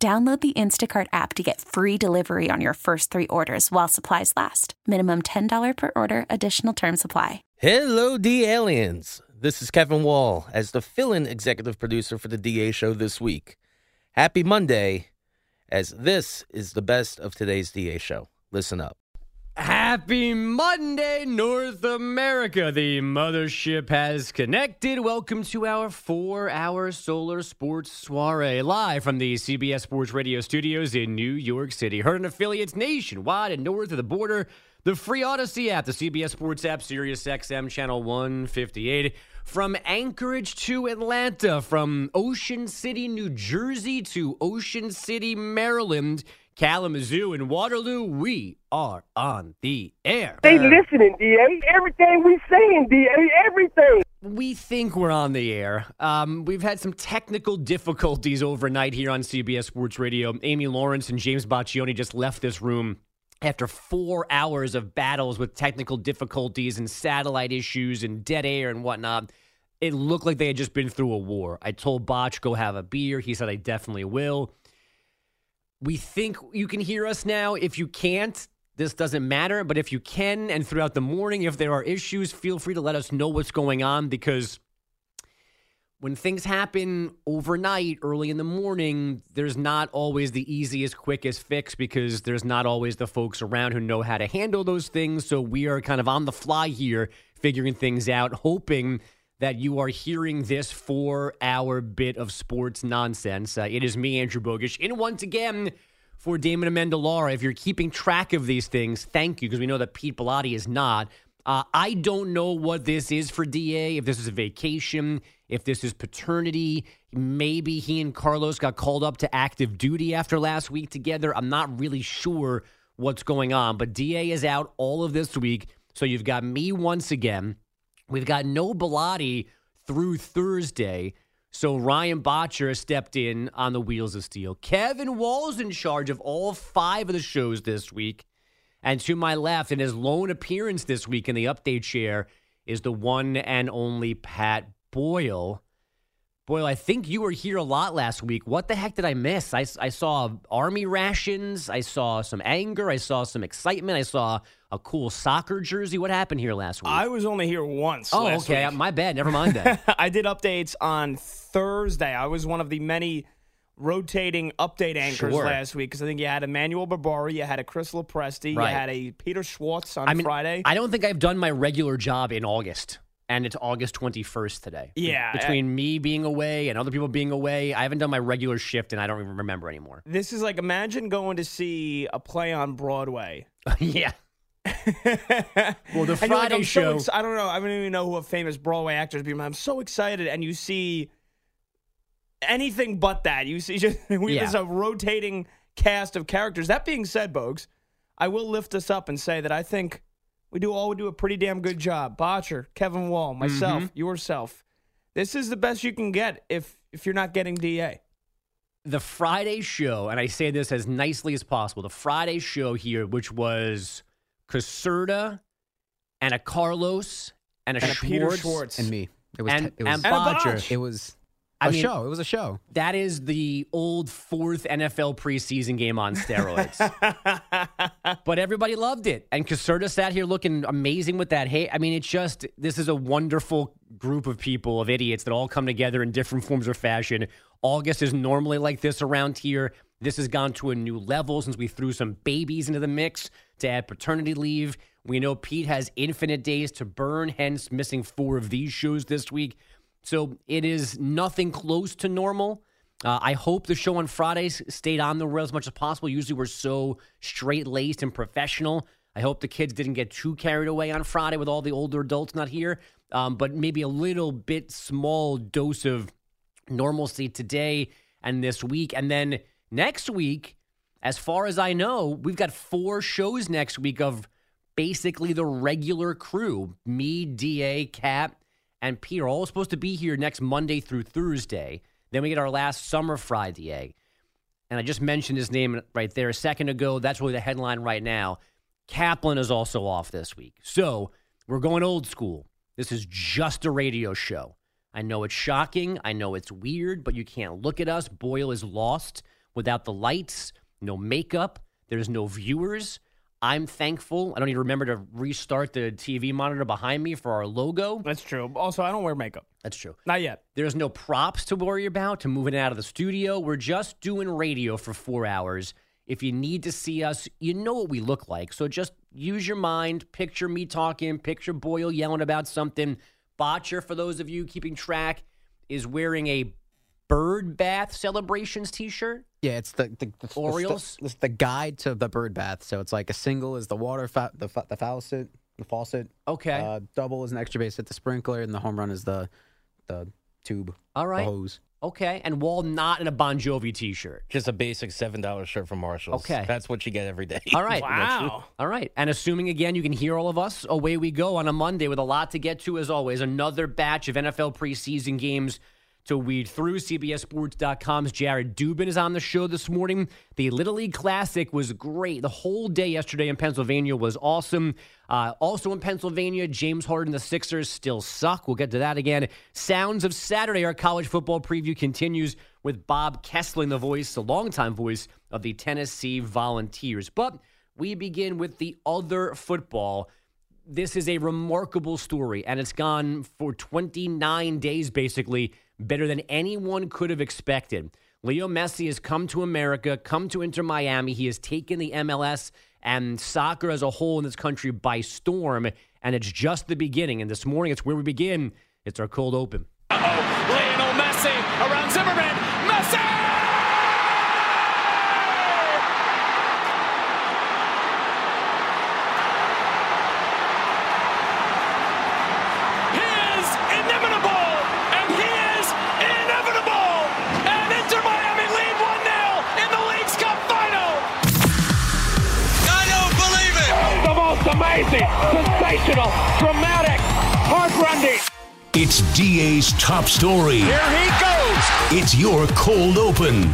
Download the Instacart app to get free delivery on your first three orders while supplies last. Minimum $10 per order, additional term supply. Hello, D aliens. This is Kevin Wall as the fill in executive producer for the DA show this week. Happy Monday, as this is the best of today's DA show. Listen up. Happy Monday, North America. The mothership has connected. Welcome to our four hour solar sports soiree live from the CBS Sports Radio studios in New York City. Heard in affiliates nationwide and north of the border. The free Odyssey app, the CBS Sports app, Sirius XM channel 158. From Anchorage to Atlanta, from Ocean City, New Jersey to Ocean City, Maryland. Kalamazoo and Waterloo, we are on the air. They listening, DA. Everything we saying, DA. Everything. We think we're on the air. Um, we've had some technical difficulties overnight here on CBS Sports Radio. Amy Lawrence and James Boccioni just left this room after four hours of battles with technical difficulties and satellite issues and dead air and whatnot. It looked like they had just been through a war. I told Botch, go have a beer. He said, I definitely will. We think you can hear us now. If you can't, this doesn't matter. But if you can, and throughout the morning, if there are issues, feel free to let us know what's going on because when things happen overnight, early in the morning, there's not always the easiest, quickest fix because there's not always the folks around who know how to handle those things. So we are kind of on the fly here, figuring things out, hoping that you are hearing this four hour bit of sports nonsense. Uh, it is me, Andrew Bogusch, and once again for Damon Amendolara. If you're keeping track of these things, thank you, because we know that Pete Bellotti is not. Uh, I don't know what this is for DA, if this is a vacation, if this is paternity. Maybe he and Carlos got called up to active duty after last week together. I'm not really sure what's going on, but DA is out all of this week. So you've got me once again. We've got no Bellotti through Thursday. So Ryan Botcher stepped in on the wheels of steel. Kevin Wall's in charge of all five of the shows this week. And to my left, in his lone appearance this week in the update chair, is the one and only Pat Boyle. Boyle, I think you were here a lot last week. What the heck did I miss? I, I saw army rations. I saw some anger. I saw some excitement. I saw a cool soccer jersey. What happened here last week? I was only here once. oh, okay. week. My bad. Never mind that. I did updates on Thursday. I was one of the many rotating update anchors Sure. last week because I think you had Emmanuel Barbari, you had a Chris Lepresti, Right. you had a Peter Schwartz on I mean, Friday. I don't think I've done my regular job in August. And it's August 21st today. Yeah, Between me being away and other people being away, I haven't done my regular shift and I don't even remember anymore. this is like imagine going to see a play on Broadway. yeah. well, the you're like, Friday so show- ex- I don't know. I don't even know who a famous Broadway actor is. But I'm so excited, and you see anything but that. You see, just we Yeah. a rotating cast of characters. That being said, Bogues, I will lift us up and say that I think we do all we do a pretty damn good job. Botcher, Kevin Wall, myself, Mm-hmm. yourself. This is the best you can get if if you're not getting Da. the Friday show, and I say this as nicely as possible, the Friday show here, which was Caserta and a Carlos and a, And a Peter Schwartz, Schwartz. and me. It was. and, te- it was. and And a Bodger. Botch. it was I a mean- show. It was a show. That is the old fourth NFL preseason game on steroids. but everybody loved it. And Caserta sat here looking amazing with that Hey, I mean, it's just, this is a wonderful group of people, of idiots that all come together in different forms or fashion. August is normally like this around here. This has gone to a new level since we threw some babies into the mix to add paternity leave. We know Pete has infinite days to burn, hence missing four of these shows this week. So it is nothing close to normal. Uh, I hope the show on Fridays stayed on the rail as much as possible. Usually we're so straight laced and professional. I hope the kids didn't get too carried away on Friday with all the older adults not here, um, but maybe a little bit small dose of normalcy today and this week. And then next week, as far as I know, we've got four shows next week of basically the regular crew me, DA, Cap, and Peter, all supposed to be here next Monday through Thursday. Then we get our last summer Friday. And I just mentioned his name right there a second ago. That's really the headline right now. Kaplan is also off this week. So we're going old school. This is just a radio show. I know it's shocking. I know it's weird, but you can't look at us. Boyle is lost without the lights, no makeup, there's no viewers. I'm thankful. I don't need to remember to restart the TV monitor behind me for our logo. That's true. Also, I don't wear makeup. That's true. Not yet. There's no props to worry about to moving out of the studio. We're just doing radio for four hours. If you need to see us, you know what we look like. So just use your mind. Picture me talking, picture Boyle yelling about something. Botcher, for those of you keeping track, is wearing a bird bath celebrations t shirt. Yeah, it's the the, the Orioles? The, it's the guide to the bird bath. So it's like a single is the water, fa- the fa- the faucet, the faucet. Okay. Uh, double is an extra base hit, the sprinkler, and the home run is the the tube. All right. The hose. Okay. And Wall not in a Bon Jovi t shirt. Just a basic seven dollar shirt from Marshalls. Okay. that's what you get every day. All right. Wow. All right. And assuming again you can hear all of us, away we go on a Monday with a lot to get to as always. Another batch of NFL preseason games to weed through. CBSSports.com's Jared Dubin is on the show this morning. The Little League Classic was great. The whole day yesterday in Pennsylvania was awesome. Uh, also in Pennsylvania, James Harden, the Sixers still suck. We'll get to that again. Sounds of Saturday, our college football preview continues with Bob Kesling, the voice, the longtime voice of the Tennessee Volunteers. But we begin with the other football this is a remarkable story, and it's gone for 29 days, basically, better than anyone could have expected. Leo Messi has come to America, come to Inter Miami. He has taken the MLS and soccer as a whole in this country by storm, and it's just the beginning. And this morning, it's where we begin. It's our cold open. Oh, Lionel Messi around Zimmerman. Messi! Sensational, dramatic, heartrending. It's DA's top story. Here he goes. It's your cold open.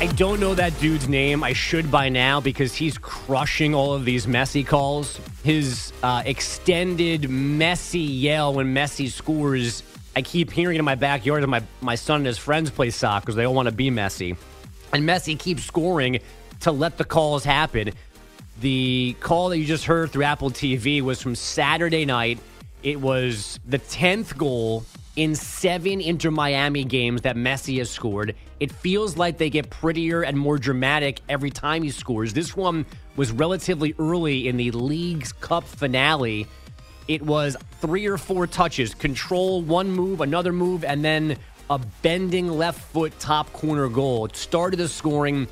I don't know that dude's name. I should by now because he's crushing all of these Messi calls. His uh, extended Messi yell when Messi scores. I keep hearing it in my backyard. And my my son and his friends play soccer because they all want to be Messi, and Messi keeps scoring to let the calls happen. The call that you just heard through Apple TV was from Saturday night. It was the 10th goal in seven Inter Miami games that Messi has scored. It feels like they get prettier and more dramatic every time he scores. This one was relatively early in the Leagues Cup finale. It was three or four touches, control, one move, another move, and then a bending left foot top corner goal. It started the scoring.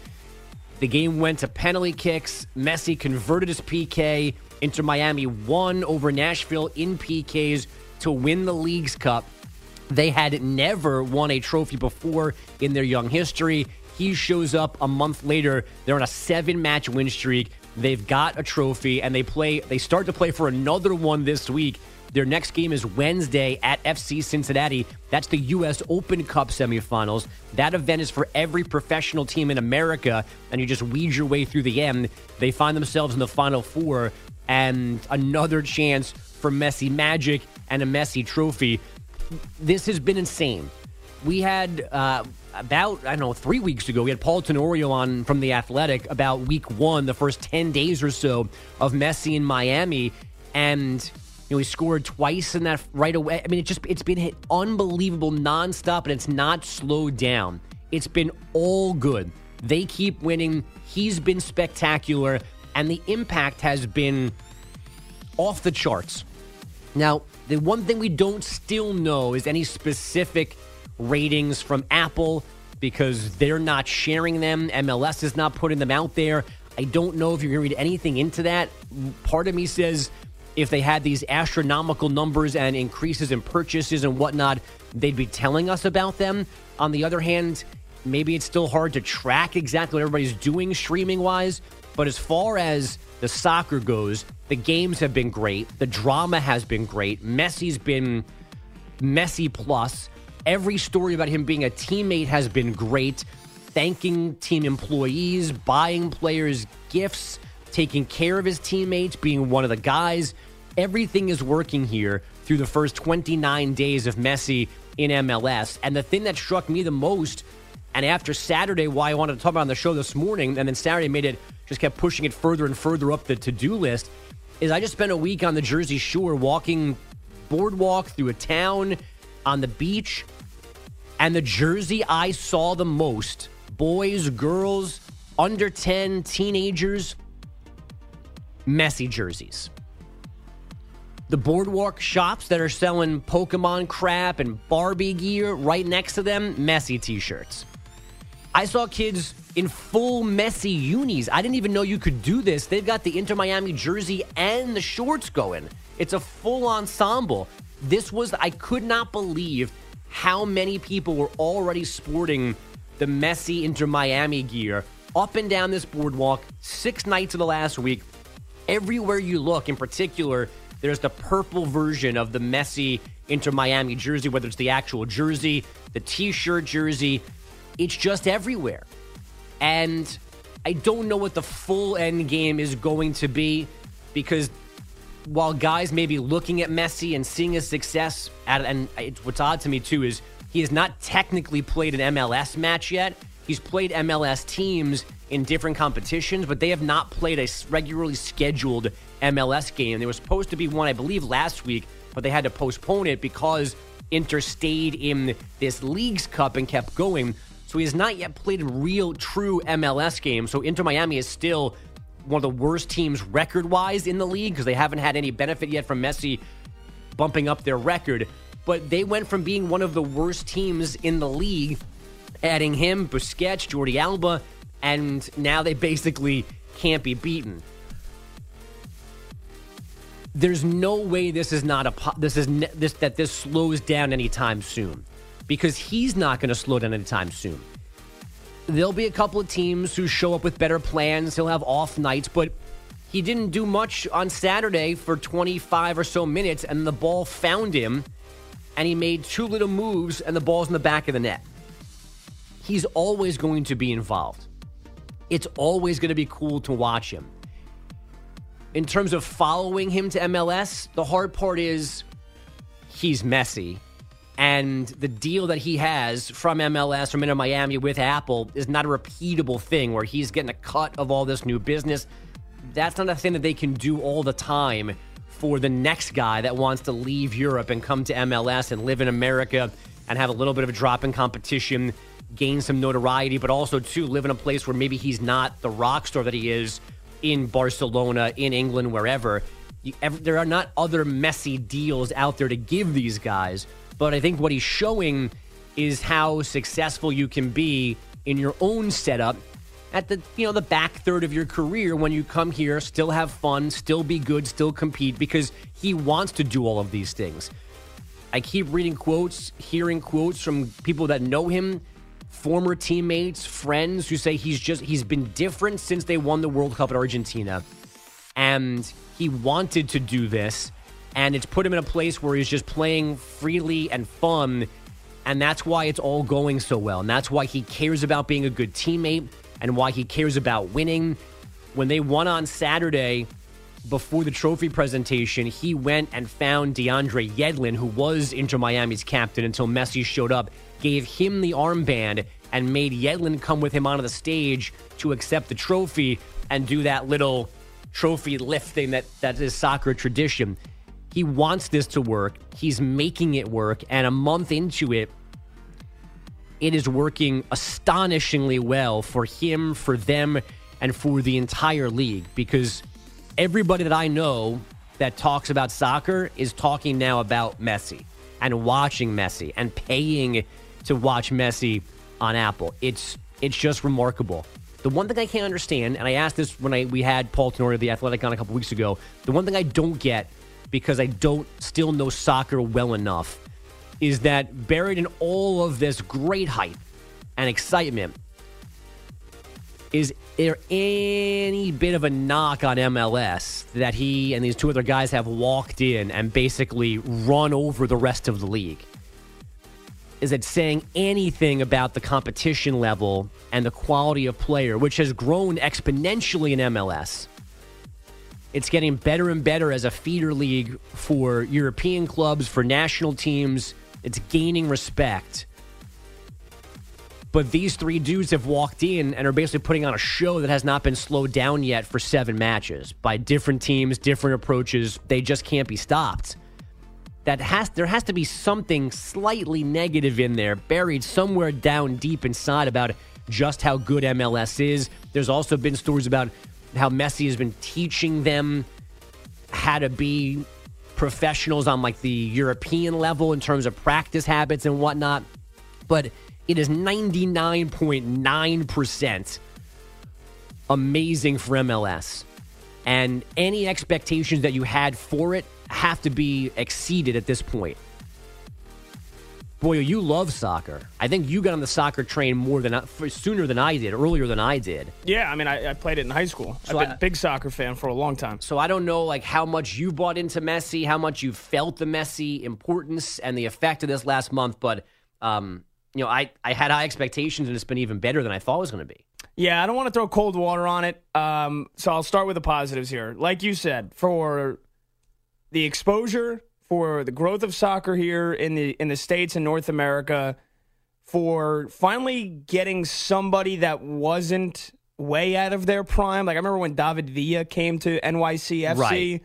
The game went to penalty kicks. Messi converted his PK. Inter Miami won over Nashville in PKs to win the Leagues Cup. They had never won a trophy before in their young history. He shows up a month later. They're on a seven match win streak. They've got a trophy and they play they start to play for another one this week. Their next game is Wednesday at FC Cincinnati. That's the US Open Cup semifinals. That event is for every professional team in America, and you just weed your way through the end. They find themselves in the final four and another chance for Messi magic and a Messi trophy. This has been insane. We had uh, about I don't know three weeks ago. We had Paul Tenorio on from the Athletic about Week One, the first ten days or so of Messi in Miami, and you know he scored twice in that right away. I mean, it just it's been hit unbelievable nonstop, and it's not slowed down. It's been all good. They keep winning. He's been spectacular, and the impact has been off the charts. Now, the one thing we don't still know is any specific ratings from Apple because they're not sharing them. MLS is not putting them out there. I don't know if you're going to read anything into that. Part of me says if they had these astronomical numbers and increases in purchases and whatnot, they'd be telling us about them. On the other hand, maybe it's still hard to track exactly what everybody's doing streaming wise. But as far as the soccer goes, the games have been great. The drama has been great. Messi's been Messi plus. Every story about him being a teammate has been great. Thanking team employees, buying players gifts, taking care of his teammates, being one of the guys. Everything is working here through the first 29 days of Messi in MLS. And the thing that struck me the most, and after Saturday, why I wanted to talk about on the show this morning, and then Saturday made it, just kept pushing it further and further up the to do list, is I just spent a week on the Jersey Shore walking boardwalk through a town on the beach. And the jersey I saw the most boys, girls, under 10, teenagers, Messi jerseys. The boardwalk shops that are selling Pokemon crap and Barbie gear right next to them, Messi t shirts. I saw kids in full Messi unis. I didn't even know you could do this. They've got the Inter Miami jersey and the shorts going. It's a full ensemble. This was, I could not believe how many people were already sporting the Messi Inter Miami gear up and down this boardwalk six nights of the last week. Everywhere you look, in particular, there's the purple version of the Messi Inter Miami jersey, whether it's the actual jersey, the t shirt jersey, it's just everywhere. And I don't know what the full end game is going to be because while guys may be looking at Messi and seeing his success, at, and what's odd to me too is he has not technically played an MLS match yet. He's played MLS teams in different competitions, but they have not played a regularly scheduled MLS game. There was supposed to be one, I believe, last week, but they had to postpone it because Inter stayed in this Leagues Cup and kept going. So he has not yet played a real, true MLS game. So Inter Miami is still one of the worst teams record wise in the league because they haven't had any benefit yet from Messi bumping up their record. But they went from being one of the worst teams in the league, adding him, Busquets, Jordi Alba, and now they basically can't be beaten. There's no way this is not a this is this that this slows down anytime soon, because he's not going to slow down anytime soon there'll be a couple of teams who show up with better plans. He'll have off nights, but he didn't do much on Saturday for 25 or so minutes, and the ball found him, and he made two little moves, and the ball's in the back of the net. He's always going to be involved. It's always going to be cool to watch him. In terms of following him to MLS, the hard part is he's Messi. and the deal that he has from MLS, from Inter Miami with Apple, is not a repeatable thing where he's getting a cut of all this new business. That's not a thing that they can do all the time for the next guy that wants to leave Europe and come to MLS and live in America and have a little bit of a drop in competition, gain some notoriety, but also to live in a place where maybe he's not the rock star that he is in Barcelona, in England, wherever. You, there are not other Messi deals out there to give these guys. But I think what he's showing is how successful you can be in your own setup at the you know the back third of your career when you come here still have fun still be good still compete because he wants to do all of these things i keep reading quotes hearing quotes from people that know him former teammates friends who say he's just he's been different since they won the world cup at argentina and he wanted to do this and it's put him in a place where he's just playing freely and fun. And that's why it's all going so well. And that's why he cares about being a good teammate and why he cares about winning. When they won on Saturday before the trophy presentation, he went and found DeAndre Yedlin, who was Inter Miami's captain until Messi showed up, gave him the armband, and made Yedlin come with him onto the stage to accept the trophy and do that little trophy lifting that, that is soccer tradition. He wants this to work. He's making it work. And a month into it, it is working astonishingly well for him, for them, and for the entire league because everybody that I know that talks about soccer is talking now about Messi and watching Messi and paying to watch Messi on Apple. It's it's just remarkable. The one thing I can't understand, and I asked this when I we had Paul Tenori of the Athletic on a couple weeks ago. The one thing I don't get because I don't still know soccer well enough is that buried in all of this great hype and excitement is there any bit of a knock on MLS that he and these two other guys have walked in and basically run over the rest of the league? Is it saying anything about the competition level and the quality of player, which has grown exponentially in MLS? It's getting better and better as a feeder league for European clubs, for national teams. It's gaining respect. But these three dudes have walked in and are basically putting on a show that has not been slowed down yet for seven matches by different teams, different approaches. They just can't be stopped. That has there has to be something slightly negative in there, buried somewhere down deep inside about just how good MLS is. There's also been stories about how Messi has been teaching them how to be professionals on like the European level in terms of practice habits and whatnot. But it is 99.9% amazing for MLS. And any expectations that you had for it have to be exceeded at this point. Boy, you love soccer. I think you got on the soccer train more than sooner than I did, earlier than I did. Yeah, I mean, I, I played it in high school. So I've been I- a big soccer fan for a long time. So I don't know like how much you bought into Messi, how much you felt the Messi importance and the effect of this last month, but um, you know, I, I had high expectations and it's been even better than I thought it was going to be. Yeah, I don't want to throw cold water on it. Um, so I'll start with the positives here. Like you said, for the exposure, for the growth of soccer here in the in the states and North America, for finally getting somebody that wasn't way out of their prime. Like I remember when David Villa came to NYCFC.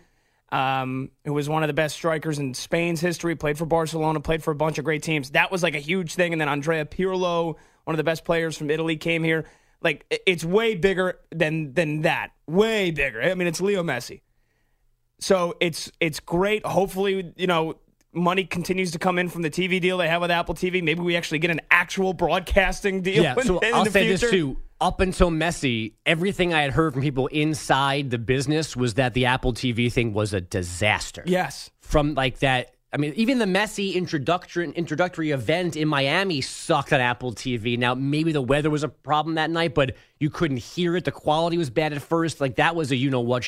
Um, who was one of the best strikers in Spain's history, played for Barcelona, played for a bunch of great teams. That was like a huge thing. And then Andrea Pirlo, one of the best players from Italy, came here. Like it's way bigger than than that. Way bigger. I mean, it's Leo Messi. So it's it's great. Hopefully, you know, money continues to come in from the TV deal they have with Apple TV. Maybe we actually get an actual broadcasting deal. Yeah, so in I'll say future. this too. Up until Messi, everything I had heard from people inside the business was that the Apple TV thing was a disaster. Yes. From like that, I mean, even the Messi introductory introductory event in Miami sucked on Apple TV. Now, maybe the weather was a problem that night, but you couldn't hear it. The quality was bad at first. Like that was a you know what.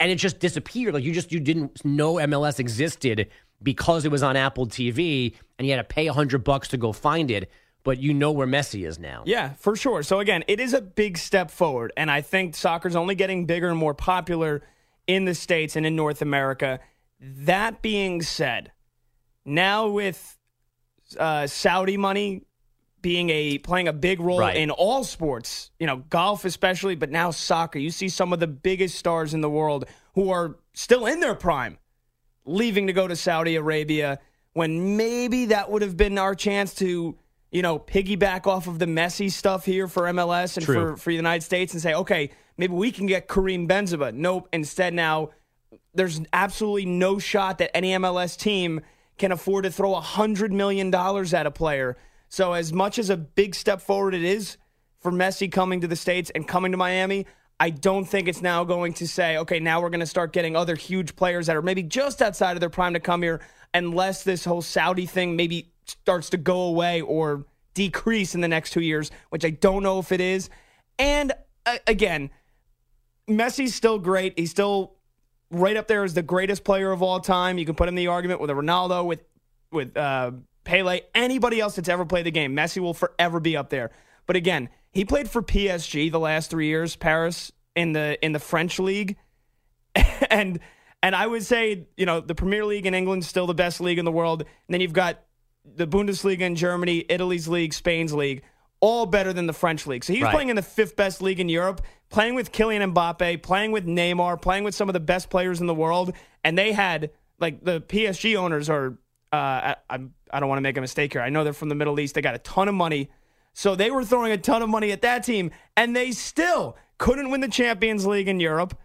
and it just disappeared. Like you just you didn't know MLS existed because it was on Apple TV, and you had to pay a hundred bucks to go find it. But you know where Messi is now. Yeah, for sure. So again, it is a big step forward, and I think soccer's only getting bigger and more popular in the states and in North America. That being said, now with uh, Saudi money being a playing a big role Right. in all sports, you know, golf especially, but now soccer. You see some of the biggest stars in the world who are still in their prime leaving to go to Saudi Arabia when maybe that would have been our chance to you know, piggyback off of the Messi stuff here for MLS and True. for, for the United States and say, okay, maybe we can get Karim Benzema. Nope. Instead, now there's absolutely no shot that any MLS team can afford to throw a $100 million at a player. So, as much as a big step forward it is for Messi coming to the States and coming to Miami, I don't think it's now going to say, okay, now we're going to start getting other huge players that are maybe just outside of their prime to come here, unless this whole Saudi thing maybe starts to go away or decrease in the next two years, which I don't know if it is. And uh, again, Messi's still great. He's still right up there as the greatest player of all time. You can put him in the argument with a Ronaldo, with with uh, Pele, anybody else that's ever played the game. Messi will forever be up there. But again, he played for PSG the last three years, Paris in the in the French league, and and I would say you know the Premier League in England's still the best league in the world. And then you've got the Bundesliga in Germany, Italy's league, Spain's league, all better than the French league. So he's Right. playing in the fifth best league in Europe, playing with Kylian Mbappe, playing with Neymar, playing with some of the best players in the world, and they had like the PSG owners are. Uh, I, I'm- I don't want to make a mistake here. I know they're from the Middle East. They got a ton of money, so they were throwing a ton of money at that team, and they still couldn't win the Champions League in Europe.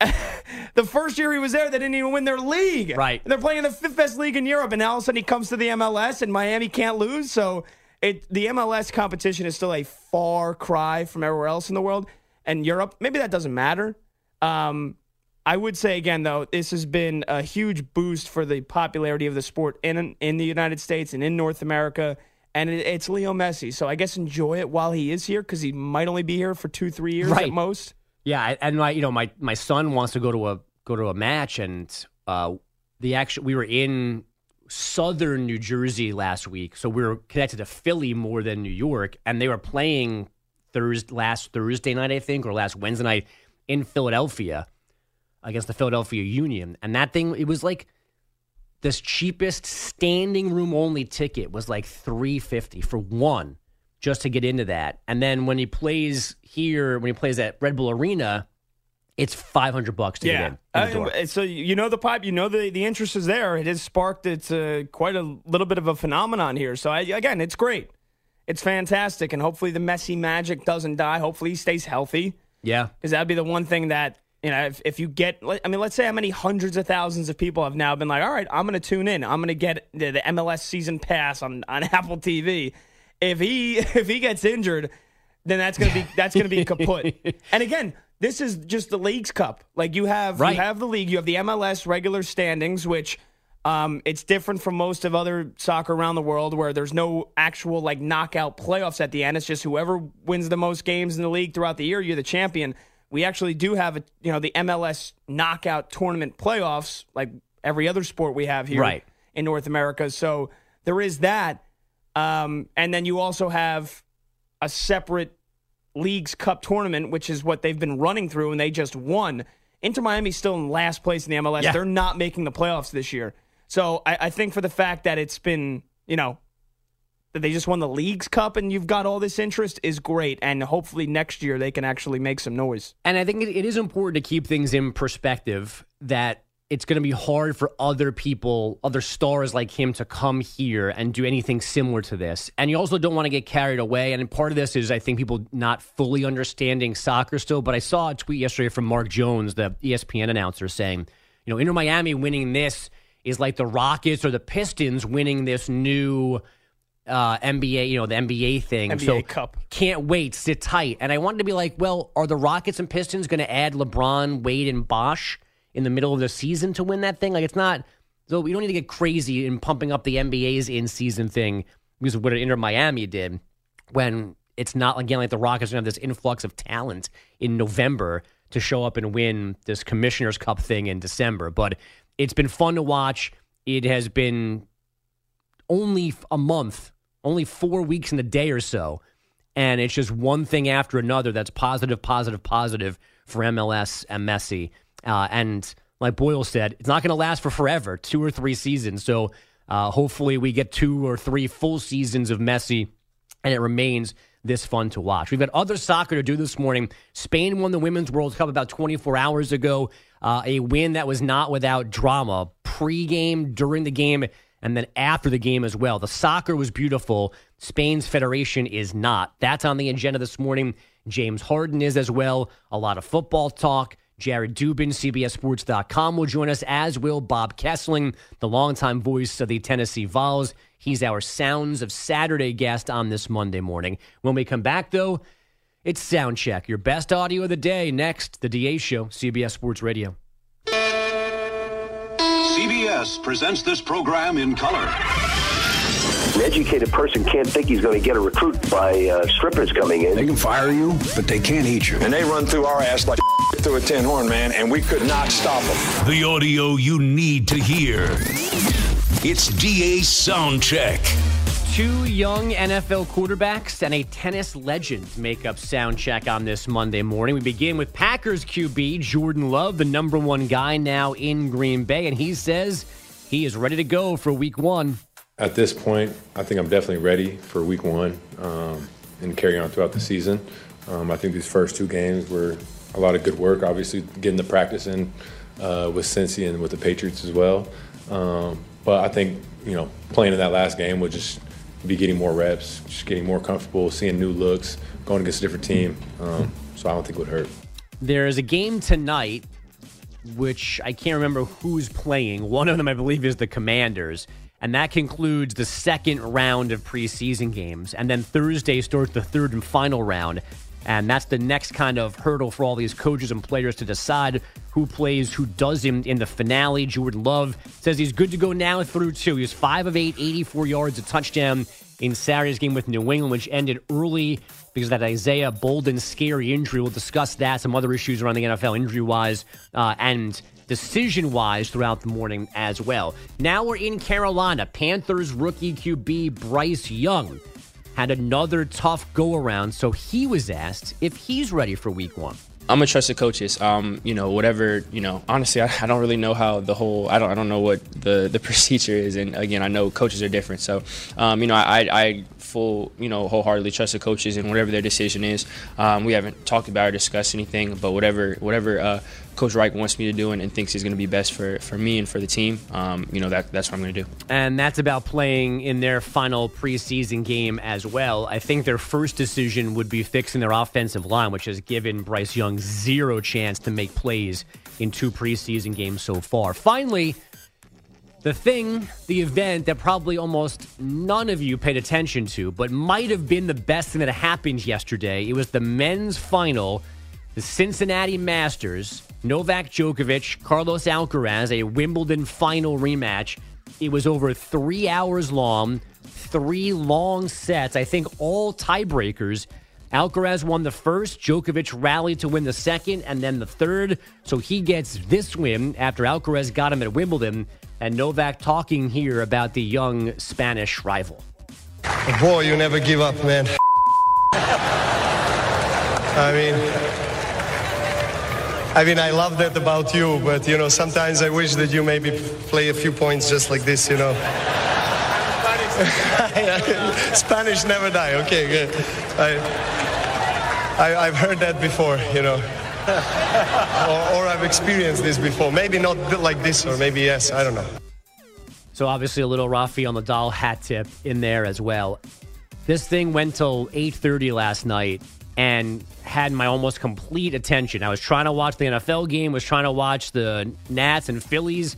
the first year he was there, they didn't even win their league. Right. And they're playing in the fifth best league in Europe, and now all of a sudden he comes to the MLS, and Miami can't lose. So it the MLS competition is still a far cry from everywhere else in the world. And Europe, maybe that doesn't matter. Um, I would say again, though, this has been a huge boost for the popularity of the sport in in the United States and in North America. And it, it's Leo Messi, so I guess enjoy it while he is here because he might only be here for two, three years Right. at most. Yeah, and my you know my my son wants to go to a go to a match, and uh, the actual we were in southern New Jersey last week, so we were connected to Philly more than New York, and they were playing Thursday last Thursday night, I think, or last Wednesday night in Philadelphia against the Philadelphia Union, and that thing it was like this cheapest standing room only ticket was like three fifty for one just to get into that. And then when he plays here, when he plays at Red Bull Arena, it's five hundred bucks to get in. Uh, so you know the pipe, you know the the interest is there. It has sparked it's uh, quite a little bit of a phenomenon here. So I, again, it's great, it's fantastic, and hopefully the Messi magic doesn't die. Hopefully he stays healthy yeah, because that'd be the one thing that you know if, if you get. I mean, let's say how many hundreds of thousands of people have now been like, all right, I'm going to tune in. I'm going to get the, the MLS season pass on on Apple TV. If he if he gets injured, then that's gonna be that's gonna be kaput. and again, this is just the Leagues Cup. Like you have Right. you have the league, you have the MLS regular standings, which um, it's different from most of other soccer around the world, where there's no actual like knockout playoffs at the end. It's just whoever wins the most games in the league throughout the year, you're the champion. We actually do have a you know the MLS knockout tournament playoffs, like every other sport we have here Right. in North America. So there is that. Um, and then you also have a separate Leagues Cup tournament, which is what they've been running through, and they just won. Inter Miami's still in last place in the MLS. Yeah. They're not making the playoffs this year. So I, I think for the fact that it's been, you know, that they just won the Leagues Cup and you've got all this interest is great. And hopefully next year they can actually make some noise. and I think it, is important to keep things in perspective that it's going to be hard for other people, other stars like him, to come here and do anything similar to this. And you also don't want to get carried away. And part of this is, I think, people not fully understanding soccer still. But I saw a tweet yesterday from Mark Jones, the ESPN announcer, saying, you know, Inter Miami winning this is like the Rockets or the Pistons winning this new uh, NBA, you know, the NBA thing. NBA so Cup. can't wait, sit tight. And I wanted to be like, well, are the Rockets and Pistons going to add LeBron, Wade, and Bosh in the middle of the season to win that thing? Like, it's not. So we don't need to get crazy in pumping up the NBA's in season thing because of what Inter Miami did when it's not again like the Rockets have this influx of talent in November to show up and win this Commissioner's Cup thing in December. But it's been fun to watch. It has been only a month, only four weeks in a day or so. And it's just one thing after another that's positive, positive, positive for MLS and Messi. Uh, and like Boyle said, it's not going to last for forever, two or three seasons. So uh, hopefully we get two or three full seasons of Messi and it remains this fun to watch. We've got other soccer to do this morning. Spain won the Women's World Cup about 24 hours ago. Uh, a win that was not without drama. Pre-game, during the game, and then after the game as well. The soccer was beautiful. Spain's federation is not. That's on the agenda this morning. James Harden is as well. A lot of football talk. Jared Dubin, CBSSports.com, will join us, as will Bob Kesling, the longtime voice of the Tennessee Vols. He's our Sounds of Saturday guest on this Monday morning. When we come back, though, it's Sound Check, your best audio of the day. Next, the DA Show, CBS Sports Radio. CBS presents this program in color. An educated person can't think he's going to get a recruit by uh, strippers coming in. They can fire you, but they can't eat you. And they run through our ass like through a tin horn, man, and we could not stop them. The audio you need to hear. It's DA Sound Check. Two young NFL quarterbacks and a tennis legend make up sound check on this Monday morning. We begin with Packers QB Jordan Love, the number one guy now in Green Bay, and he says he is ready to go for week one. At this point, I think I'm definitely ready for week one um, and carry on throughout the season. Um, I think these first two games were a lot of good work, obviously, getting the practice in uh, with Cincy and with the Patriots as well. Um, but I think, you know, playing in that last game would just be getting more reps, just getting more comfortable, seeing new looks, going against a different team. Um, so I don't think it would hurt. There is a game tonight, which I can't remember who's playing. One of them, I believe, is the Commanders. And that concludes the second round of preseason games. And then Thursday starts the third and final round. And that's the next kind of hurdle for all these coaches and players to decide who plays, who doesn't in the finale. Jordan Love says he's good to go now through two. He was 5 of 8, 84 yards, a touchdown in Saturday's game with New England, which ended early because of that Isaiah Bolden scary injury. We'll discuss that, some other issues around the NFL injury wise, uh, and decision wise throughout the morning as well. Now we're in Carolina. Panthers rookie QB Bryce Young had another tough go around, so he was asked if he's ready for week one. I'm gonna trust the coaches. Um, you know, whatever. You know, honestly, I, I, don't really know how the whole. I don't. I don't know what the the procedure is. And again, I know coaches are different. So, um, you know, I, I full, you know, wholeheartedly trust the coaches and whatever their decision is. Um, we haven't talked about or discussed anything, but whatever whatever uh, Coach Reich wants me to do and, and thinks is going to be best for, for me and for the team, um, you know, that, that's what I'm going to do. And that's about playing in their final preseason game as well. I think their first decision would be fixing their offensive line, which has given Bryce Young zero chance to make plays in two preseason games so far. Finally, the thing, the event that probably almost none of you paid attention to, but might have been the best thing that happened yesterday. It was the men's final, the Cincinnati Masters. Novak Djokovic, Carlos Alcaraz, a Wimbledon final rematch. It was over three hours long, three long sets. I think all tiebreakers. Alcaraz won the first, Djokovic rallied to win the second, and then the third. So he gets this win after Alcaraz got him at Wimbledon. And Novak talking here about the young Spanish rival. Boy, you never give up, man. I mean, I mean, I love that about you, but you know, sometimes I wish that you maybe play a few points just like this, you know. Spanish never die. Okay, good. I, I, have heard that before, you know. or, or I've experienced this before. Maybe not like this, or maybe yes. I don't know. So obviously a little Rafael Nadal hat tip in there as well. This thing went till 8:30 last night, and had my almost complete attention. I was trying to watch the NFL game, was trying to watch the Nats and Phillies,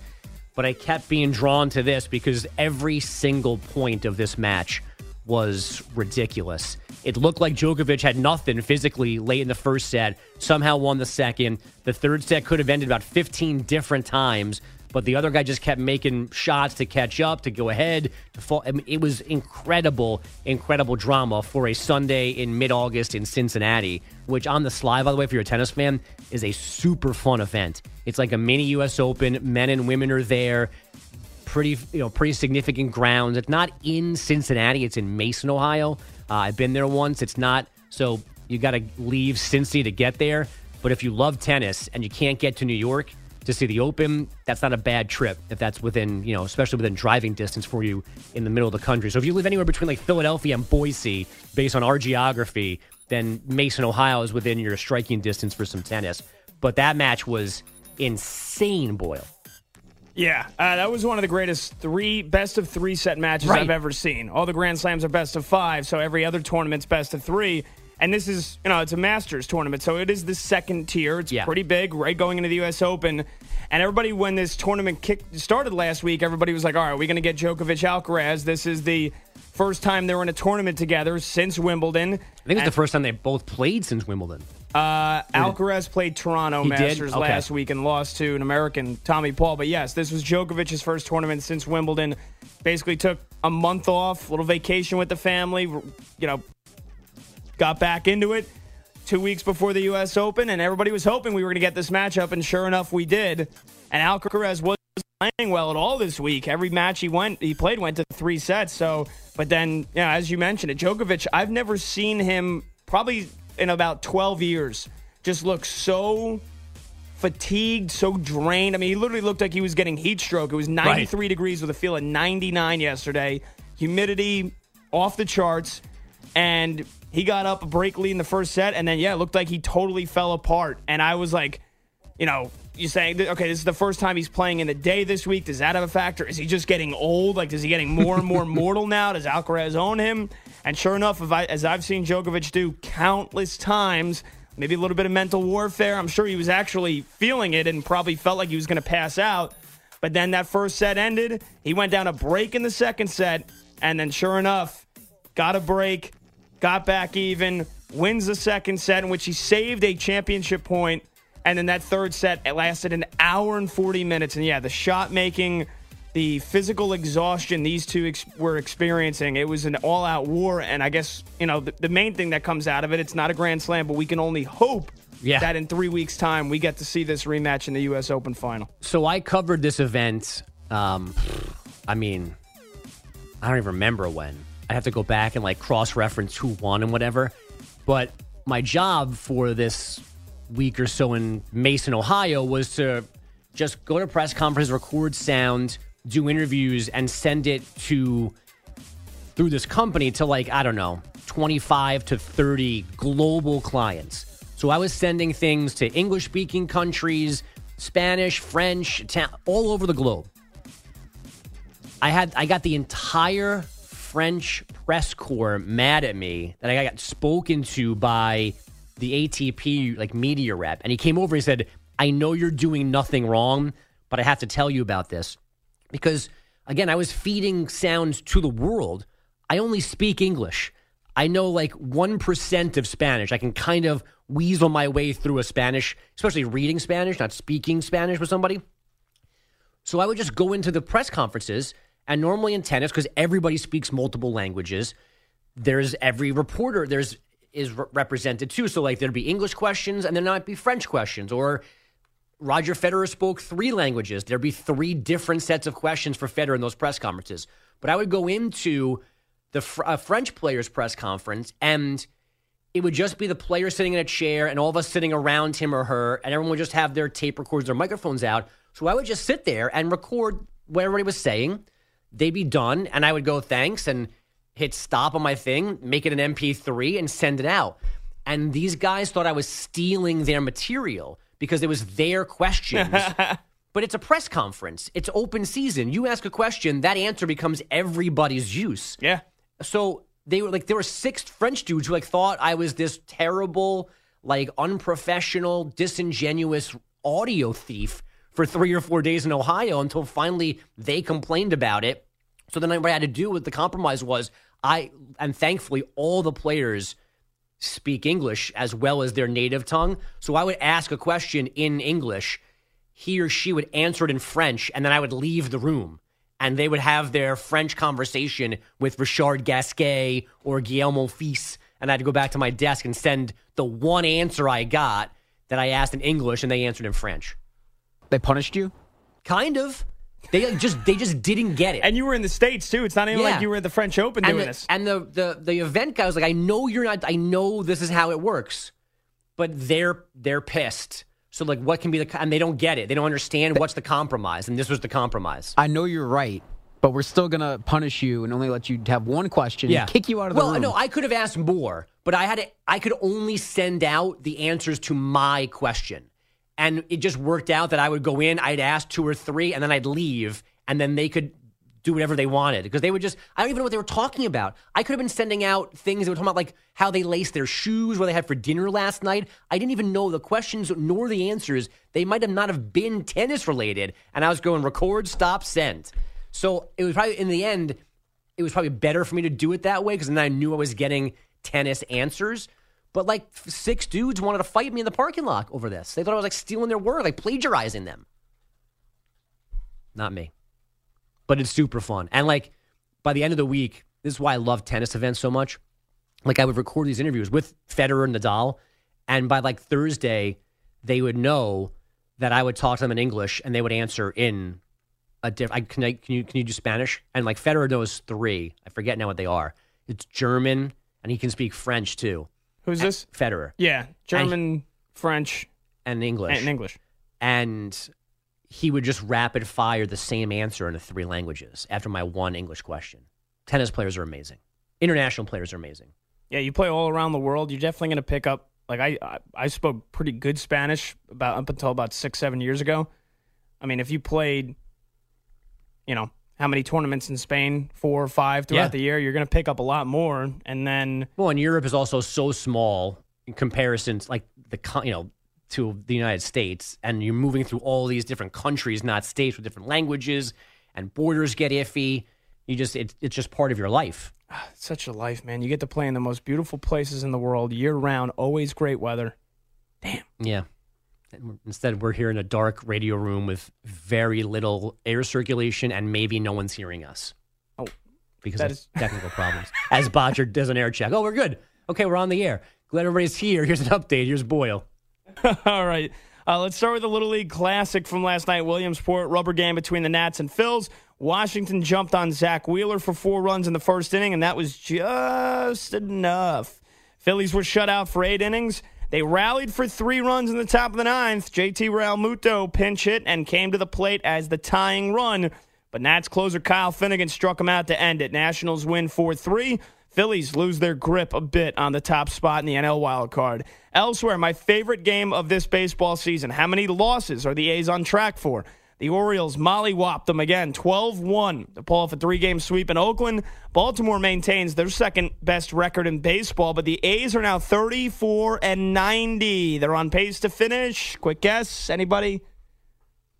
but I kept being drawn to this because every single point of this match was ridiculous. It looked like Djokovic had nothing physically late in the first set, somehow won the second. The third set could have ended about 15 different times but the other guy just kept making shots to catch up, to go ahead, to fall. I mean, it was incredible, incredible drama for a Sunday in mid August in Cincinnati, which on the sly, by the way, if you're a tennis fan, is a super fun event. It's like a mini U.S. Open. Men and women are there. Pretty, you know, pretty significant grounds. It's not in Cincinnati. It's in Mason, Ohio. Uh, I've been there once. It's not so you got to leave Cincy to get there. But if you love tennis and you can't get to New York, to see the Open, that's not a bad trip if that's within, you know, especially within driving distance for you in the middle of the country. So if you live anywhere between like Philadelphia and Boise, based on our geography, then Mason, Ohio is within your striking distance for some tennis. But that match was insane, Boyle. Yeah, uh, that was one of the greatest three best of three set matches Right. I've ever seen. All the Grand Slams are best of five, so every other tournament's best of three. And this is, you know, it's a Masters tournament, so it is the second tier. It's Yeah. pretty big, right? Going into the U.S. Open, and everybody, when this tournament kicked started last week, everybody was like, "All right, we're going to get Djokovic Alcaraz. This is the first time they're in a tournament together since Wimbledon." I think it's the first time they both played since Wimbledon. Uh, Alcaraz played Toronto He? Masters Okay. last week and lost to an American, Tommy Paul. But yes, this was Djokovic's first tournament since Wimbledon. Basically took a month off, little vacation with the family. You know, got back into it two weeks before the U.S. Open, and everybody was hoping we were going to get this matchup, and sure enough, we did. And Alcaraz was playing well at all this week. Every match he went, he played went to three sets. So, but then, yeah, as you mentioned, it Djokovic. I've never seen him probably in about twelve years just look so fatigued, so drained. I mean, he literally looked like he was getting heat stroke. It was 93 degrees with a feel of 99 yesterday. Humidity off the charts. And he got up a break lead in the first set. And then, yeah, it looked like he totally fell apart. And I was like, you know, you're saying, okay, this is the first time he's playing in the day this week. Does that have a factor? Is he just getting old? Like, is he getting more and more mortal now? Does Alcaraz own him? And sure enough, I, as I've seen Djokovic do countless times, maybe a little bit of mental warfare. I'm sure he was actually feeling it and probably felt like he was going to pass out. But then that first set ended. He went down a break in the second set. And then, sure enough, got a break, got back even, wins the second set, in which he saved a championship point. And then that third set it lasted an hour and 40 minutes. And yeah, the shot making, the physical exhaustion these two ex- were experiencing, it was an all out war. And I guess, you know, the, the main thing that comes out of it, it's not a Grand Slam, but we can only hope Yeah. that in three weeks' time we get to see this rematch in the U.S. Open final. So I covered this event. Um, I mean, I don't even remember when. I have to go back and like cross reference who won and whatever. But my job for this week or so in Mason, Ohio, was to just go to press conference, record sound, do interviews, and send it to through this company to like I don't know, twenty five to thirty global clients. So I was sending things to English speaking countries, Spanish, French, all over the globe. I had I got the entire French press corps mad at me that I got spoken to by the ATP like media rep, and he came over. and He said, "I know you're doing nothing wrong, but I have to tell you about this because again, I was feeding sounds to the world. I only speak English. I know like 1% of Spanish. I can kind of weasel my way through a Spanish, especially reading Spanish, not speaking Spanish with somebody. So I would just go into the press conferences, and normally in tennis, because everybody speaks multiple languages, there's every reporter there's is re- represented too. So like there'd be English questions, and there might be French questions, or Roger Federer spoke three languages. There'd be three different sets of questions for Federer in those press conferences. But I would go into the fr- uh, French players' press conference, and it would just be the player sitting in a chair, and all of us sitting around him or her, and everyone would just have their tape recorders their microphones out. So I would just sit there and record what everybody was saying. They'd be done, and I would go thanks and hit stop on my thing, make it an MP3, and send it out. And these guys thought I was stealing their material because it was their questions. but it's a press conference. It's open season. You ask a question, that answer becomes everybody's use. Yeah. So they were like there were six French dudes who like thought I was this terrible, like unprofessional, disingenuous audio thief for three or four days in Ohio until finally they complained about it. So then what I had to do with the compromise was I and thankfully all the players speak English as well as their native tongue. So I would ask a question in English, he or she would answer it in French, and then I would leave the room. And they would have their French conversation with Richard Gasquet or Gael Monfils. And I had to go back to my desk and send the one answer I got that I asked in English, and they answered in French. They punished you? Kind of. They like, just they just didn't get it. And you were in the States too. It's not even Yeah. like you were at the French Open and doing the, this. And the, the the event guy was like, I know you're not. I know this is how it works, but they're they're pissed. So like, what can be the? And they don't get it. They don't understand what's the compromise. And this was the compromise. I know you're right, but we're still gonna punish you and only let you have one question. Yeah, and kick you out of the well, room. no, I could have asked more, but I had to. I could only send out the answers to my question, And it just worked out that I would go in, I'd ask two or three, and then I'd leave, and then they could do whatever they wanted because they would just, I don't even know what they were talking about. I could have been sending out things that were talking about like how they laced their shoes, what they had for dinner last night. I didn't even know the questions nor the answers. They might have not have been tennis related. And I was going record, stop, send. So it was probably, in the end, it was probably better for me to do it that way because then I knew I was getting tennis answers. But like six dudes wanted to fight me in the parking lot over this. They thought I was like stealing their work, like plagiarizing them. Not me. But it's super fun. And like by the end of the week, this is why I love tennis events so much. Like I would record these interviews with Federer and Nadal, and by like Thursday, they would know that I would talk to them in English and they would answer in a different. Can, I, can you can you do Spanish? And like Federer knows three. I forget now what they are. It's German and he can speak French too. Who's eh, this? Federer. Yeah, German, French, and English. and English. And he would just rapid fire the same answer in the three languages after my one English question. Tennis players are amazing. International players are amazing. Yeah, you play all around the world. You're definitely going to pick up. Like I, I, I spoke pretty good Spanish about up until about six, seven years ago. I mean, if you played, you know, how many tournaments in Spain, four or five throughout Yeah. the year, you're going to pick up a lot more. And then, Well, and Europe is also so small in comparison, to, like the you know to the United States, and you're moving through all these different countries, not states, with different languages, and borders get iffy. You just it's it's just part of your life. Ah, it's such a life, man. You get to play in the most beautiful places in the world year round, always great weather. Damn. Yeah. And we're- Instead, we're here in a dark radio room with very little air circulation, and maybe no one's hearing us. Oh, because that of is- technical problems. As Botcher does an air check. Oh, we're good. Okay, we're on the air. Glad everybody's here. Here's an update. Here's Boyle. All right. Uh, let's start with the Little League Classic from last night. Williamsport, rubber game between the Nats and Phils. Washington jumped on Zack Wheeler for four runs in the first inning, and that was just enough. Phillies were shut out for eight innings. They rallied for three runs in the top of the ninth. JT Realmuto pinch hit and came to the plate as the tying run. But Nats closer Kyle Finnegan struck him out to end it. Nationals win 4 3. Phillies lose their grip a bit on the top spot in the NL wild card. Elsewhere, my favorite game of this baseball season. How many losses are the A's on track for? The Orioles mollywopped them again, 12 1 to pull off a three game sweep in Oakland. Baltimore maintains their second best record in baseball, but the A's are now 34 and 90. They're on pace to finish. Quick guess, anybody?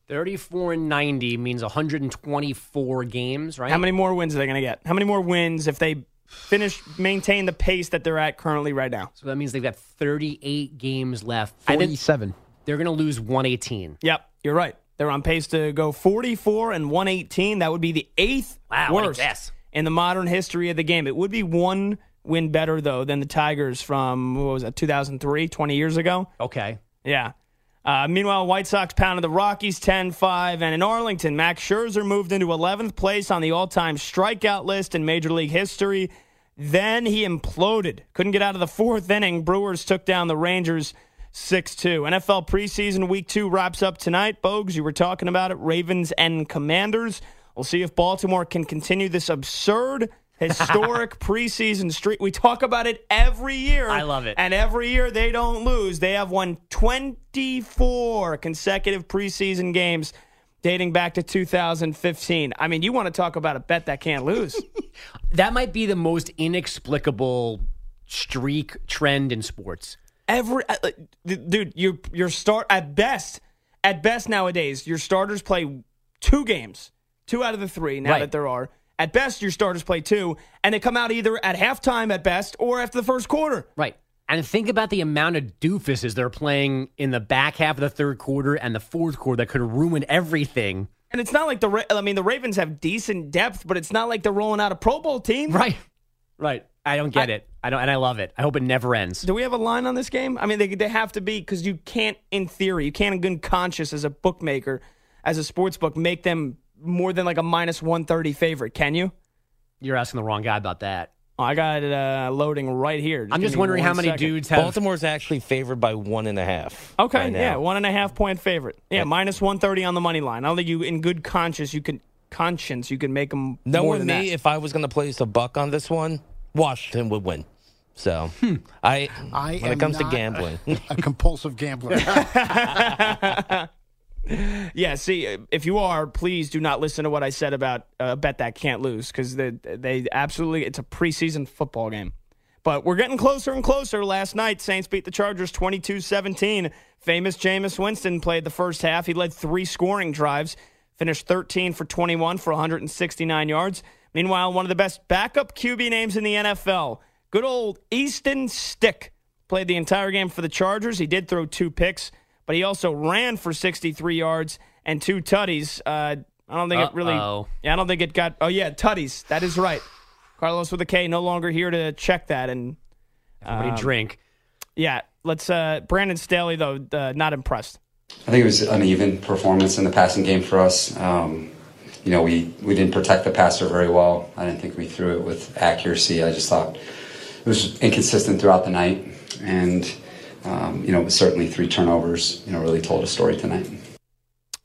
34 and 90 means 124 games, right? How many more wins are they going to get? How many more wins if they finish, maintain the pace that they're at currently right now? So that means they've got 38 games left. I 47. They're going to lose 118. Yep, you're right. They're on pace to go 44 and 118. That would be the eighth Wow, worst guess. in the modern history of the game. It would be one win better, though, than the Tigers from, what was that, 2003, 20 years ago? Okay. Yeah. Uh, meanwhile, White Sox pounded the Rockies 10 5. And in Arlington, Max Scherzer moved into 11th place on the all time strikeout list in Major League history. Then he imploded. Couldn't get out of the fourth inning. Brewers took down the Rangers 6 2. NFL preseason week two wraps up tonight. Bogues, you were talking about it. Ravens and Commanders. We'll see if Baltimore can continue this absurd, historic preseason streak. We talk about it every year. I love it. And every year they don't lose. They have won 24 consecutive preseason games dating back to 2015. I mean, you want to talk about a bet that can't lose. That might be the most inexplicable streak trend in sports. Every uh, uh, dude, you your start at best, at best nowadays, your starters play two games, two out of the three now Right. that there are. At best, your starters play two, and they come out either at halftime at best or after the first quarter. Right. And think about the amount of doofuses they're playing in the back half of the third quarter and the fourth quarter that could ruin everything. And it's not like the Ra- I mean the Ravens have decent depth, but it's not like they're rolling out a Pro Bowl team. Right. Right. I don't get it. I don't, and I love it. I hope it never ends. Do we have a line on this game? I mean, they they have to be because you can't, in theory, you can't in good conscience as a bookmaker, as a sports book, make them more than like a minus one thirty favorite. Can you? You're asking the wrong guy about that. Oh, I got it uh, loading right here. I'm just wondering how many second. dudes have. Baltimore's actually favored by one and a half. Okay, right yeah, one and a half point favorite. Yeah, minus one thirty on the money line. I don't think you, in good conscience, you can conscience you can make them more Knowing than me, that. if I was going to place a buck on this one, Washington would win. So I, I when it comes to gambling, a compulsive gambler. yeah, see, if you are, please do not listen to what I said about uh, bet that can't lose because they, they absolutely, it's a preseason football game. But we're getting closer and closer. Last night, Saints beat the Chargers 22 17. Famous Jameis Winston played the first half. He led three scoring drives, finished 13 for 21 for 169 yards. Meanwhile, one of the best backup QB names in the NFL, good old Easton Stick, played the entire game for the Chargers. He did throw two picks, but he also ran for 63 yards and two tutties. Uh, I don't think it really. Uh-oh. Yeah, I don't think it got. Oh yeah, tutties. That is right. Carlos with a K, no longer here to check that and Everybody um, drink. Yeah, let's. uh Brandon Staley though, uh, not impressed. I think it was uneven performance in the passing game for us. Um, you know, we, we didn't protect the passer very well. I didn't think we threw it with accuracy. I just thought it was inconsistent throughout the night. And, um, you know, certainly three turnovers, you know, really told a story tonight.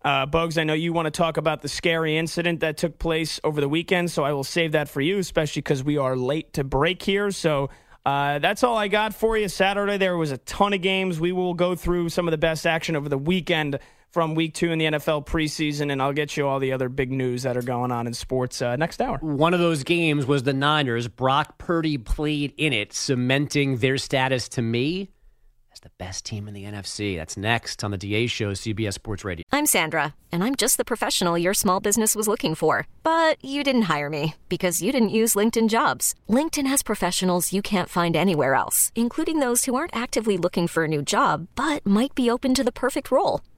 Uh, Bugs, I know you want to talk about the scary incident that took place over the weekend, so I will save that for you, especially because we are late to break here. So uh, that's all I got for you. Saturday, there was a ton of games. We will go through some of the best action over the weekend from week two in the NFL preseason, and I'll get you all the other big news that are going on in sports uh, next hour. One of those games was the Niners. Brock Purdy played in it, cementing their status to me as the best team in the NFC. That's next on the DA Show, CBS Sports Radio. I'm Sandra, and I'm just the professional your small business was looking for. But you didn't hire me because you didn't use LinkedIn jobs. LinkedIn has professionals you can't find anywhere else, including those who aren't actively looking for a new job but might be open to the perfect role,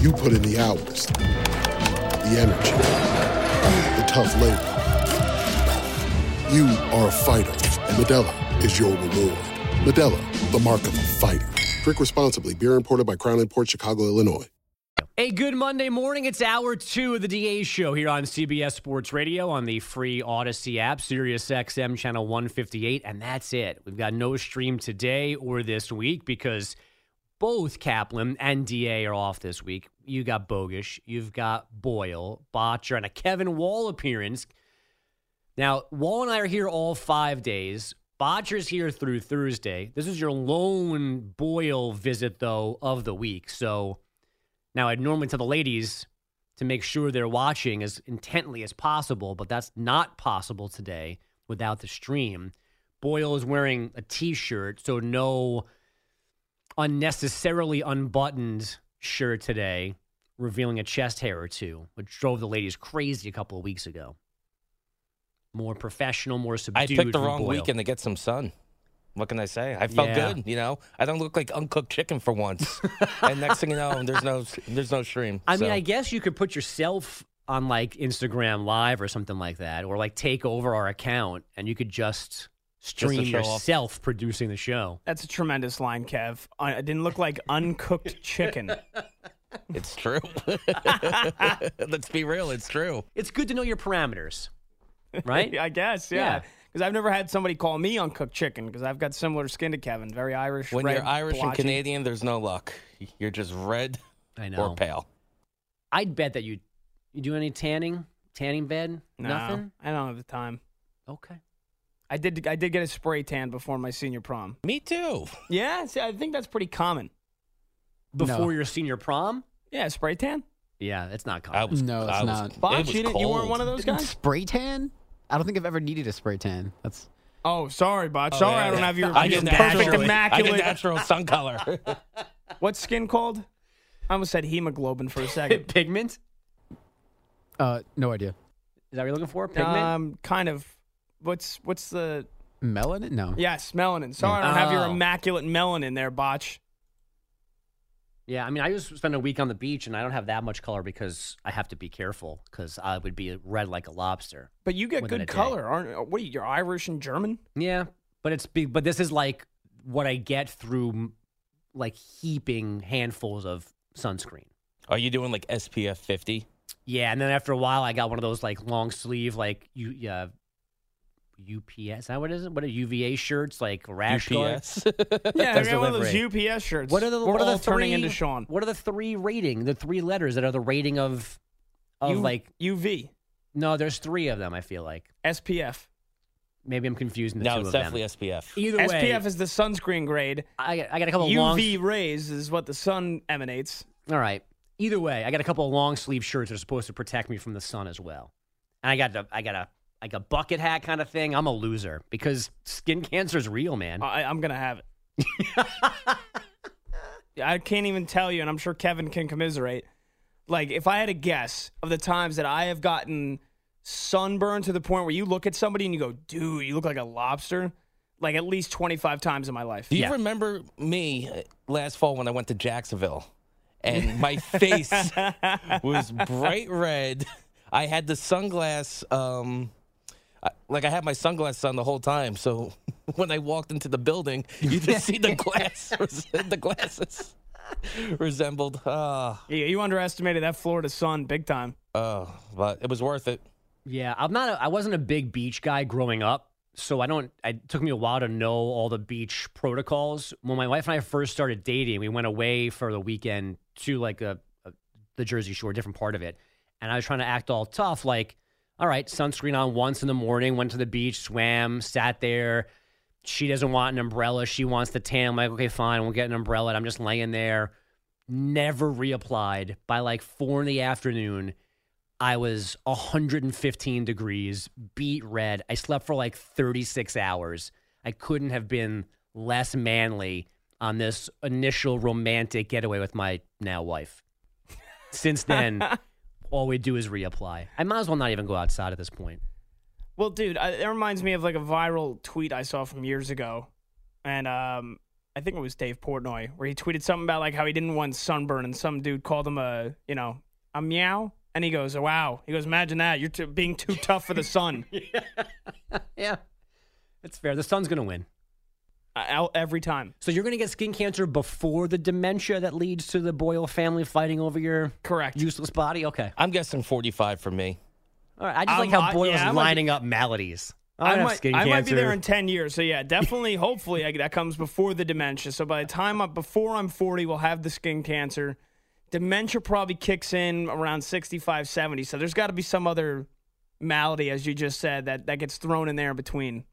You put in the hours, the energy, the tough labor. You are a fighter, and Modelo is your reward. Modelo, the mark of a fighter. Drink responsibly. Beer imported by Crown Port Chicago, Illinois. A good Monday morning. It's hour two of the DA show here on CBS Sports Radio on the free Audacy app, Sirius XM channel 158. And that's it. We've got no stream today or this week because both Kaplan and DA are off this week. You got Bogusch, you've got Boyle, Botcher, and a Kevin Wall appearance. Now, Wall and I are here all five days. Botcher's here through Thursday. This is your lone Boyle visit, though, of the week. So now I'd normally tell the ladies to make sure they're watching as intently as possible, but that's not possible today without the stream. Boyle is wearing a t shirt, so no unnecessarily unbuttoned shirt today, revealing a chest hair or two, which drove the ladies crazy a couple of weeks ago. More professional, more subdued. I picked the wrong Boyle. weekend to get some sun. What can I say? I felt Yeah. good. You know, I don't look like uncooked chicken for once. and next thing you know, there's no there's no stream. I mean, I guess you could put yourself on like Instagram Live or something like that, or like take over our account and you could just stream show off. yourself producing the show. That's a tremendous line, Kev. I it didn't look like uncooked chicken. it's true. Let's be real. It's true. It's good to know your parameters, right? I guess, Yeah. yeah. Because I've never had somebody call me uncooked chicken because I've got similar skin to Kevin. Very Irish. When red, you're Irish and blotchy. Canadian, there's no luck. You're just red I know. or pale. I'd bet that you you do any tanning, tanning bed, No, nothing. I don't have the time. Okay. I did. I did get a spray tan before my senior prom. Me too. Yeah, see, I think that's pretty common. Before your senior prom? Yeah, spray tan. Yeah, it's not common. was- No, it's I was- not. Botch, it was you, didn't- you weren't cold. one of those guys. Spray tan? I don't think I've ever needed a spray tan. That's Oh, sorry, Bot. Oh, sorry, yeah, I don't have your I get perfect naturally- I get immaculate natural sun color. What's skin called? I almost said hemoglobin for a second. Pigment? Uh, no idea. Is that what you're looking for? Pigment? Um, kind of. What's what's the? Melanin? No. Yes, melanin. Sorry, I don't have your Oh. immaculate melanin there, Botch. Yeah, I mean, I just spend a week on the beach and I don't have that much color because I have to be careful because I would be red like a lobster. But you get within a good day. color, aren't? Uh, what are you? You're Irish and German. Yeah, but it's big. But this is like what I get through m- like heaping handfuls of sunscreen. Are you doing like SPF 50? Yeah, and then after a while, I got one of those like long sleeve like you yeah. UPS, is that what is it? What are UVA shirts like rash guard? UPS? Yeah, I got one of those. UPS shirts. What are the We're what are all the turning three, into Sean? What are the three rating? The three letters that are the rating of of U- like UV no, there's three of them. I feel like SPF. maybe I'm confusing the No, two it's of definitely them. SPF. Either way, SPF is the sunscreen grade. I, I got a couple UV long. rays is what the sun emanates. All right. Either way, I got a couple of long sleeve shirts that are supposed to protect me from the sun as well. And I got a, I got a like a bucket hat kind of thing. I'm a loser because skin cancer is real, man. I, I'm gonna have it. I can't even tell you, and I'm sure Kevin can commiserate. Like, if I had a guess of the times that I have gotten sunburned to the point where you look at somebody and you go, "Dude, you look like a lobster," like at least 25 times in my life. Do you remember me uh, last fall when I went to Jacksonville and my face was bright red? I had the sunglass, um, I- like I had my sunglasses on the whole time. So when I walked into the building, you just see the glass, the glasses resembled. Ah, Yeah, you underestimated that Florida sun big time. oh, but it was worth it. Yeah, I'm not. A, I wasn't a big beach guy growing up, so I don't. It took me a while to know all the beach protocols. When my wife and I first started dating, we went away for the weekend to like a, a the Jersey Shore, a different part of it, and I was trying to act all tough, like, all right, sunscreen on once in the morning, went to the beach, swam, sat there. She doesn't want an umbrella. She wants the tan. I'm like, okay, fine, we'll get an umbrella. And I'm just laying there, never reapplied. By like four in the afternoon, I was 115 degrees, beat red. I slept for like 36 hours. I couldn't have been less manly on this initial romantic getaway with my now wife. Since then, all we do is reapply. I might as well not even go outside at this point. Well, dude, I, it reminds me of like a viral tweet I saw from years ago, and um, I think it was Dave Portnoy, where he tweeted something about like how he didn't want sunburn, and some dude called him a, you know, a meow, and he goes, oh, "Wow," he goes, "Imagine that, you're t- being too tough for the sun." Yeah, it's fair. The sun's going to win. Out every time. So you're going to get skin cancer before the dementia that leads to the Boyle family fighting over your correct useless body. Okay, I'm guessing 45 for me. all right. I just Um, like how I- Boyle's yeah, I might lining up maladies. I, I have might, skin I might be there in 10 years. So, yeah, definitely, hopefully, I, that comes before the dementia. So, by the time I'm, before I'm 40, we'll have the skin cancer. Dementia probably kicks in around 65, 70. So, there's got to be some other malady, as you just said, that, that gets thrown in there in between.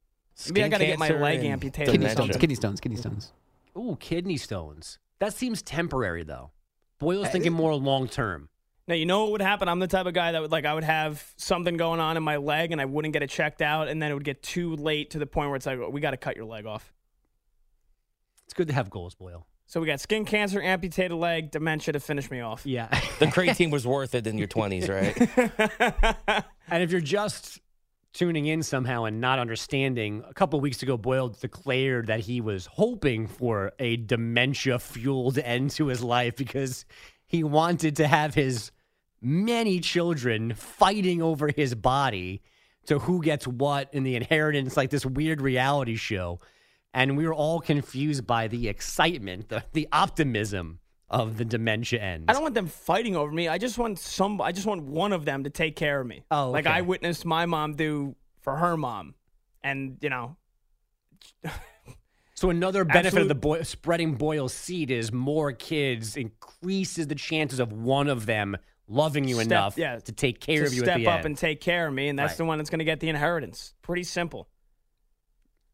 Maybe I Skin got to get my leg amputated. Kidney stones. Kidney stones. Kidney stones. Ooh, kidney stones. That seems temporary though. Boyle's uh, thinking more long term. Now, you know what would happen? I'm the type of guy that would, like, I would have something going on in my leg and I wouldn't get it checked out. And then it would get too late to the point where it's like, we got to cut your leg off. It's good to have goals, Boyle. So, we got skin cancer, amputated leg, dementia to finish me off. Yeah. The crate team was worth it in your 20s, right? and if you're just tuning in somehow and not understanding, a couple weeks ago, Boyle declared that he was hoping for a dementia fueled end to his life because he wanted to have his many children fighting over his body to who gets what in the inheritance, like this weird reality show. And we were all confused by the excitement, the, the optimism of the dementia end. I don't want them fighting over me. I just want some. I just want one of them to take care of me. Oh, like. I witnessed my mom do for her mom, and you know, So another benefit Absolute- of the boy, spreading Boyle's seed is more kids increases the chances of one of them loving you Step- enough yeah, to take care to of you step up end. and take care of me, and that's Right. the one that's going to get the inheritance. Pretty simple.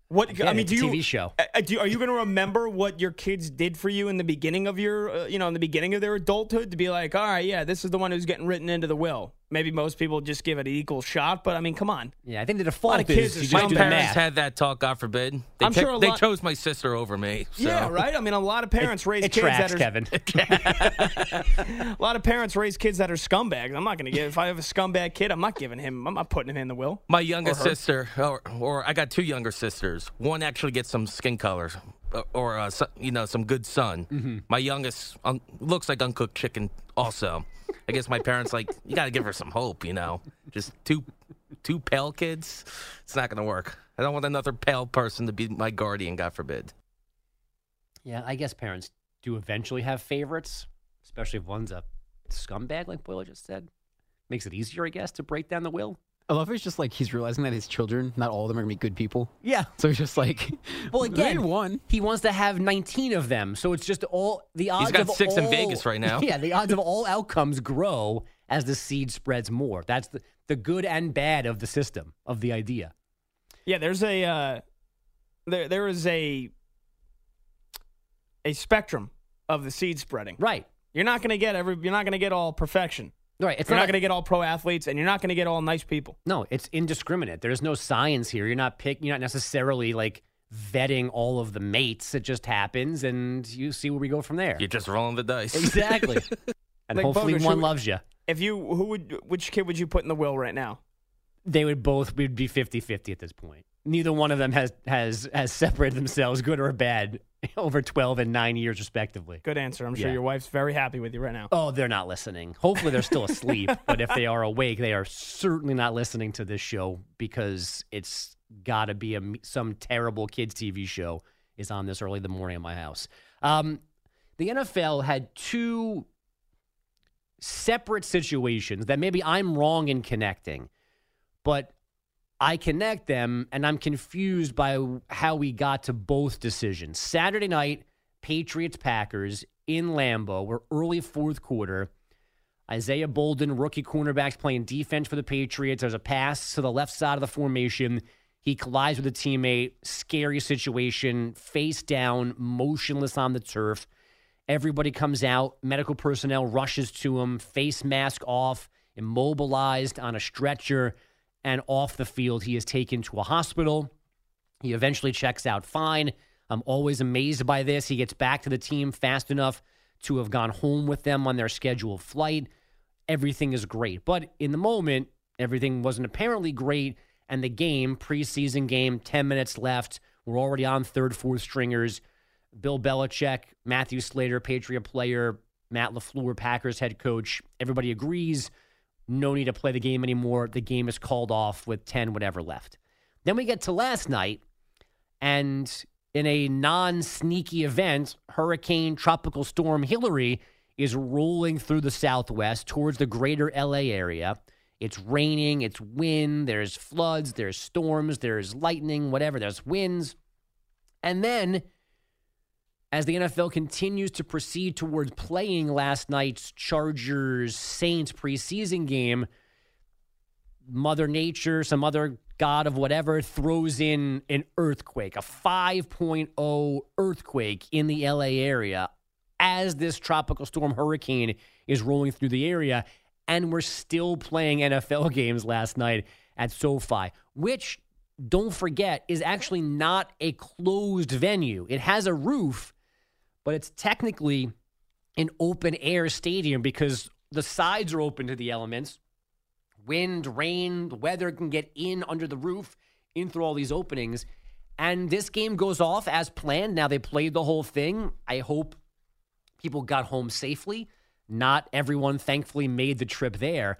What I mean, do a you TV show. do, are you going to remember what your kids did for you in the beginning of your, uh, you know, in the beginning of their adulthood? To be like, all right, yeah, this is the one who's getting written into the will. Maybe most people just give it an equal shot. But I mean, come on. Yeah, I think the A lot default of kids is are you My just do the parents math. had that talk. God forbid. They, I'm picked- sure a they chose my sister over me. So. Yeah, right. I mean, a lot of parents raise it kids tracks, that are Kevin. a lot of parents raise kids that are scumbags. I'm not going to give. If I have a scumbag kid, I'm not giving him. I'm not putting him in the will. My younger Or sister, or, or I got two younger sisters. One actually gets some skin color, or, or uh, you know, some good sun. Mm-hmm. My youngest um, looks like uncooked chicken. Also, I guess my parents like you got to give her some hope. You know, just two two pale kids. It's not going to work. I don't want another pale person to be my guardian. God forbid. Yeah, I guess parents do eventually have favorites, especially if one's a scumbag, like Boyle just said. Makes it easier, I guess, to break down the will. I love it's just like he's realizing that his children, not all of them are gonna be good people. Yeah. So he's just like, Well, again, won. he wants to have 19 of them, so it's just all the odds. He's got of six in Vegas right now. Yeah, the odds of all outcomes grow as the seed spreads more. That's the the good and bad of the system of the idea. Yeah, there's a uh, there there is a a spectrum of the seed spreading. Right. You're not going to get every. You're not going to get all perfection. Right. It's you're not, not going to get all pro athletes, and you're not going to get all nice people. No, it's indiscriminate. There's no science here. You're not pick. You're not necessarily like vetting all of the mates. It just happens, and you see where we go from there. You're just rolling the dice. Exactly. and Like, hopefully Bogus, one who- loves you. If you who would which kid would you put in the will right now? They would both would be 50-50 at this point. Neither one of them has has has separated themselves, good or bad, over twelve and nine years respectively. Good answer. I'm sure Yeah. your wife's very happy with you right now. Oh, they're not listening. Hopefully, they're still asleep. but if they are awake, they are certainly not listening to this show because it's got to be a, some terrible kids' TV show is on this early in the morning in my house. Um, the NFL had two separate situations that maybe I'm wrong in connecting, but I connect them and I'm confused by how we got to both decisions. Saturday night, Patriots Packers in Lambeau, we're early fourth quarter. Isaiah Bolden, rookie cornerbacks playing defense for the Patriots. There's a pass to the left side of the formation. He collides with a teammate. Scary situation. Face down, motionless on the turf. Everybody comes out. Medical personnel rushes to him. Face mask off, immobilized on a stretcher, and off the field. He is taken to a hospital. He eventually checks out fine. I'm always amazed by this. He gets back to the team fast enough to have gone home with them on their scheduled flight. Everything is great. But in the moment, everything wasn't apparently great. And the game, preseason game, 10 minutes left. We're already on third, fourth stringers. Bill Belichick, Matthew Slater, Patriot player, Matt LaFleur, Packers head coach. Everybody agrees. No need to play the game anymore. The game is called off with 10 whatever left. Then we get to last night, and in a non sneaky event, Hurricane Tropical Storm Hilary is rolling through the southwest towards the greater LA area. It's raining, it's wind, there's floods, there's storms, there's lightning, whatever, there's winds. And then, as the NFL continues to proceed towards playing last night's Chargers Saints preseason game, Mother Nature, some other god of whatever, throws in an earthquake, a 5.0 earthquake in the LA area as this tropical storm hurricane is rolling through the area. And we're still playing NFL games last night at SoFi, which, don't forget, is actually not a closed venue. It has a roof, but it's technically an open air stadium because the sides are open to the elements wind, rain, the weather can get in under the roof, in through all these openings. And this game goes off as planned. Now they played the whole thing. I hope people got home safely. Not everyone, thankfully, made the trip there.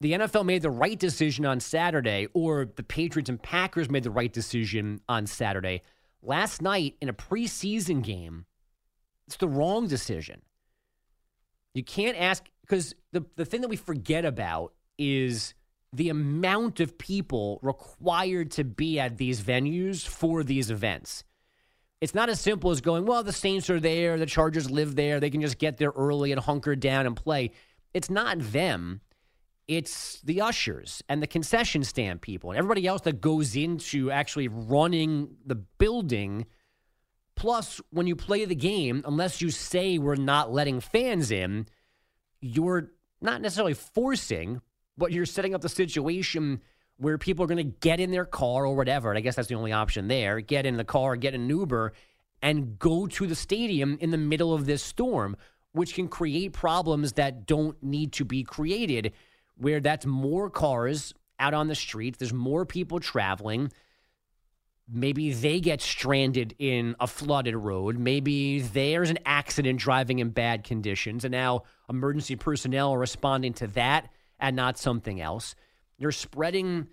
The NFL made the right decision on Saturday, or the Patriots and Packers made the right decision on Saturday. Last night in a preseason game, it's the wrong decision. You can't ask because the, the thing that we forget about is the amount of people required to be at these venues for these events. It's not as simple as going, well, the Saints are there, the Chargers live there, they can just get there early and hunker down and play. It's not them. It's the ushers and the concession stand people and everybody else that goes into actually running the building. Plus, when you play the game, unless you say we're not letting fans in, you're not necessarily forcing, but you're setting up the situation where people are going to get in their car or whatever. And I guess that's the only option there. Get in the car, get an Uber, and go to the stadium in the middle of this storm, which can create problems that don't need to be created, where that's more cars out on the streets, there's more people traveling. Maybe they get stranded in a flooded road. Maybe there's an accident driving in bad conditions, and now emergency personnel are responding to that and not something else. You're spreading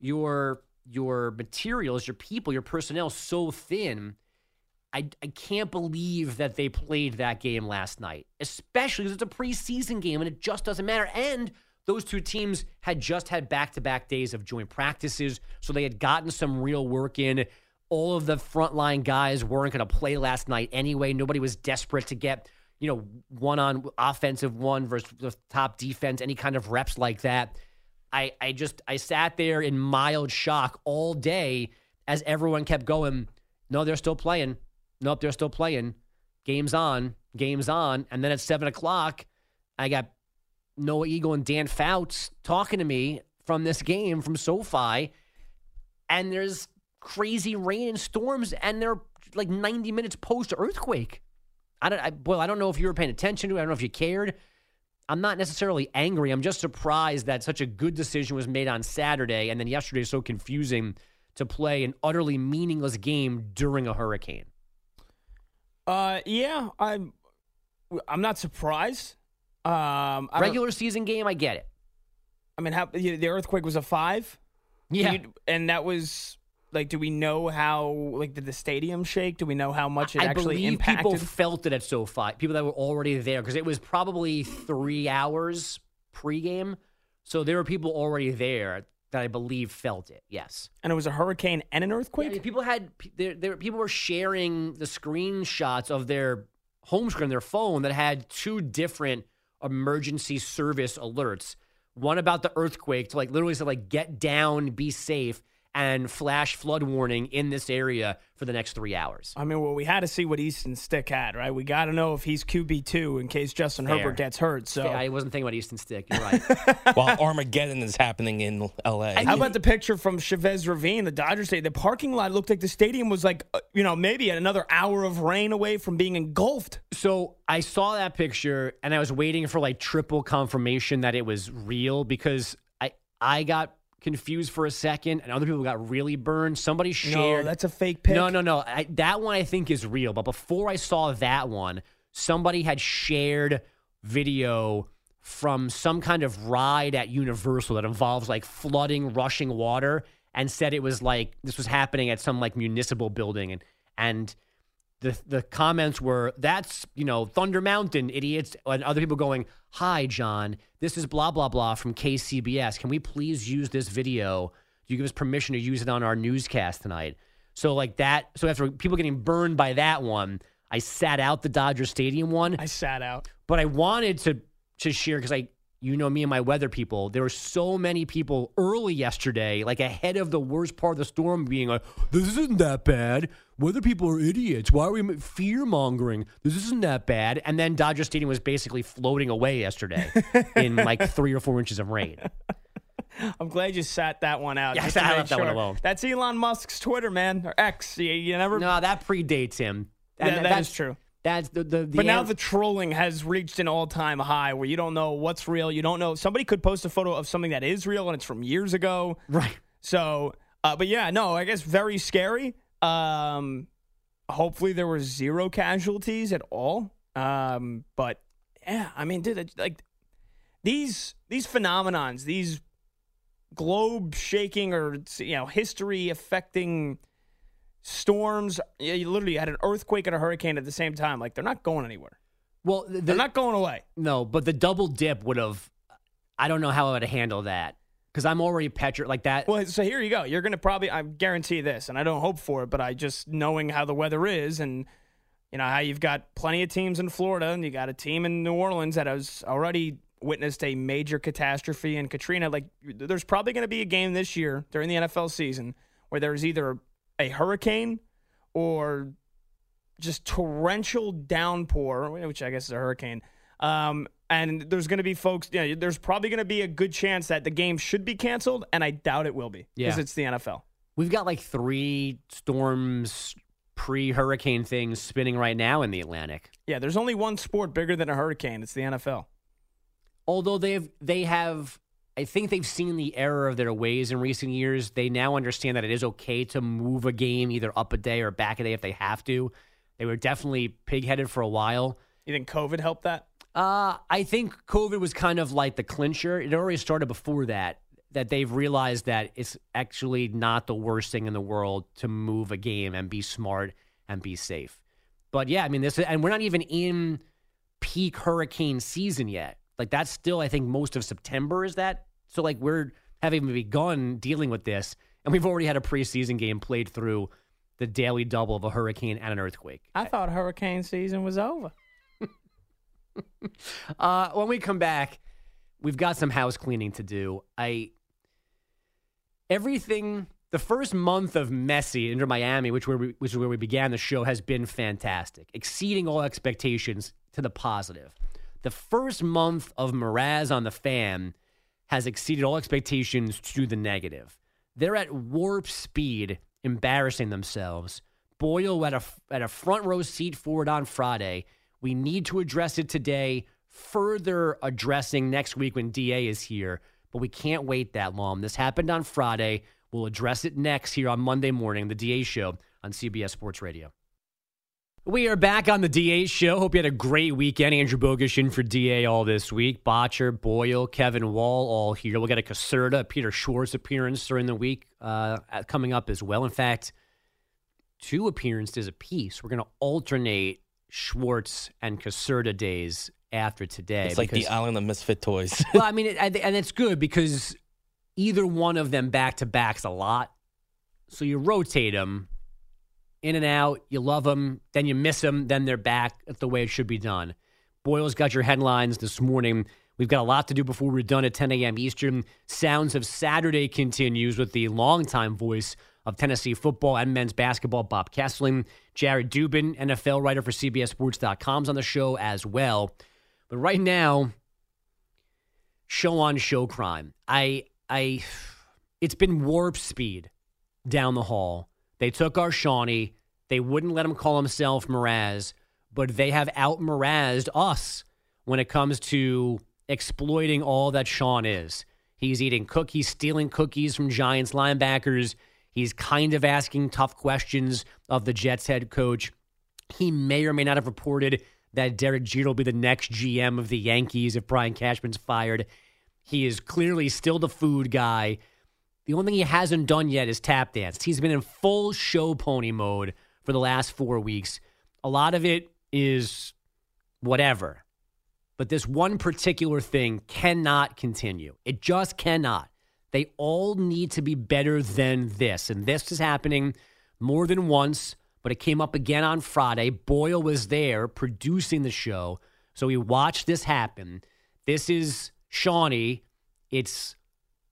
your your materials, your people, your personnel so thin. I, I can't believe that they played that game last night, especially because it's a preseason game and it just doesn't matter. And those two teams had just had back to back days of joint practices, so they had gotten some real work in. All of the frontline guys weren't going to play last night anyway. Nobody was desperate to get, you know, one on offensive one versus the top defense, any kind of reps like that. I, I just I sat there in mild shock all day as everyone kept going. No, they're still playing. Nope, they're still playing. Game's on, game's on. And then at seven o'clock, I got Noah Eagle and Dan Fouts talking to me from this game from SoFi, and there's crazy rain and storms, and they're like 90 minutes post earthquake. I don't, I, well, I don't know if you were paying attention to it. I don't know if you cared. I'm not necessarily angry. I'm just surprised that such a good decision was made on Saturday, and then yesterday is so confusing to play an utterly meaningless game during a hurricane. Uh, yeah, I'm. I'm not surprised. Um, regular season game, I get it. I mean, how the earthquake was a five? Yeah, You- and that was like, do we know how? Like, did the stadium shake? Do we know how much it I actually believe impacted? people felt it at SoFi. People that were already there because it was probably three hours pregame, so there were people already there that I believe felt it. Yes, and it was a hurricane and an earthquake. Yeah, people had there, there. People were sharing the screenshots of their home screen, their phone that had two different emergency service alerts. One about the earthquake to like literally said like get down, be safe, and flash flood warning in this area for the next three hours. I mean, well, we had to see what Easton Stick had, right? We got to know if he's QB two in case Justin Fair. Herbert gets hurt. So I wasn't thinking about Easton Stick. You're right. While Armageddon is happening in L.A. How about the picture from Chavez Ravine, the Dodger Stadium? The parking lot looked like the stadium was like, uh, you know, maybe another hour of rain away from being engulfed. So I saw that picture and I was waiting for like triple confirmation that it was real because I I got confused for a second and other people got really burned. Somebody shared. No, that's a fake pic. No, no, no. I, that one I think is real. But before I saw that one, somebody had shared video from some kind of ride at Universal that involves like flooding, rushing water, and said it was like this was happening at some like municipal building, and and the the comments were that's you know Thunder Mountain idiots, and other people going, "Hi, John, this is blah blah blah from KCBS. Can we please use this video? Do you give us permission to use it on our newscast tonight?" So like that. So after people getting burned by that one, I sat out the Dodger Stadium one. I sat out. But I wanted to to share because I, you know, me and my weather people. There were so many people early yesterday, like ahead of the worst part of the storm, being like, "This isn't that bad. Weather people are idiots. Why are we fear mongering? This isn't that bad." And then Dodger Stadium was basically floating away yesterday in like three or four inches of rain. I'm glad you sat that one out. Yeah, I make left that one alone. That's Elon Musk's Twitter, man, or X. You, you never. No, that predates him. Yeah, that that's true. That's the the. the but now the trolling has reached an all-time high where you don't know what's real. You don't know. Somebody could post a photo of something that is real and it's from years ago. Right. So, uh, but yeah, no, I guess very scary. Um, hopefully there were zero casualties at all. Um, but yeah, I mean, dude, like these these phenomenons, these globe shaking or you know history affecting storms. You literally had an earthquake and a hurricane at the same time. Like they're not going anywhere. Well, the, they're not going away. No, but the double dip would have. I don't know how I would handle that because I'm already petrified like that. Well, so here you go. You're going to probably, I guarantee this, and I don't hope for it, but I just knowing how the weather is and, you know, how you've got plenty of teams in Florida and you got a team in New Orleans that has already witnessed a major catastrophe in Katrina. Like, there's probably going to be a game this year during the NFL season where there's either a hurricane or just torrential downpour, which I guess is a hurricane. Um, And there's going to be folks, you know, there's probably going to be a good chance that the game should be canceled, and I doubt it will be because Yeah. it's the NFL. We've got like three storms, pre hurricane things spinning right now in the Atlantic. Yeah, there's only one sport bigger than a hurricane. It's the NFL. Although they've they have I think they've seen the error of their ways in recent years. They now understand that it is okay to move a game either up a day or back a day if they have to. They were definitely pig-headed for a while. You think COVID helped that? Uh, I think COVID was kind of like the clincher. It already started before that. That they've realized that it's actually not the worst thing in the world to move a game and be smart and be safe. But yeah, I mean this, and we're not even in peak hurricane season yet. Like that's still, I think, most of September is that. So like we're having begun dealing with this, and we've already had a preseason game played through the daily double of a hurricane and an earthquake. I thought hurricane season was over. Uh, when we come back, we've got some house cleaning to do. I everything. The first month of Messi Inter Miami, which where we, which is where we began the show, has been fantastic, exceeding all expectations to the positive. The first month of Mraz on the fan has exceeded all expectations to the negative. They're at warp speed, embarrassing themselves. Boyle at a at a front row seat for it on Friday. We need to address it today. Further addressing next week when DA is here, but we can't wait that long. This happened on Friday. We'll address it next here on Monday morning, the DA show on CBS Sports Radio. We are back on the DA show. Hope you had a great weekend. Andrew Bogusch in for DA all this week. Botcher, Boyle, Kevin Wall all here. We'll get a Caserta, Peter Schwartz appearance during the week uh, coming up as well. In fact, two appearances apiece. We're going to alternate Schwartz and Caserta days after today. It's like the island of misfit toys. well, I mean, it, and it's good because either one of them back to back's a lot. So you rotate them in and out. You love them, then you miss them, then they're back. That's the way it should be done. Boyle's got your headlines this morning. We've got a lot to do before we're done at 10 a.m. Eastern. Sounds of Saturday continues with the longtime voice of Tennessee football and men's basketball, Bob Kesling. Jared Dubin, NFL writer for CBSSports.com, is on the show as well. But right now, show on show crime. I I it's been warp speed down the hall. They took our Shawnee. They wouldn't let him call himself Mraz, but they have out Mrazed us when it comes to exploiting all that Sean is. He's eating cookies, stealing cookies from Giants linebackers. He's kind of asking tough questions of the Jets head coach. He may or may not have reported that Derek Jeter will be the next GM of the Yankees if Brian Cashman's fired. He is clearly still the food guy. The only thing he hasn't done yet is tap dance. He's been in full show pony mode for the last four weeks. A lot of it is whatever. But this one particular thing cannot continue. It just cannot. They all need to be better than this. And this is happening more than once, but it came up again on Friday. Boyle was there producing the show. So we watched this happen. This is Shawnee. It's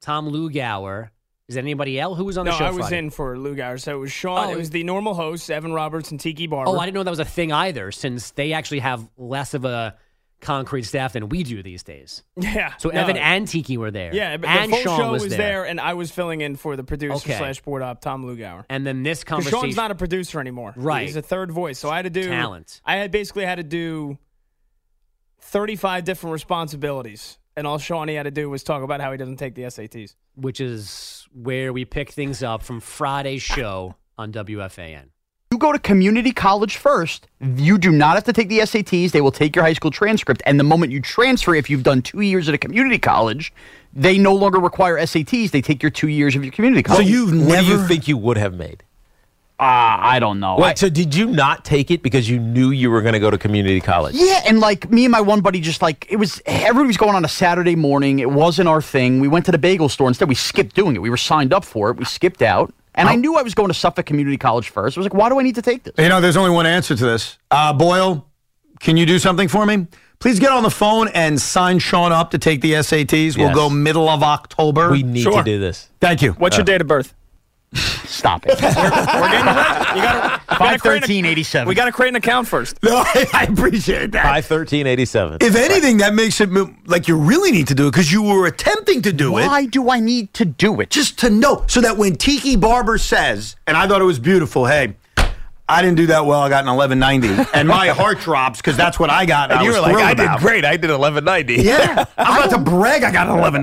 Tom Lugauer. Is there anybody else who was on the no, show? I was Friday? in for Lou Lugauer. So it was Sean. Oh, it was the normal hosts, Evan Roberts and Tiki Barber. Oh, I didn't know that was a thing either, since they actually have less of a concrete staff than we do these days. Yeah. So no. Evan and Tiki were there. Yeah, but and the full Sean show was, was there. and I was filling in for the producer Okay. slash board op, Tom Lugauer. And then this conversation. Sean's not a producer anymore. Right. He's a third voice. So I had to do Talent. I had basically had to do thirty-five different responsibilities, and all Shawnee had to do was talk about how he doesn't take the SATs. which is where we pick things up from Friday's show on WFAN. You go to community college first. You do not have to take the SATs. They will take your high school transcript. And the moment you transfer, if you've done two years at a community college, they no longer require SATs. They take your two years of your community college. So you've what do you think you would have made? Ah, I don't know. Wait, I- so did you not take it because you knew you were going to go to community college? Yeah, and like me and my one buddy just like it was everybody was going on a Saturday morning. It wasn't our thing. We went to the bagel store instead. We skipped doing it. We were signed up for it. We skipped out. And I knew I was going to Suffolk Community College first. I was like, why do I need to take this? You know, there's only one answer to this. Uh, Boyle, can you do something for me? Please get on the phone and sign Sean up to take the SATs. We'll go middle of October. We need to do this. Thank you. What's your date of birth? Stop it. We're getting ready. You got to Five thirteen eighty seven. We got to create an account first. No, I, I appreciate that. Five thirteen eighty seven. If anything, that makes it like you really need to do it because you were attempting to do it. Why do I need to do it? Just to know, so that when Tiki Barber says, and I thought it was beautiful, hey, I didn't do that well. I got an 1190, and my heart drops because that's what I got. And I you was were like, thrilled I did great. I did eleven ninety. Yeah, I'm about to brag. I got an 11.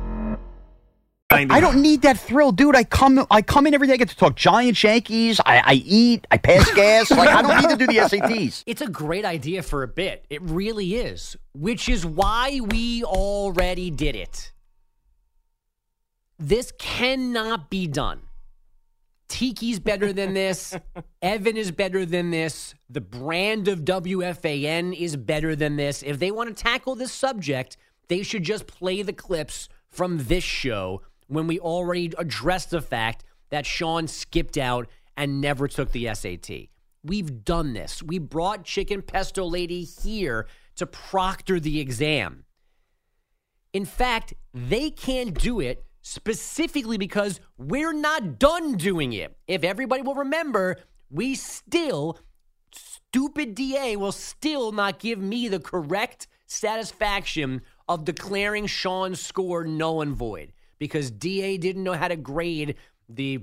I don't need that thrill, dude. I come, I come in every day. I get to talk Giants, Yankees. I, I eat. I pass gas. Like I don't need to do the SATs. It's a great idea for a bit. It really is, which is why we already did it. This cannot be done. Tiki's better than this. Evan is better than this. The brand of WFAN is better than this. If they want to tackle this subject, they should just play the clips from this show when we already addressed the fact that Sean skipped out and never took the SAT. We've done this. We brought Chicken Pesto Lady here to proctor the exam. In fact, they can't do it specifically because we're not done doing it. If everybody will remember, we still, stupid DA will still not give me the correct satisfaction of declaring Sean's score null and void because DA didn't know how to grade the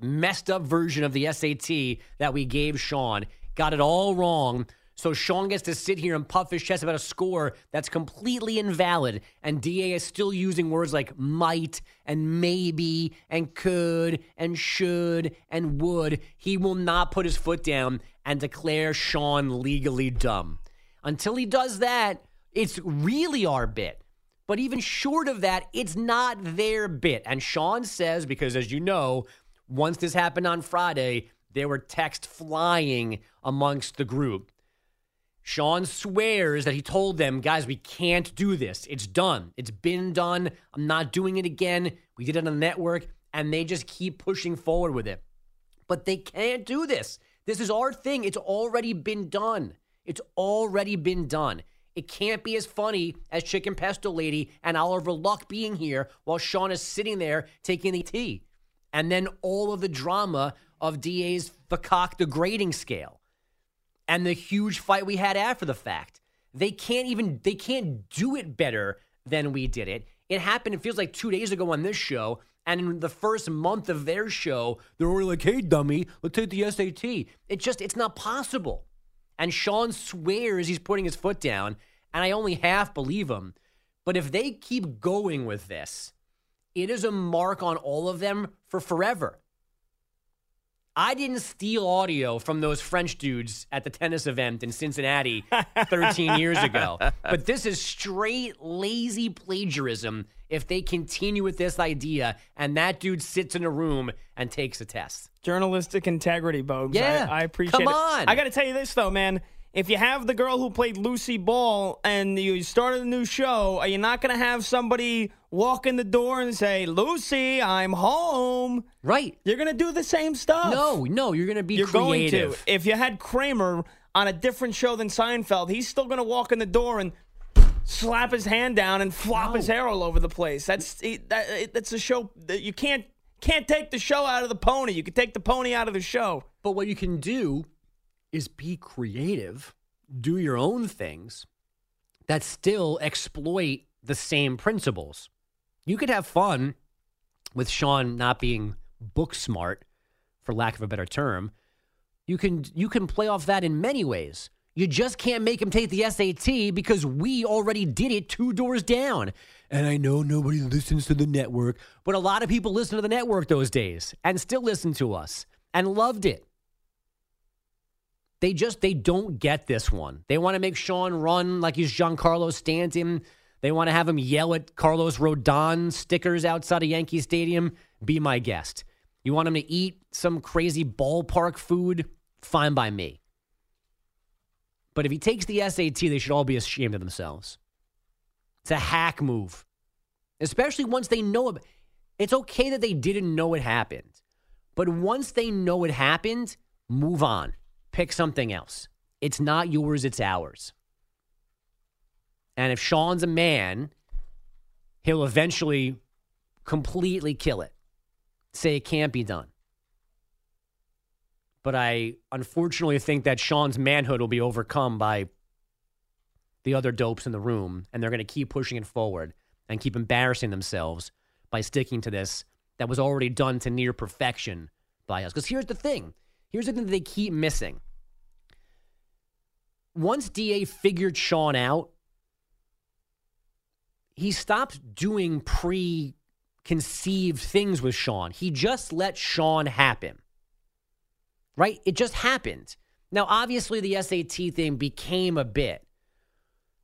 messed up version of the SAT that we gave Sean. Got it all wrong. So Sean gets to sit here and puff his chest about a score that's completely invalid. And DA is still using words like might and maybe and could and should and would. He will not put his foot down and declare Sean legally dumb. Until he does that, it's really our bit. But even short of that, it's not their bit. And Sean says, because as you know, once this happened on Friday, there were texts flying amongst the group. Sean swears that he told them, guys, we can't do this. It's done. It's been done. I'm not doing it again. We did it on the network, and they just keep pushing forward with it. But they can't do this. This is our thing. It's already been done. It's already been done. It can't be as funny as Chicken Pesto Lady and Oliver Luck being here while Sean is sitting there taking the tea. And then all of the drama of DA's the cock the grading scale and the huge fight we had after the fact. They can't even they can't do it better than we did it. It happened, it feels like two days ago on this show. And in the first month of their show, they're like, hey, dummy, let's take the SAT. It just, it's not possible. And Sean swears he's putting his foot down, and I only half believe him. But if they keep going with this, it is a mark on all of them for forever. I didn't steal audio from those French dudes at the tennis event in Cincinnati 13 years ago. But this is straight lazy plagiarism if they continue with this idea and that dude sits in a room and takes a test. Journalistic integrity, Bogues. Yeah. I, I appreciate Come it. on. I got to tell you this, though, man. If you have the girl who played Lucy Ball and you started a new show, are you not going to have somebody walk in the door and say, Lucy, I'm home? Right. You're going to do the same stuff. No, no, you're going to be You're creative. going to. If you had Kramer on a different show than Seinfeld, he's still going to walk in the door and slap his hand down and flop his hair all over the place. That's that, that's a show that you can't can't take the show out of the pony. You can take the pony out of the show. But what you can do is be creative, do your own things that still exploit the same principles. You could have fun with Sean not being book smart, for lack of a better term. You can you can play off that in many ways. You just can't make him take the SAT because we already did it two doors down. And I know nobody listens to the network, but a lot of people listen to the network those days and still listen to us and loved it. They just they don't get this one. They want to make Sean run like he's Giancarlo Stanton. They want to have him yell at Carlos Rodon stickers outside of Yankee Stadium. Be my guest. You want him to eat some crazy ballpark food? Fine by me. But if he takes the SAT, they should all be ashamed of themselves. It's a hack move, especially once they know it. It's okay that they didn't know it happened, but once they know it happened, move on. Pick something else. It's not yours, it's ours. And if Sean's a man, he'll eventually completely kill it. Say it can't be done. But I unfortunately think that Sean's manhood will be overcome by the other dopes in the room, and they're going to keep pushing it forward and keep embarrassing themselves by sticking to this that was already done to near perfection by us. Because here's the thing here's the thing that they keep missing. Once DA figured Sean out, he stopped doing preconceived things with Sean. He just let Sean happen. Right? It just happened. Now, obviously, the SAT thing became a bit,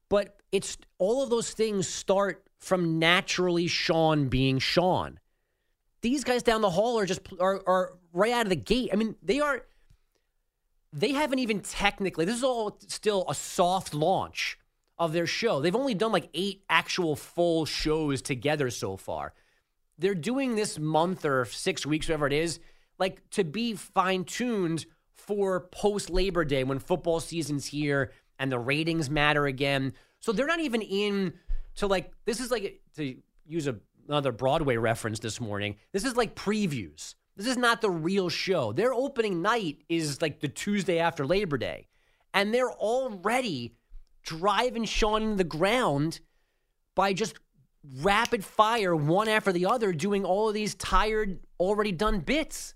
but it's all of those things start from naturally Sean being Sean. These guys down the hall are just are, are right out of the gate. I mean, they are. They haven't even technically. This is all still a soft launch of their show. They've only done like eight actual full shows together so far. They're doing this month or six weeks, whatever it is, like to be fine tuned for post Labor Day when football season's here and the ratings matter again. So they're not even in to like, this is like, to use a, another Broadway reference this morning, this is like previews. This is not the real show. Their opening night is like the Tuesday after Labor Day. And they're already driving Sean in the ground by just rapid fire, one after the other, doing all of these tired, already done bits.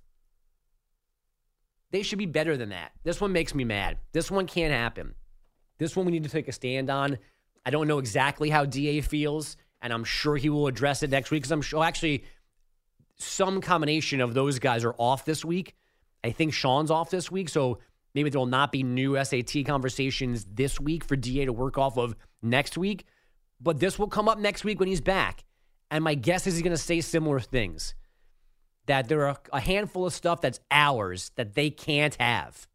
They should be better than that. This one makes me mad. This one can't happen. This one we need to take a stand on. I don't know exactly how DA feels, and I'm sure he will address it next week because I'm sure actually some combination of those guys are off this week. I think Sean's off this week, so maybe there will not be new SAT conversations this week for DA to work off of next week. But this will come up next week when he's back. And my guess is he's going to say similar things that there are a handful of stuff that's ours that they can't have.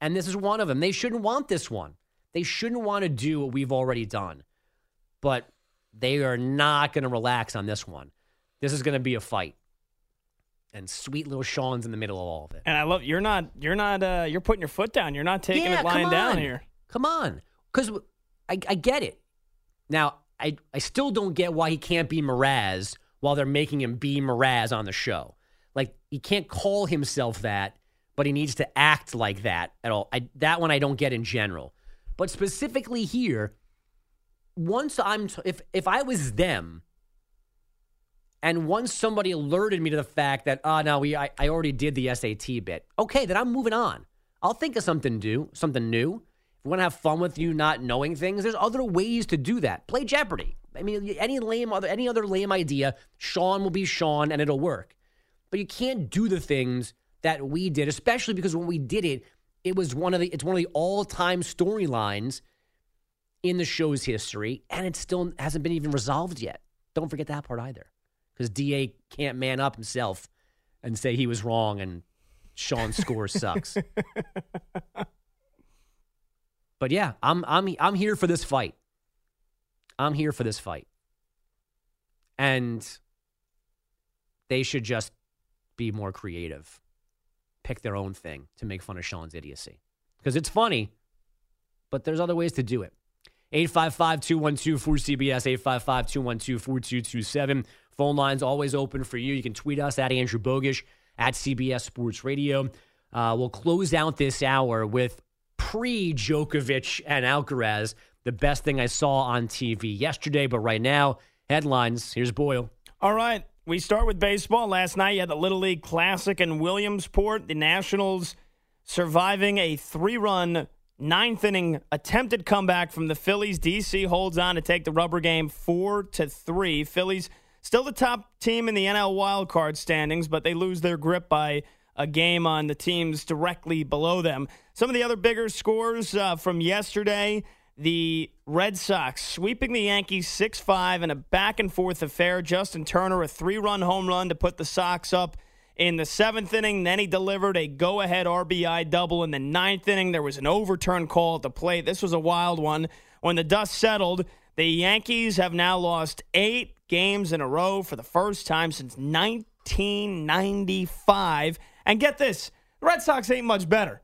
And this is one of them. They shouldn't want this one. They shouldn't want to do what we've already done. But they are not going to relax on this one. This is going to be a fight. And sweet little Sean's in the middle of all of it. And I love you're not you're not uh you're putting your foot down. You're not taking Yeah, it lying down here. Come on. Because I, I get it. Now, I, I still don't get why he can't be Mraz while they're making him be Mraz on the show. Like, he can't call himself that, but he needs to act like that at all. I, that one I don't get in general. But specifically here, once I'm, t- if, if I was them, and once somebody alerted me to the fact that, oh, no, we, I, I already did the SAT bit, okay, then I'm moving on. I'll think of something new, something new. If we want to have fun with you not knowing things, there's other ways to do that. Play Jeopardy. I mean, any lame other any other lame idea, Sean will be Sean and it'll work. But you can't do the things that we did, especially because when we did it, it was one of the it's one of the all-time storylines in the show's history, and it still hasn't been even resolved yet. Don't forget that part either. Because DA can't man up himself and say he was wrong and Sean's score sucks. But yeah, I'm I'm I'm here for this fight. I'm here for this fight. And they should just be more creative. Pick their own thing to make fun of Sean's idiocy. Because it's funny, but there's other ways to do it. 855 212 4CBS, 855 212 4227. Phone lines always open for you. You can tweet us at Andrew Bogusch at CBS Sports Radio. Uh, we'll close out this hour with pre Djokovic and Alcaraz, the best thing I saw on TV yesterday. But right now, headlines. Here's Boyle. All right. We start with baseball. Last night you had the Little League Classic in Williamsport. The Nationals surviving a three run, ninth inning attempted comeback from the Phillies. DC holds on to take the rubber game four to three. Phillies still the top team in the NL wildcard standings, but they lose their grip by a game on the teams directly below them. Some of the other bigger scores uh, from yesterday the Red Sox sweeping the Yankees 6 5 in a back and forth affair. Justin Turner, a three run home run to put the Sox up in the seventh inning. Then he delivered a go ahead RBI double in the ninth inning. There was an overturn call at the plate. This was a wild one. When the dust settled, the Yankees have now lost eight games in a row for the first time since 1995. And get this the Red Sox ain't much better.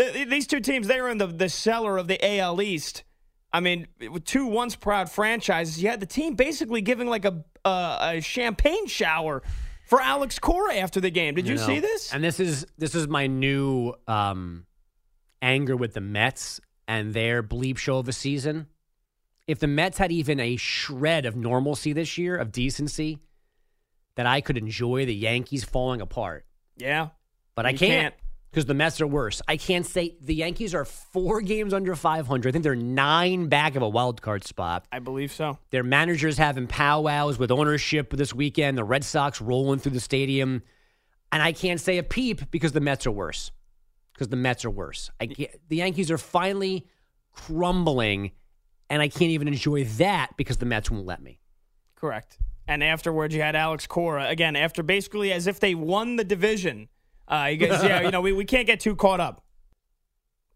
The- these two teams, they were in the, the cellar of the AL East. I mean, with two once proud franchises, you had the team basically giving like a, a, a champagne shower for Alex Cora after the game. Did you, know, see this? And this is this is my new um, anger with the Mets and their bleep show of a season. If the Mets had even a shred of normalcy this year, of decency, that I could enjoy the Yankees falling apart. Yeah. But I can't can't. Because the Mets are worse. I can't say the Yankees are four games under 500. I think they're nine back of a wild card spot. I believe so. Their managers having powwows with ownership this weekend. The Red Sox rolling through the stadium, and I can't say a peep because the Mets are worse. Because the Mets are worse. I can't, the Yankees are finally crumbling, and I can't even enjoy that because the Mets won't let me. Correct. And afterwards, you had Alex Cora again. After basically as if they won the division. Uh, you guys, yeah, you know, we, we can't get too caught up.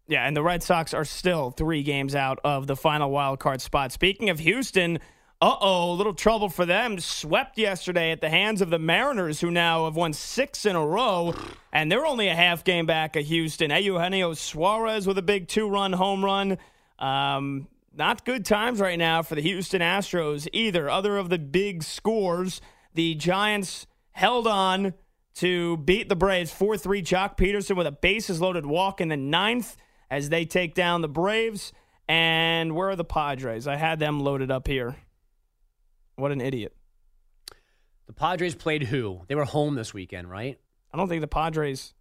Yeah, and the Red Sox are still three games out of the final wild card spot. Speaking of Houston, uh oh, a little trouble for them. Swept yesterday at the hands of the Mariners, who now have won six in a row, and they're only a half game back of Houston. Eugenio Suarez with a big two run home run. Um, not good times right now for the Houston Astros either. Other of the big scores, the Giants held on to beat the Braves 4 3. Joc Pederson with a bases loaded walk in the ninth as they take down the Braves. And where are the Padres? I had them loaded up here. What an idiot. The Padres played who? They were home this weekend, right? I don't think the Padres.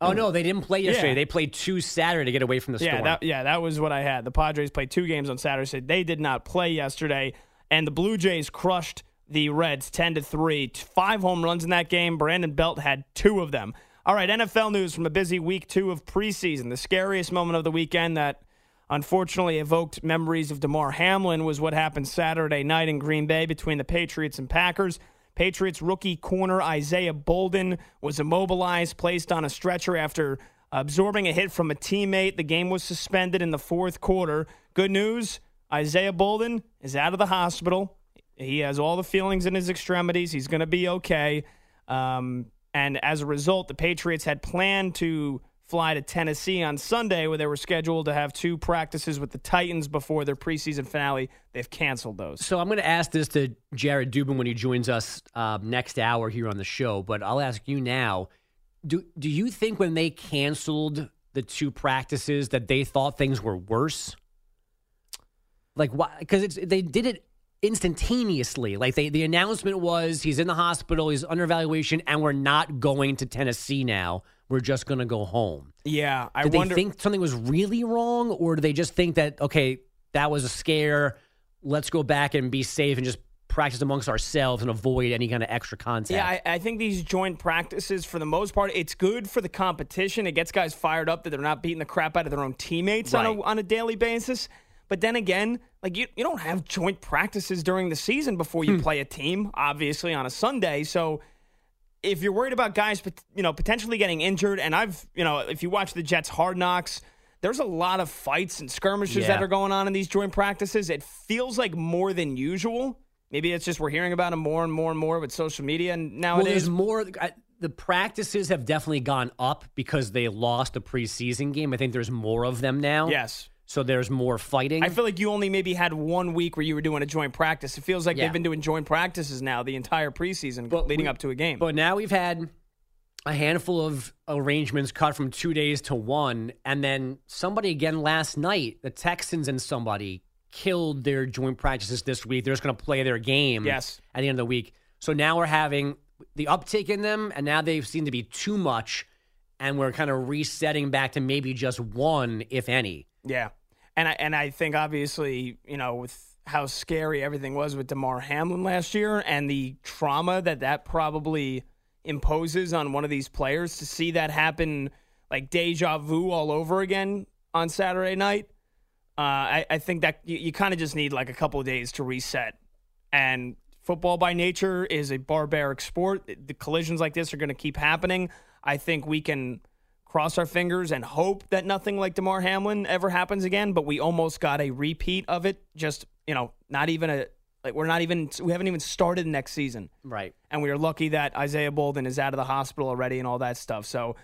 Oh no, they didn't play yesterday. Yeah. They played two Saturday to get away from the yeah, storm. that, yeah, that was what I had. The Padres played two games on Saturday. So they did not play yesterday, and the Blue Jays crushed the Reds ten to three. Five home runs in that game. Brandon Belt had two of them. All right, NFL news from a busy week two of preseason. The scariest moment of the weekend that unfortunately evoked memories of Damar Hamlin was what happened Saturday night in Green Bay between the Patriots and Packers. Patriots rookie corner Isaiah Bolden was immobilized, placed on a stretcher after absorbing a hit from a teammate. The game was suspended in the fourth quarter. Good news Isaiah Bolden is out of the hospital. He has all the feelings in his extremities. He's going to be okay. Um, and as a result, the Patriots had planned to fly to Tennessee on Sunday, where they were scheduled to have two practices with the Titans before their preseason finale. They've canceled those. So I'm going to ask this to Jared Dubin when he joins us uh, next hour here on the show, but I'll ask you now: Do do you think when they canceled the two practices that they thought things were worse? Like why? Because they did it instantaneously. Like they the announcement was he's in the hospital, he's under evaluation, and we're not going to Tennessee now. We're just going to go home. Yeah, I Did wonder. they think something was really wrong, or do they just think that okay, that was a scare? Let's go back and be safe and just practice amongst ourselves and avoid any kind of extra contact. Yeah, I, I think these joint practices, for the most part, it's good for the competition. It gets guys fired up that they're not beating the crap out of their own teammates on, a, on a daily basis. But then again, like you, you don't have joint practices during the season before you hmm. play a team, obviously on a Sunday. So if you're worried about guys, you know, potentially getting injured, and I've, you know, if you watch the Jets Hard Knocks, there's a lot of fights and skirmishes Yeah. that are going on in these joint practices. It feels like more than usual. Maybe it's just we're hearing about them more and more and more with social media and well, nowadays. there's more. I- The practices have definitely gone up because they lost a preseason game. I think there's more of them now. Yes. So there's more fighting. I feel like you only maybe had one week where you were doing a joint practice. It feels like Yeah. they've been doing joint practices now the entire preseason leading we- up to a game. But now we've had a handful of arrangements cut from two days to one, and then somebody again last night, the Texans and somebody killed their joint practices this week. They're just going to play their game Yes. at the end of the week. So now we're having the uptick in them, and now they seem to be too much, and we're kind of resetting back to maybe just one, if any. Yeah, and I and I think obviously you know with how scary everything was with Damar Hamlin last year and the trauma that that probably imposes on one of these players to see that happen like deja vu all over again on Saturday night. Uh, I, I think that you, you kind of just need like a couple of days to reset and football by nature is a barbaric sport. The collisions like this are going to keep happening. I think we can cross our fingers and hope that nothing like Damar Hamlin ever happens again, but we almost got a repeat of it. Just, you know, not even a like we're not even we haven't even started next season. Right. And we are lucky that Isaiah Bolden is out of the hospital already and all that stuff. So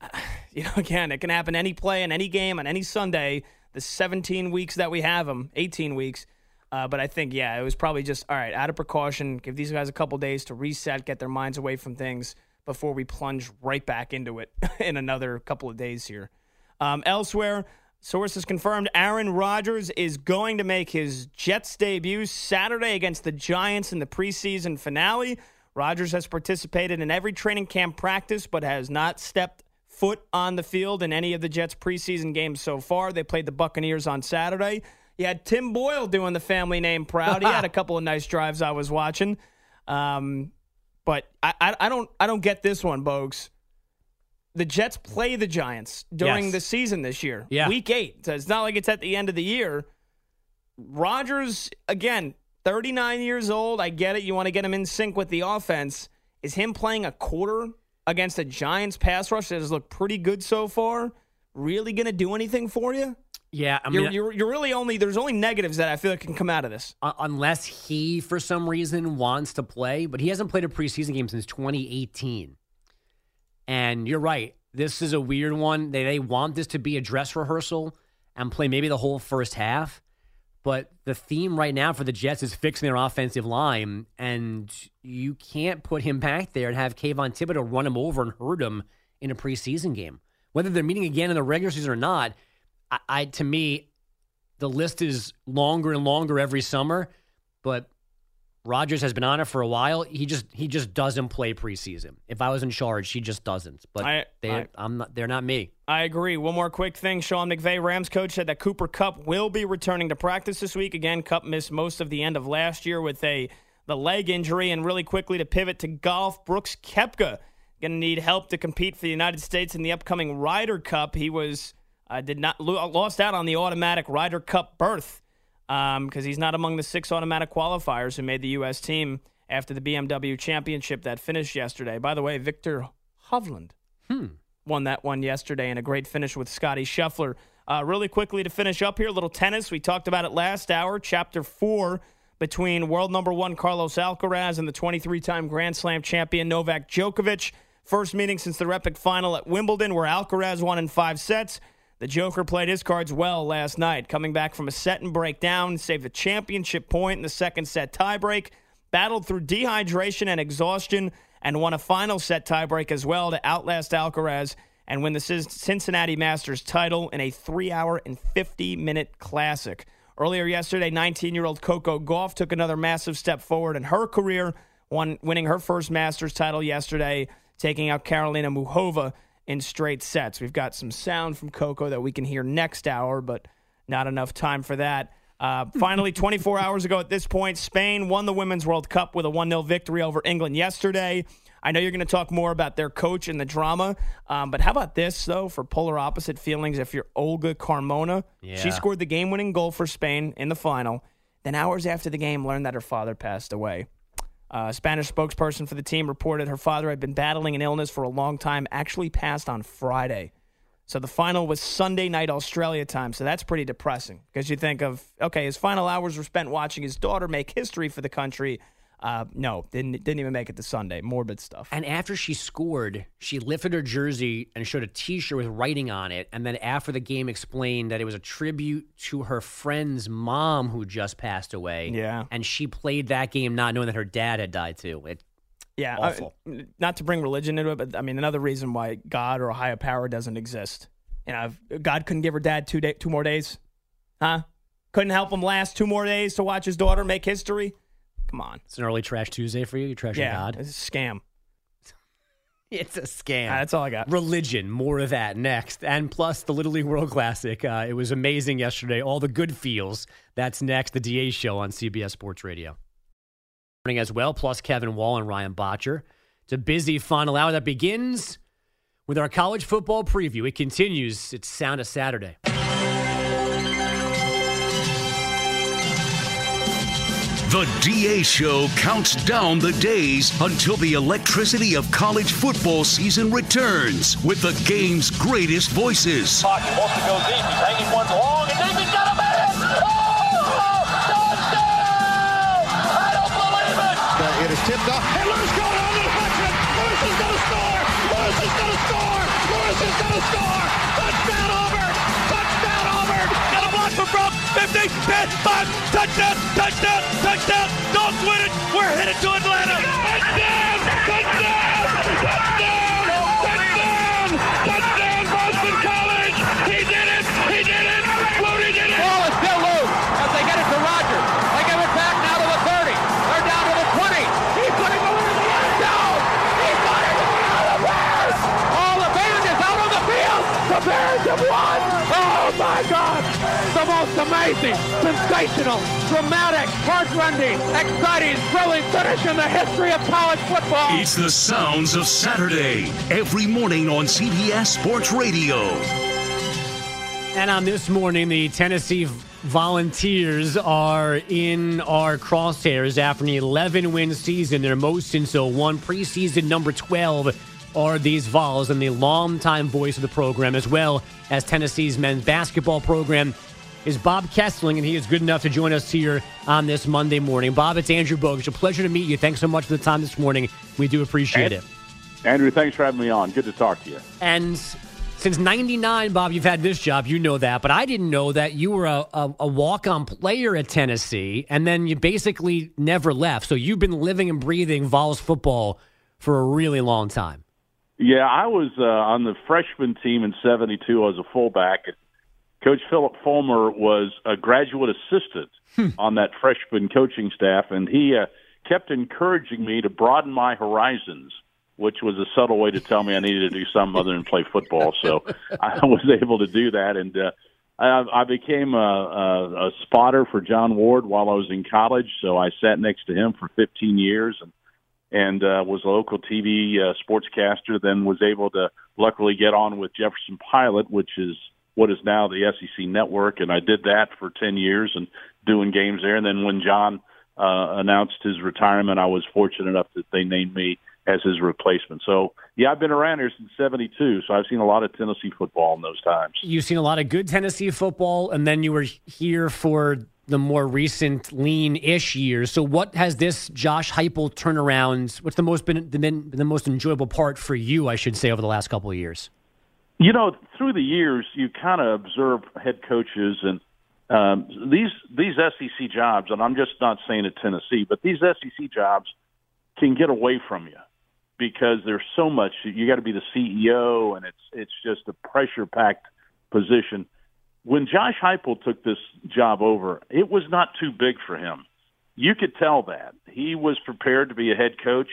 you know, again, it can happen any play in any game on any Sunday. The 17 weeks that we have them, 18 weeks. Uh, but I think, yeah, it was probably just all right. Out of precaution, give these guys a couple days to reset, get their minds away from things before we plunge right back into it in another couple of days here. Um, elsewhere, sources confirmed Aaron Rodgers is going to make his Jets debut Saturday against the Giants in the preseason finale. Rodgers has participated in every training camp practice, but has not stepped foot on the field in any of the Jets preseason games so far. They played the Buccaneers on Saturday. You had Tim Boyle doing the family name proud. He had a couple of nice drives I was watching. Um, but I, I, I don't I don't get this one, Bogues. The Jets play the Giants during Yes. the season this year. Yeah. Week eight. So it's not like it's at the end of the year. Rodgers, again, 39 years old. I get it. You want to get him in sync with the offense. Is him playing a quarter against a Giants pass rush that has looked pretty good so far really going to do anything for you? Yeah, I you're, you're, you're really only, there's only negatives that I feel like can come out of this. Uh, unless he, for some reason, wants to play, but he hasn't played a preseason game since 2018. And you're right. This is a weird one. They, they want this to be a dress rehearsal and play maybe the whole first half. But the theme right now for the Jets is fixing their offensive line, and you can't put him back there and have Kayvon Thibodeaux run him over and hurt him in a preseason game. Whether they're meeting again in the regular season or not, I, I to me, the list is longer and longer every summer. But Rodgers has been on it for a while. He just he just doesn't play preseason. If I was in charge, he just doesn't. But I- they, I- I'm not. They're not me. I agree. One more quick thing. Sean McVay, Rams coach, said that Cooper Kupp will be returning to practice this week. Again, Kupp missed most of the end of last year with a the leg injury. And really quickly to pivot to golf, Brooks Koepka going to need help to compete for the United States in the upcoming Ryder Cup. He was uh, did not lost out on the automatic Ryder Cup berth because he's not among the six automatic qualifiers who made the U.S. team after the BMW Championship that finished yesterday. By the way, Viktor Hovland won that one yesterday in a great finish with Scotty Scheffler. Uh, really quickly to finish up here, a little tennis. We talked about it last hour. Chapter four between world number one Carlos Alcaraz and the 23 time Grand Slam champion Novak Djokovic. First meeting since their epic final at Wimbledon, where Alcaraz won in five sets. The Joker played his cards well last night, coming back from a set and break down, saved the championship point in the second set tiebreak, battled through dehydration and exhaustion, and won a final set tiebreak as well to outlast Alcaraz and win the Cincinnati Masters title in a three hour and 50 minute classic. Earlier yesterday, 19 year old Coco Gauff took another massive step forward in her career, won, winning her first Masters title yesterday, taking out Karolina Muchova in straight sets. We've got some sound from Coco that we can hear next hour, but not enough time for that. Uh, finally, 24 hours ago at this point, Spain won the Women's World Cup with a 1 0 victory over England yesterday. I know you're going to talk more about their coach and the drama, um, but how about this, though, for polar opposite feelings? If you're Olga Carmona, Yeah. she scored the game winning goal for Spain in the final. Then, hours after the game, learned that her father passed away. A Spanish spokesperson for the team reported her father had been battling an illness for a long time, actually passed on Friday. So the final was Sunday night Australia time. So that's pretty depressing because you think of, okay, his final hours were spent watching his daughter make history for the country. Uh, no, didn't didn't even make it to Sunday. Morbid stuff. And after she scored, she lifted her jersey and showed a T-shirt with writing on it. And then after the game, explained that it was a tribute to her friend's mom who just passed away. Yeah. and she played that game not knowing that her dad had died too. It, Yeah, awful. uh, not to bring religion into it, but I mean another reason why God or a higher power doesn't exist. You know, God couldn't give her dad two day, two more days, huh? Couldn't help him last two more days to watch his daughter make history. Come on, it's an early trash Tuesday for you. You trash yeah, God. it's a scam. It's a scam. Ah, that's all I got. Religion, more of that next. And plus the Little League World Classic. Uh, it was amazing yesterday. All the good feels. That's next. The DA show on CBS Sports Radio. Morning as well, plus Kevin Wall and Ryan Botcher. It's a busy final hour that begins with our college football preview. It continues. It's Sound of Saturday. The DA Show counts down the days until the electricity of college football season returns with the game's greatest voices. Pocket wants to go deep. He's hanging one long, and Davis got a man. Oh! I don't believe it. It is tipped off, and Lewis going on the deflection. Lewis is going to score. Lewis is going to score. Lewis is going to score. 50, 10, 5, touchdown, touchdown, touchdown. Dogs win it. We're headed to Atlanta. Amazing, sensational, dramatic, heartrending, exciting, thrilling finish in the history of college football. It's the sounds of Saturday every morning on CBS Sports Radio. And on this morning, the Tennessee Volunteers are in our crosshairs after an 11 win season, their most since 01. Preseason number 12 are these Vols, and the longtime voice of the program, as well as Tennessee's men's basketball program, is Bob Kesling, and he is good enough to join us here on this Monday morning. Bob, it's Andrew Bogusch. A pleasure to meet you. Thanks so much for the time this morning. We do appreciate it. Andrew, thanks for having me on. Good to talk to you. And since 99, Bob, you've had this job. You know that. But I didn't know that you were a, a, a walk on player at Tennessee, and then you basically never left. So you've been living and breathing Vols football for a really long time. Yeah, I was uh, on the freshman team in '72 as a fullback. Coach Phillip Fulmer was a graduate assistant on that freshman coaching staff, and he uh, kept encouraging me to broaden my horizons, which was a subtle way to tell me I needed to do something other than play football. So I was able to do that, and uh, I, I became a, a, a spotter for John Ward while I was in college. So I sat next to him for 15 years, and and uh, was a local TV uh, sportscaster. Then was able to luckily get on with Jefferson Pilot, which is what is now the SEC Network, and I did that for ten years and doing games there. And then when John uh, announced his retirement, I was fortunate enough that they named me as his replacement. So yeah, I've been around here since '72, so I've seen a lot of Tennessee football in those times. You've seen a lot of good Tennessee football, and then you were here for the more recent lean-ish years. So, what has this Josh Heupel turnaround? What's the most been, been the most enjoyable part for you? I should say over the last couple of years. You know, through the years, you kind of observe head coaches and um, these these SEC jobs, and I'm just not saying at Tennessee, but these SEC jobs can get away from you because there's so much. You got to be the CEO, and it's it's just a pressure packed position. When Josh Heupel took this job over, it was not too big for him. You could tell that he was prepared to be a head coach.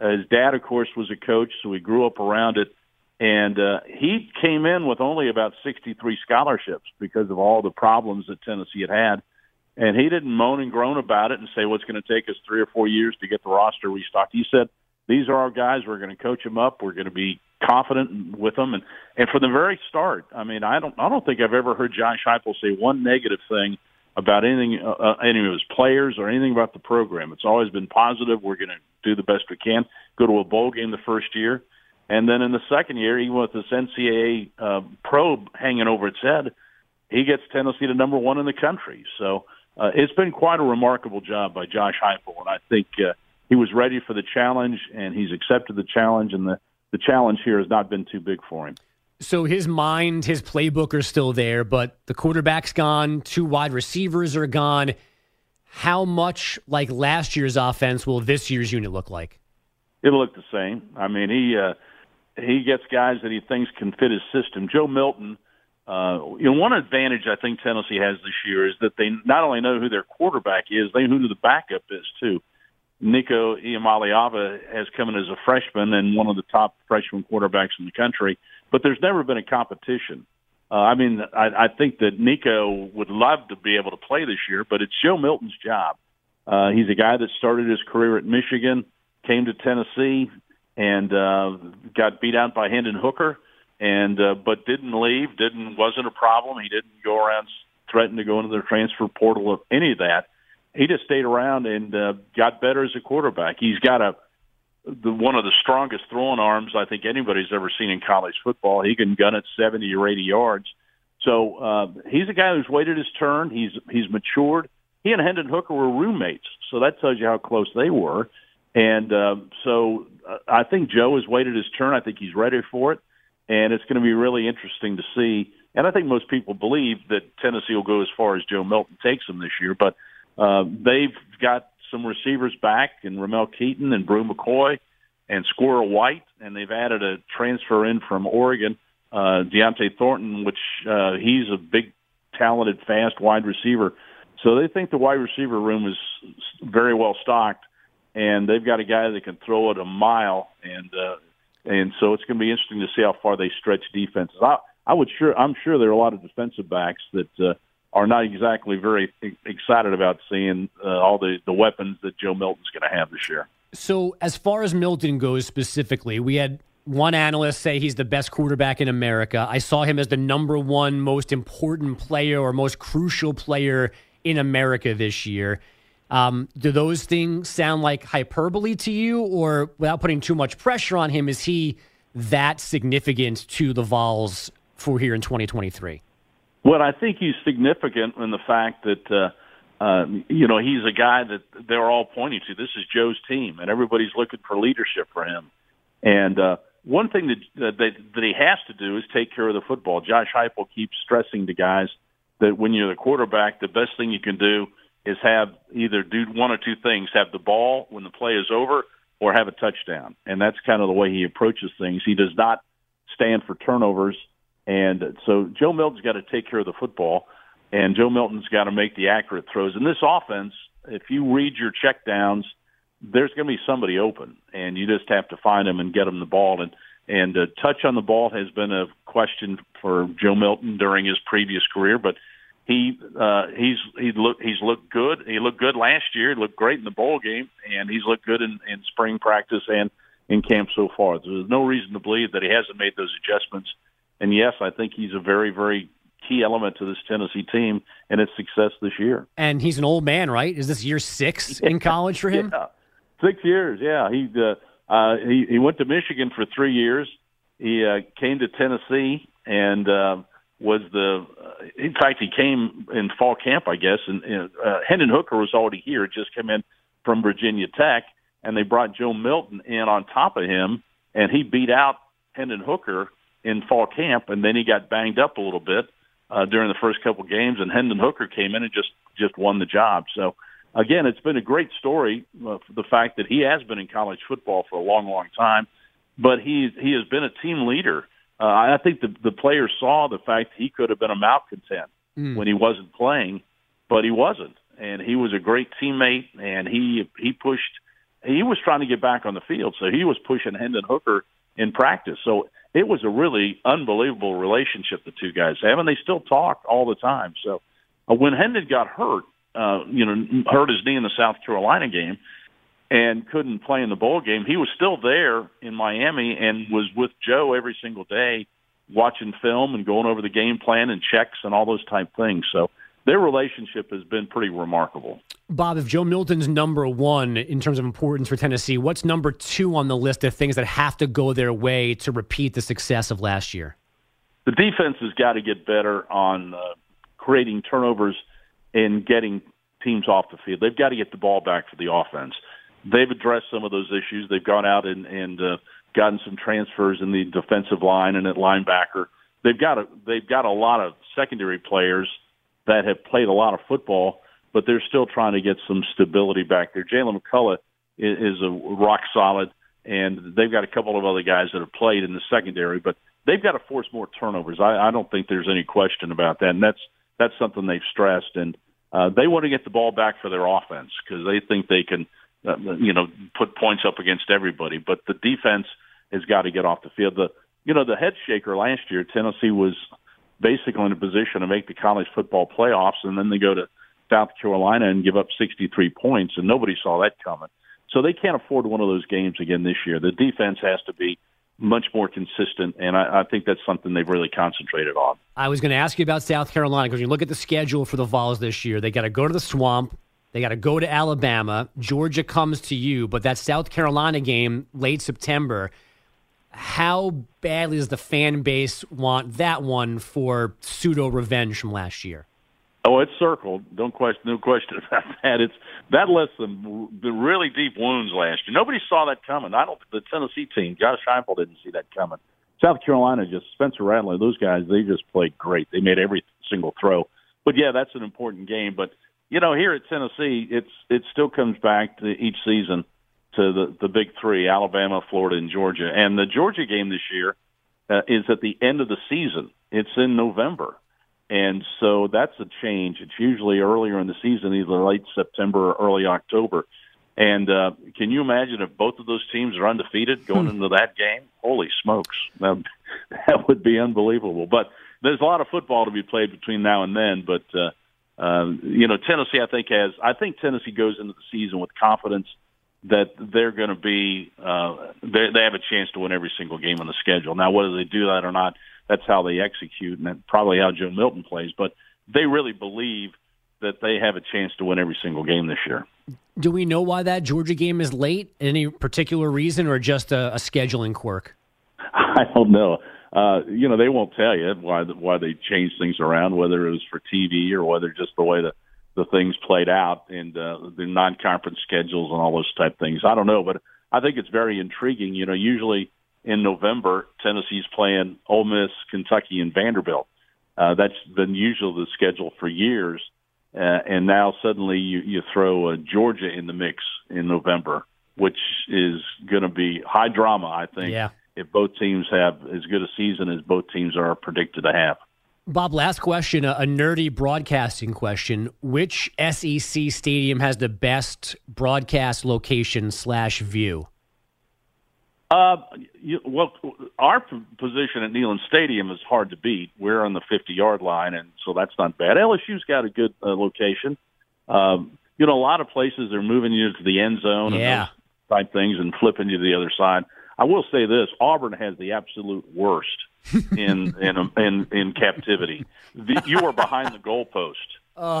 Uh, his dad, of course, was a coach, so he grew up around it. And uh, he came in with only about 63 scholarships because of all the problems that Tennessee had had. And he didn't moan and groan about it and say, well, going to take us three or four years to get the roster restocked. He said, these are our guys. We're going to coach them up. We're going to be confident with them. And, and from the very start, I mean, I don't, I don't think I've ever heard Josh Heupel say one negative thing about anything, uh, uh, any of his players or anything about the program. It's always been positive. We're going to do the best we can. Go to a bowl game the first year. And then in the second year, even with this NCAA uh, probe hanging over its head, he gets Tennessee to number one in the country. So uh, it's been quite a remarkable job by Josh Heupel, and I think uh, he was ready for the challenge, and he's accepted the challenge, and the the challenge here has not been too big for him. So his mind, his playbook are still there, but the quarterback's gone, two wide receivers are gone. How much like last year's offense will this year's unit look like? It'll look the same. I mean, he uh, he gets guys that he thinks can fit his system. Joe Milton, uh, you know, one advantage I think Tennessee has this year is that they not only know who their quarterback is, they know who the backup is too. Nico Iamaleava has come in as a freshman and one of the top freshman quarterbacks in the country, but there's never been a competition. Uh, I mean, I, I think that Nico would love to be able to play this year, but it's Joe Milton's job. Uh, he's a guy that started his career at Michigan, came to Tennessee, and uh, got beat out by Hendon Hooker, and uh, but didn't leave. Didn't wasn't a problem. He didn't go around threatening to go into the transfer portal of any of that he just stayed around and uh, got better as a quarterback. He's got a the one of the strongest throwing arms I think anybody's ever seen in college football. He can gun it 70 or 80 yards. So uh, he's a guy who's waited his turn. He's he's matured. He and Hendon Hooker were roommates, so that tells you how close they were. And uh, so uh, I think Joe has waited his turn. I think he's ready for it, and it's going to be really interesting to see. And I think most people believe that Tennessee will go as far as Joe Milton takes them this year. But uh, they've got some receivers back, and Ramel Keyton and Bru McCoy and Squirrel White, and they've added a transfer in from Oregon, uh, Dont'e Thornton, which uh, he's a big, talented, fast wide receiver. So they think the wide receiver room is very well stocked, and they've got a guy that can throw it a mile, and uh, and so it's going to be interesting to see how far they stretch defenses. I, I would sure I'm sure there are a lot of defensive backs that uh, are not exactly very excited about seeing uh, all the the weapons that Joe Milton's going to have this year. So, as far as Milton goes specifically, we had one analyst say he's the best quarterback in America. I saw him as the number one most important player or most crucial player in America this year. Um, do those things sound like hyperbole to you, or without putting too much pressure on him, is he that significant to the Vols for here in 2023? Well, I think he's significant in the fact that uh, uh, you know he's a guy that they're all pointing to. This is Joe's team, and everybody's looking for leadership for him. And uh, one thing that, that that he has to do is take care of the football. Josh Heupel keeps stressing to guys that when you're the quarterback, the best thing you can do is have either do one or two things: have the ball when the play is over, or have a touchdown. And that's kind of the way he approaches things. He does not stand for turnovers, and so Joe Milton's got to take care of the football, and Joe Milton's got to make the accurate throws. In this offense, if you read your checkdowns, there's going to be somebody open, and you just have to find them and get them the ball. And and uh, touch on the ball has been a question for Joe Milton during his previous career, but he uh, he's he look he's looked good. He looked good last year. He looked great in the bowl game, and he's looked good in, in spring practice and in camp so far. There's no reason to believe that he hasn't made those adjustments. And yes, I think he's a very very key element to this Tennessee team and its success this year. And he's an old man, right? Is this year six in college for him? Yeah. Six years, yeah. He uh, uh, he he went to Michigan for three years. He uh, came to Tennessee and. Uh, was the uh, in fact he came in fall camp I guess and, uh, Hendon Hooker was already here just come in from Virginia Tech and they brought Joe Milton in on top of him and he beat out Hendon Hooker in fall camp and then he got banged up a little bit uh, during the first couple games and Hendon Hooker came in and just just won the job. So again it's been a great story uh, the fact that he has been in college football for a long long time but he he has been a team leader uh, I think the the players saw the fact he could have been a malcontent mm. when he wasn't playing, but he wasn't, and he was a great teammate, and he he pushed. He was trying to get back on the field, so he was pushing Hendon Hooker in practice. So it was a really unbelievable relationship the two guys have, and they still talk all the time. So uh, when Hendon got hurt, uh, you know, hurt his knee in the South Carolina game, and couldn't play in the bowl game, he was still there in Miami and was with Joe every single day, watching film and going over the game plan and checks and all those type things. So their relationship has been pretty remarkable. Bob, if Joe Milton's number one in terms of importance for Tennessee, what's number two on the list of things that have to go their way to repeat the success of last year? The defense has got to get better on uh, creating turnovers and getting teams off the field. They've got to get the ball back for the offense they've addressed some of those issues. They've gone out and, and uh, gotten some transfers in the defensive line and at linebacker. They've got a they've got a lot of secondary players that have played a lot of football, but they're still trying to get some stability back there. Jaylen McCollough is, is a rock solid, and they've got a couple of other guys that have played in the secondary, but they've got to force more turnovers. I, I don't think there's any question about that, and that's that's something they've stressed. And uh, they want to get the ball back for their offense because they think they can uh, you know, put points up against everybody. But the defense has got to get off the field. The you know the head shaker last year, Tennessee was basically in a position to make the college football playoffs, and then they go to South Carolina and give up 63 points, and nobody saw that coming. So they can't afford one of those games again this year. The defense has to be much more consistent, and I, I think that's something they've really concentrated on. I was going to ask you about South Carolina because you look at the schedule for the Vols this year. They got to go to the Swamp, They got to go to Alabama. Georgia comes to you, but that South Carolina game late September. How badly does the fan base want that one for pseudo revenge from last year? Oh, it's circled. Don't question. No question about that. It's that left some the really deep wounds last year. Nobody saw that coming. I don't. The Tennessee team, Josh Heupel didn't see that coming. South Carolina, just Spencer Rattler, those guys, they just played great. They made every single throw. But yeah, that's an important game. But you know, here at Tennessee, it's it still comes back to each season to the the big three: Alabama, Florida, and Georgia. And the Georgia game this year uh, is at the end of the season. It's in November. And so that's a change. It's usually earlier in the season, either late September or early October. And uh, can you imagine if both of those teams are undefeated going into that game? Holy smokes, that, that would be unbelievable. But there's a lot of football to be played between now and then. But uh, uh, you know, Tennessee, I think has. I think Tennessee goes into the season with confidence that they're going to be. Uh, they, they have a chance to win every single game on the schedule. Now, whether they do that or not that's how they execute, and that's probably how Joe Milton plays. But they really believe that they have a chance to win every single game this year. Do we know why that Georgia game is late? Any particular reason, or just a, a scheduling quirk? I don't know. Uh, you know, they won't tell you why why they changed things around, whether it was for TV or whether just the way the the things played out and uh, the non-conference schedules and all those type things. I don't know, but I think it's very intriguing. You know, usually in November, Tennessee's playing Ole Miss, Kentucky, and Vanderbilt. Uh, that's been usually the schedule for years, uh, and now suddenly you you throw uh, Georgia in the mix in November, which is going to be high drama. I think. Yeah. If both teams have as good a season as both teams are predicted to have. Bob, last question, a, a nerdy broadcasting question. Which SEC stadium has the best broadcast location slash view? Uh, you, well, our position at Neyland Stadium is hard to beat. We're on the 50 yard line, and so that's not bad. LSU's got a good uh, location. Um, you know, a lot of places are moving you to the end zone Yeah. and those type things and flipping you to the other side. I will say this: Auburn has the absolute worst in in in, in captivity. The, you are behind the goalpost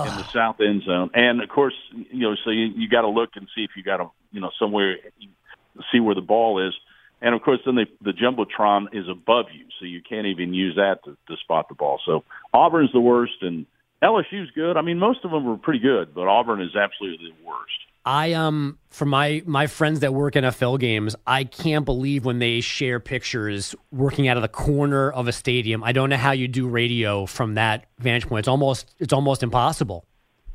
in the south end zone, and of course, you know, so you, you got to look and see if you got to, you know, somewhere see where the ball is. And of course, then the, the jumbotron is above you, so you can't even use that to, to spot the ball. So Auburn's the worst, and LSU's good. I mean, most of them are pretty good, but Auburn is absolutely the worst. I um for my my friends that work NFL games, I can't believe when they share pictures working out of the corner of a stadium. I don't know how you do radio from that vantage point. It's almost it's almost impossible.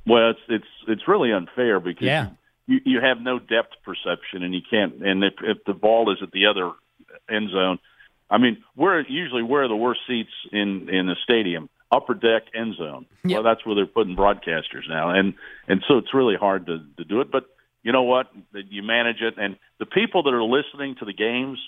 Well, it's it's it's really unfair because Yeah. you, you have no depth perception, and you can't. And if if the ball is at the other end zone, I mean, we're usually where are the worst seats in in the stadium, upper deck end zone. Well, that's where they're putting broadcasters now, and and so it's really hard to to do it. But you know what? You manage it, and the people that are listening to the games.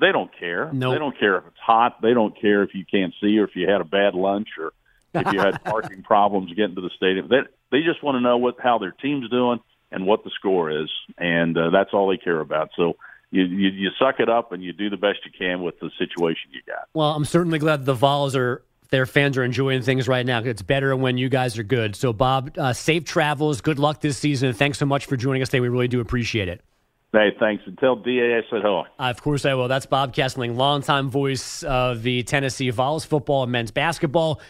They don't care. Nope. They don't care if it's hot. They don't care if you can't see or if you had a bad lunch or if you had parking problems getting to the stadium. They they just want to know what how their team's doing and what the score is, and uh, that's all they care about. So you, you you suck it up and you do the best you can with the situation you got. Well, I'm certainly glad the Vols are their fans are enjoying things right now. It's better when you guys are good. So, Bob, uh, safe travels. Good luck this season. Thanks so much for joining us today. We really do appreciate it. Hey, thanks, and tell Da I said hello. Uh, of course I will. That's Bob Kesling, longtime voice of the Tennessee Vols football and men's basketball.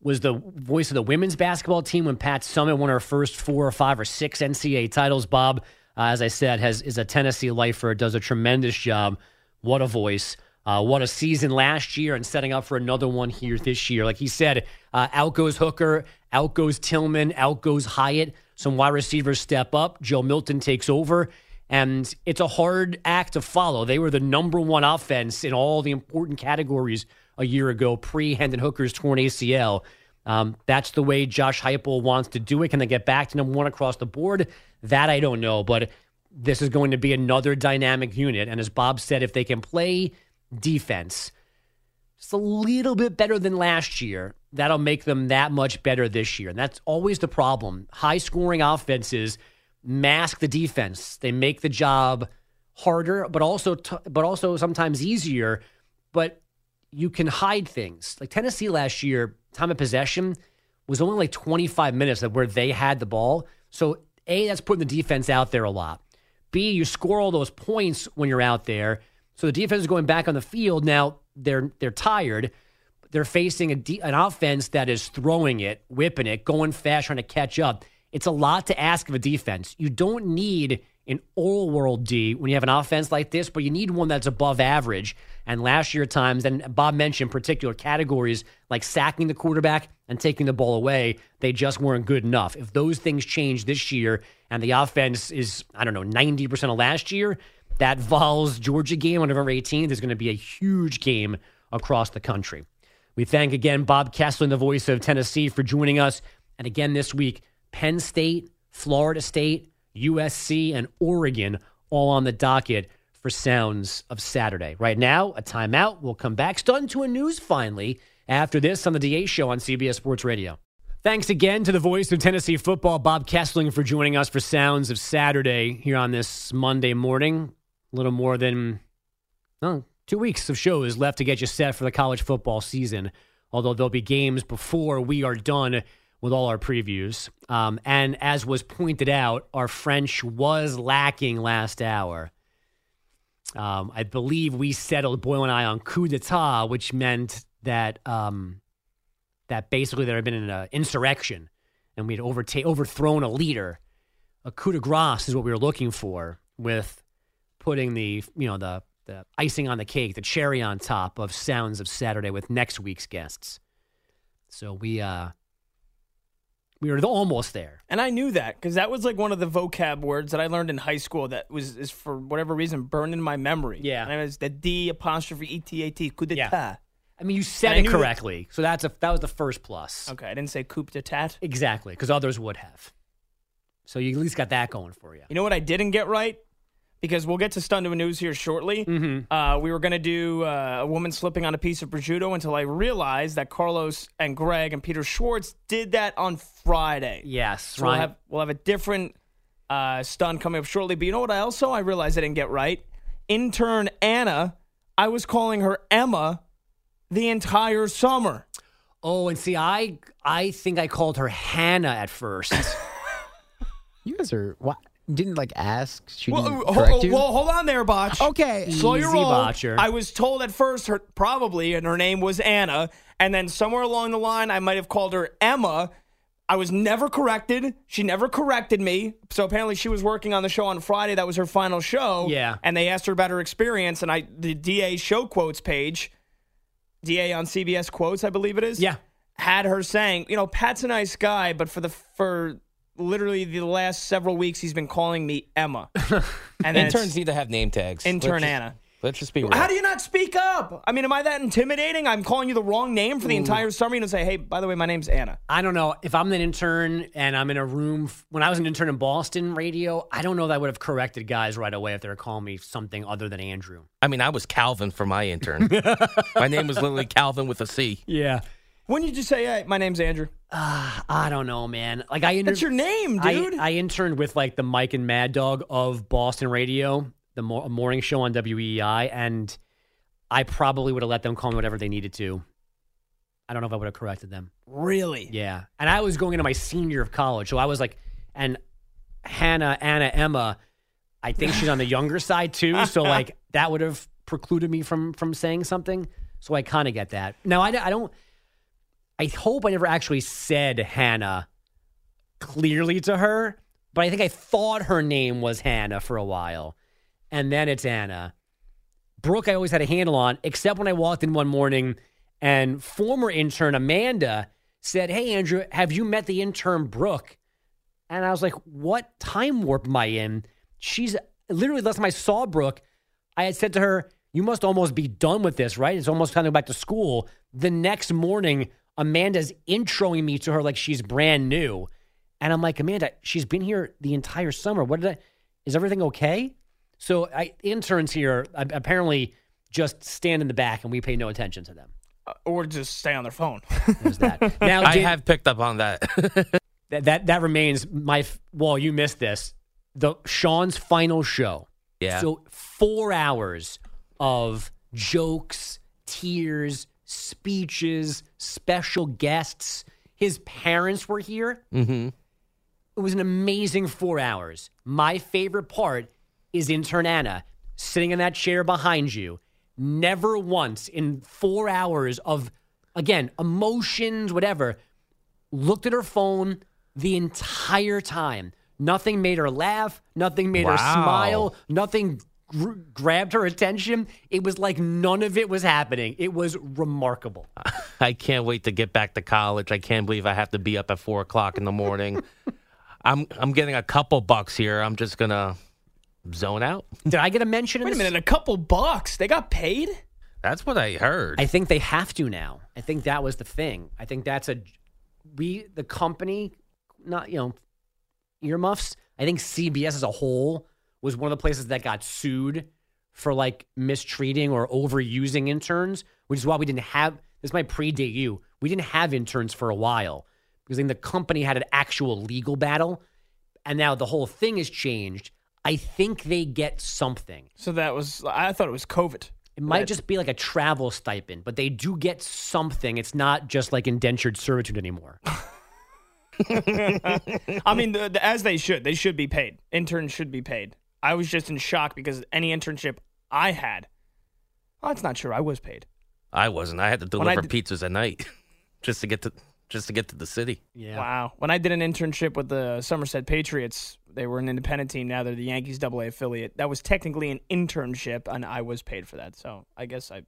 Was the voice of the women's basketball team when Pat Summitt won her first four or five or six NCAA titles. Bob, uh, as I said, has is a Tennessee lifer. Does a tremendous job. What a voice. Uh, what a season last year and setting up for another one here this year. Like he said, uh, out goes Hooker, out goes Tillman, out goes Hyatt. Some wide receivers step up. Joe Milton takes over. And it's a hard act to follow. They were the number one offense in all the important categories a year ago, pre Hendon Hooker's torn ACL. Um, that's the way Josh Heupel wants to do it. Can they get back to number one across the board? That I don't know. But this is going to be another dynamic unit. And as Bob said, if they can play defense just a little bit better than last year, that'll make them that much better this year. And that's always the problem. High scoring offenses mask the defense. They make the job harder, but also t- but also sometimes easier. But you can hide things. Like Tennessee last year, time of possession was only like 25 minutes of where they had the ball. So A, that's putting the defense out there a lot. B, you score all those points when you're out there. So the defense is going back on the field. Now they're they're tired. They're facing a de- an offense that is throwing it, whipping it, going fast, trying to catch up. It's a lot to ask of a defense. You don't need an all world D when you have an offense like this, but you need one that's above average. And last year times, and Bob mentioned particular categories like sacking the quarterback and taking the ball away, they just weren't good enough. If those things change this year and the offense is, I don't know, 90% of last year, that Vols Georgia game on November 18th is going to be a huge game across the country. We thank again Bob Kessler, the voice of Tennessee, for joining us. And again this week, Penn State, Florida State, USC, and Oregon all on the docket for Sounds of Saturday. Right now, a timeout. We'll come back. Starting to a news finally after this on the DA show on CBS Sports Radio. Thanks again to the voice of Tennessee football, Bob Kesling, for joining us for Sounds of Saturday here on this Monday morning. Little more than oh, two weeks of shows left to get you set for the college football season, although there'll be games before we are done with all our previews. Um, and as was pointed out, our French was lacking last hour. Um, I believe we settled Boyle and I on coup d'etat, which meant that um, that basically there had been an insurrection and we'd overta- overthrown a leader. A coup de grace is what we were looking for with putting the you know the the icing on the cake, the cherry on top of Sounds of Saturday with next week's guests. So we uh we were almost there. And I knew that because that was like one of the vocab words that I learned in high school that was is for whatever reason burned in my memory. Yeah. And it was the D apostrophe E T A T coup d'etat. Yeah. I mean, you said And it knew that- correctly, so that's a that was the first plus. Okay, I didn't say coup d'etat. Exactly, because others would have. So you at least got that going for you. You know what I didn't get right? Because we'll get to stun to a news here shortly. Mm-hmm. Uh, we were going to do uh, a woman slipping on a piece of prosciutto until I realized that Carlos and Greg and Peter Schwartz did that on Friday. Yes, So we'll have we'll have a different uh, stun coming up shortly. But you know what? I also I realized I didn't get right. Intern Anna, I was calling her Emma the entire summer. Oh, and see, I I think I called her Hannah at first. You guys are what? Didn't like ask? She Well, didn't uh, correct you. well, hold on there, Botch. Okay. slow your Easy, roll. Botcher. I was told at first her probably, and her name was Anna, and then somewhere along the line, I might have called her Emma. I was never corrected. She never corrected me. So apparently, she was working on the show on Friday. That was her final show. Yeah. And they asked her about her experience, and I the DA show quotes page, DA on CBS quotes, I believe it is. Yeah. Had her saying, you know, Pat's a nice guy, but for the for literally the last several weeks, he's been calling me Emma. And Interns need to have name tags. Intern Let's just- Anna. Let's just be real. How do you not speak up? I mean, am I that intimidating? I'm calling you the wrong name for the entire summer. You know, say, hey, by the way, my name's Anna. I don't know if I'm an intern and I'm in a room. f- When I was an intern in Boston radio, I don't know that I would have corrected guys right away if they were calling me something other than Andrew. I mean, I was Calvin for my intern. my name was literally Calvin with a C. Yeah. When you just say, hey, my name's Andrew? Uh, I don't know, man. Like I inter- That's your name, dude. I, interned with like the Mike and Mad Dog of Boston radio, the mo- morning show on WEEI, and I probably would have let them call me whatever they needed to. I don't know if I would have corrected them. Really? Yeah. And I was going into my senior of college. So I was like, and Hannah, Anna, Emma, I think she's on the younger side too. So like that would have precluded me from from saying something. So I kind of get that. Now I, I don't. I hope I never actually said Hannah clearly to her, but I think I thought her name was Hannah for a while, and then it's Anna. Brooke, I always had a handle on, except when I walked in one morning and former intern Amanda said, Hey, Andrew, have you met the intern Brooke? And I was like, What time warp am I in? She's literally, last time I saw Brooke, I had said to her, You must almost be done with this, right? It's almost time to go back to school. The next morning, Amanda's introing me to her like she's brand new. And I'm like, Amanda, she's been here the entire summer. What did I, is everything okay? So I, interns here uh, apparently just stand in the back and we pay no attention to them. Uh, or just stay on their phone. There's that. Now, I did- have picked up on that. that, that that remains my. Well, you missed this. The Sean's final show. Yeah. So four hours of jokes, tears, speeches, special guests. His parents were here. mm-hmm. it was an amazing four hours. My favorite part is intern Anna sitting in that chair behind you. Never once in four hours of, again, emotions, whatever, looked at her phone the entire time. Nothing made her laugh. Nothing made her smile. Nothing gr- grabbed her attention. It was like none of it was happening. It was remarkable. I can't wait to get back to college. I can't believe I have to be up at four o'clock in the morning. I'm I'm getting a couple bucks here. I'm just gonna zone out. Did I get a mention? Wait a in this? minute, a couple bucks. They got paid? That's what I heard. I think they have to now. I think that was the thing. I think that's a we the company, not you know, earmuffs. I think CBS as a whole was one of the places that got sued for like mistreating or overusing interns, which is why we didn't have this might predate you. We didn't have interns for a while because then the company had an actual legal battle, and now the whole thing has changed. I think they get something. So that was, I thought it was COVID. It might just be like a travel stipend, but they do get something. It's not just like indentured servitude anymore. I mean, the, the, as they should. They should be paid. Interns should be paid. I was just in shock because any internship I had, oh, that's not true. I was paid. I wasn't. I had to deliver d- pizzas at night just to get to just to get to the city. Yeah. Wow. When I did an internship with the Somerset Patriots, they were an independent team. Now they're the Yankees Double A affiliate. That was technically an internship, and I was paid for that. So I guess I,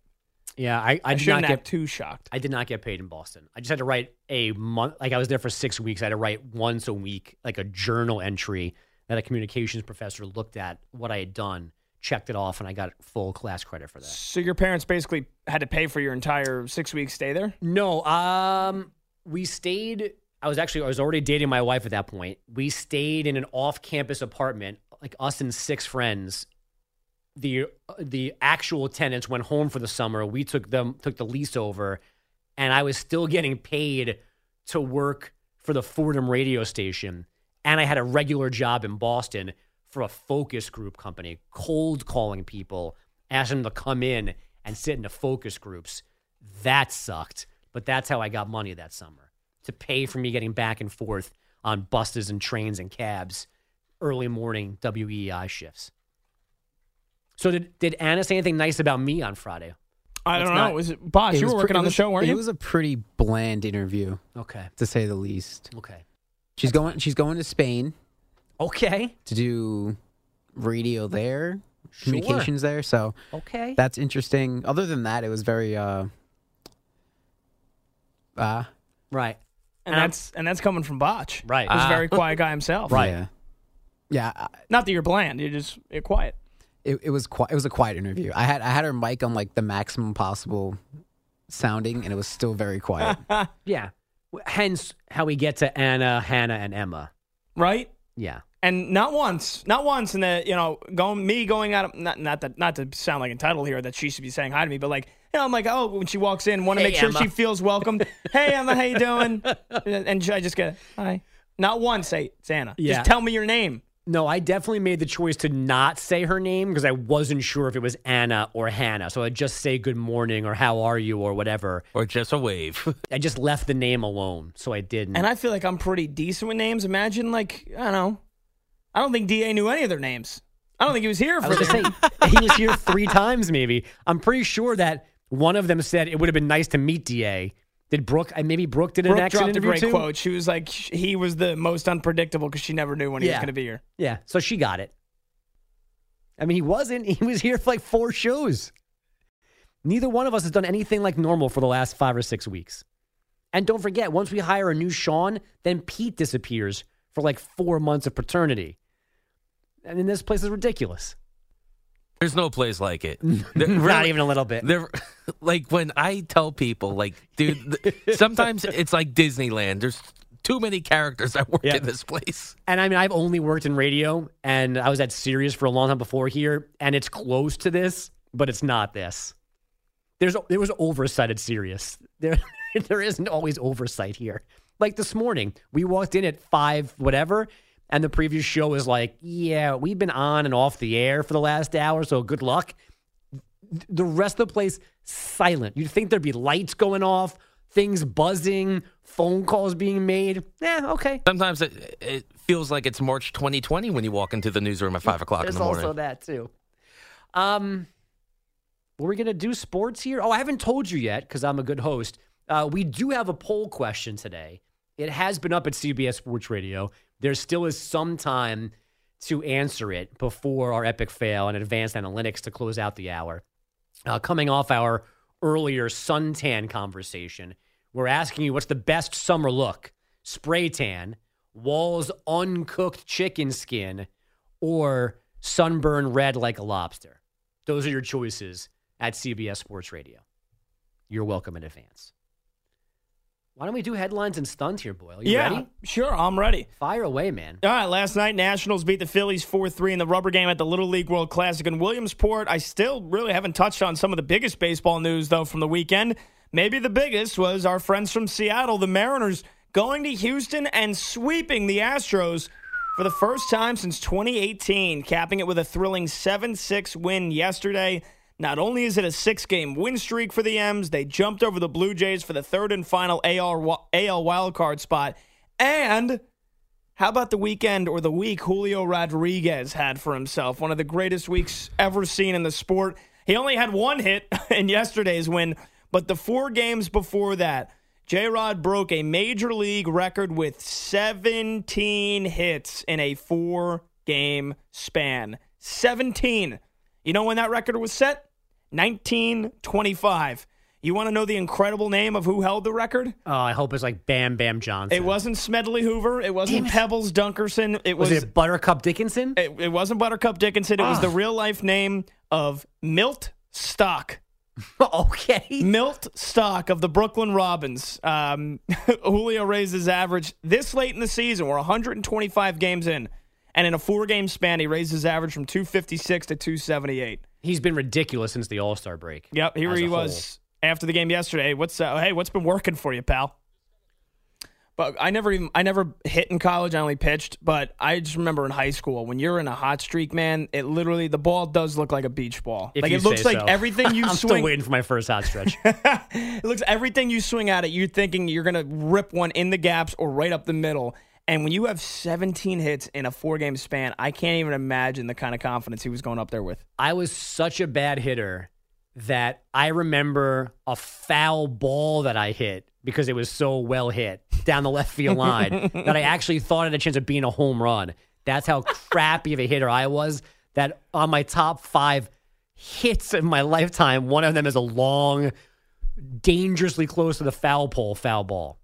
Yeah, I, I, I did shouldn't get too shocked. I did not get paid in Boston. I just had to write a month. Like I was there for six weeks. I had to write once a week, like a journal entry that a communications professor looked at what I had done, checked it off, and I got full class credit for that. So your parents basically had to pay for your entire six week stay there. No, um, we stayed. I was actually I was already dating my wife at that point. We stayed in an off-campus apartment, like us and six friends. The the actual tenants went home for the summer. We took them took the lease over, and I was still getting paid to work for the Fordham radio station, and I had a regular job in Boston for a focus group company, cold calling people, asking them to come in and sit in the focus groups. That sucked, but that's how I got money that summer to pay for me getting back and forth on buses and trains and cabs, early morning WEEI shifts. So did did Anna say anything nice about me on Friday? I Let's don't know. not- Was it Bosh? It You was were working it on the was- show, weren't it you? It was a pretty bland interview. Okay. To say the least. Okay. She's going she's going to Spain Okay. to do radio there, Sure. communications there, so Okay. that's interesting. Other than that, it was very uh uh Right. and And I'm- that's and that's coming from Botch. Right. Who's a Ah. very quiet guy himself. Right. yeah. Yeah, I- Not that you're bland. You're just you're quiet. it, it was qui- it was a quiet interview. I had I had her mic on like the maximum possible sounding and it was still very quiet. Yeah. Hence how we get to Anna, Hannah, and Emma. Right. Yeah. And not once, not once in the you know going me going out of, not not that not to sound like entitled here that she should be saying hi to me, but like you know I'm like oh when she walks in want to Hey, make sure Emma. she feels welcome. hey Emma, how you doing? and I just get hi. Not once say it's Anna. Yeah. Just tell me your name. No, I definitely made the choice to not say her name because I wasn't sure if it was Anna or Hannah. So I'd just say good morning or how are you or whatever. Or just a wave. I just left the name alone. So I didn't. And I feel like I'm pretty decent with names. Imagine like I don't know. I don't think Da knew any of their names. I don't think he was here I for was this. say, he was here three times maybe. I'm pretty sure that one of them said it would have been nice to meet DA. Did Brooke, uh, maybe Brooke did an Brooke accident dropped a great too? quote. She was like, he was the most unpredictable because she never knew when he was going to be here. Yeah, so she got it. I mean, he wasn't. He was here for like four shows. Neither one of us has done anything like normal for the last five or six weeks. And don't forget, once we hire a new Sean, then Pete disappears for like four months of paternity. I mean, this place is ridiculous. There's no place like it. Not even a little bit. They're, like when I tell people, like, dude, sometimes it's like Disneyland. There's too many characters that work Yeah. in this place. And I mean, I've only worked in radio, and I was at Sirius for a long time before here, and it's close to this, but it's not this. There's there was oversight at Sirius. There there isn't always oversight here. Like this morning, we walked in at five whatever, and the previous show was like, "Yeah, we've been on and off the air for the last hour, so good luck." The rest of the place silent. You'd think there'd be lights going off, things buzzing, phone calls being made. Yeah, okay. Sometimes it, it feels like it's March 2020 when you walk into the newsroom at five o'clock in the morning. also that too. Um, were we gonna do sports here? Oh, I haven't told you yet because I'm a good host. Uh, we do have a poll question today. It has been up at CBS Sports Radio. There still is some time to answer it before our epic fail and advanced analytics to close out the hour. Uh, coming off our earlier suntan conversation, we're asking you what's the best summer look: spray tan, Wall's uncooked chicken skin, or sunburn red like a lobster. Those are your choices at CBS Sports Radio. You're welcome in advance. Why don't we do headlines and stunts here, Boyle? You yeah, ready? sure. I'm ready. Fire away, man. All right, last night Nationals beat the Phillies 4-3 in the rubber game at the Little League World Classic in Williamsport. I still really haven't touched on some of the biggest baseball news though from the weekend. Maybe the biggest was our friends from Seattle, the Mariners, going to Houston and sweeping the Astros for the first time since 2018, capping it with a thrilling 7-6 win yesterday. Not only is it a six-game win streak for the M's, they jumped over the Blue Jays for the third and final AL, AL wildcard spot, and how about the weekend or the week Julio Rodriguez had for himself? One of the greatest weeks ever seen in the sport. He only had one hit in yesterday's win, but the four games before that, J Rod broke a major league record with 17 hits in a four game span. 17. You know when that record was set? 1925. You want to know the incredible name of who held the record? Oh, I hope it's like Bam Bam Johnson. It wasn't Smedley Hoover. It wasn't Pebbles Dunkerson. It was, Was it Buttercup Dickinson? It, it wasn't Buttercup Dickinson. It was Ah. the real life name of Milt Stock. okay. Milt Stock of the Brooklyn Robins. Um, Julio raises his average this late in the season. We're 125 games in. And in a four game span, he raised his average from 256 to 278. He's been ridiculous since the All Star break. Yep, here he a was after the game yesterday. What's uh, hey, what's been working for you, pal? But I never even I never hit in college. I only pitched. But I just remember in high school when you're in a hot streak, man. It literally the ball does look like a beach ball. If like you it looks say like so. everything you I'm swing. still waiting for my first hot stretch. it looks everything you swing at it. You're thinking you're gonna rip one in the gaps or right up the middle. And when you have 17 hits in a four game span, I can't even imagine the kind of confidence he was going up there with. I was such a bad hitter that I remember a foul ball that I hit because it was so well hit down the left field line that I actually thought it had a chance of being a home run. That's how crappy of a hitter I was. That on my top five hits in my lifetime, one of them is a long, dangerously close to the foul pole foul ball.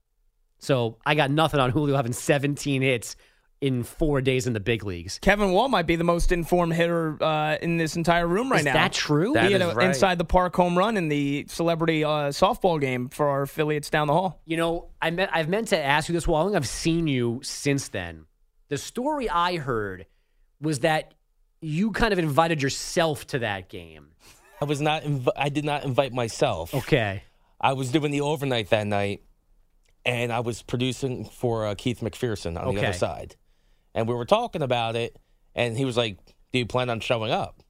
So I got nothing on Julio having 17 hits in four days in the big leagues. Kevin Wall might be the most informed hitter uh, in this entire room right Is now. Is that true? he had is an right. inside the park home run in the celebrity uh, softball game for our affiliates down the hall. You know, I meant I've meant to ask you this. Well, I think I've seen you since then. The story I heard was that you kind of invited yourself to that game. I was not. Inv- I did not invite myself. Okay. I was doing the overnight that night, and I was producing for uh, Keith McPherson on the other side, and we were talking about it, and he was like, "Do you plan on showing up?"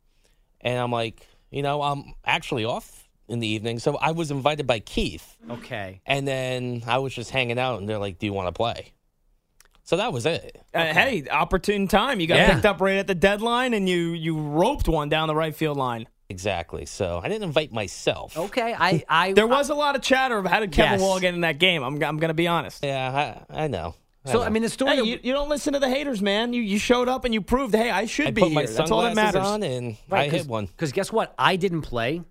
And I'm like, "You know, I'm actually off in the evening, so I was invited by Keith, Okay. and then I was just hanging out, and they're like, "Do you want to play?" So that was it. Uh, hey, opportune time. You got Yeah. picked up right at the deadline, and you you roped one down the right field line. Exactly. So I didn't invite myself. Okay. I, I there was a lot of chatter of how did Kevin Yes. Wall get in that game. I'm I'm going to be honest. Yeah, I, I know. So I mean, the story. Hey, you, you don't listen to the haters, man. You you showed up and you proved, hey, I should I be put here. my That's all that matters. on, and I hit one. Because guess what? I didn't play.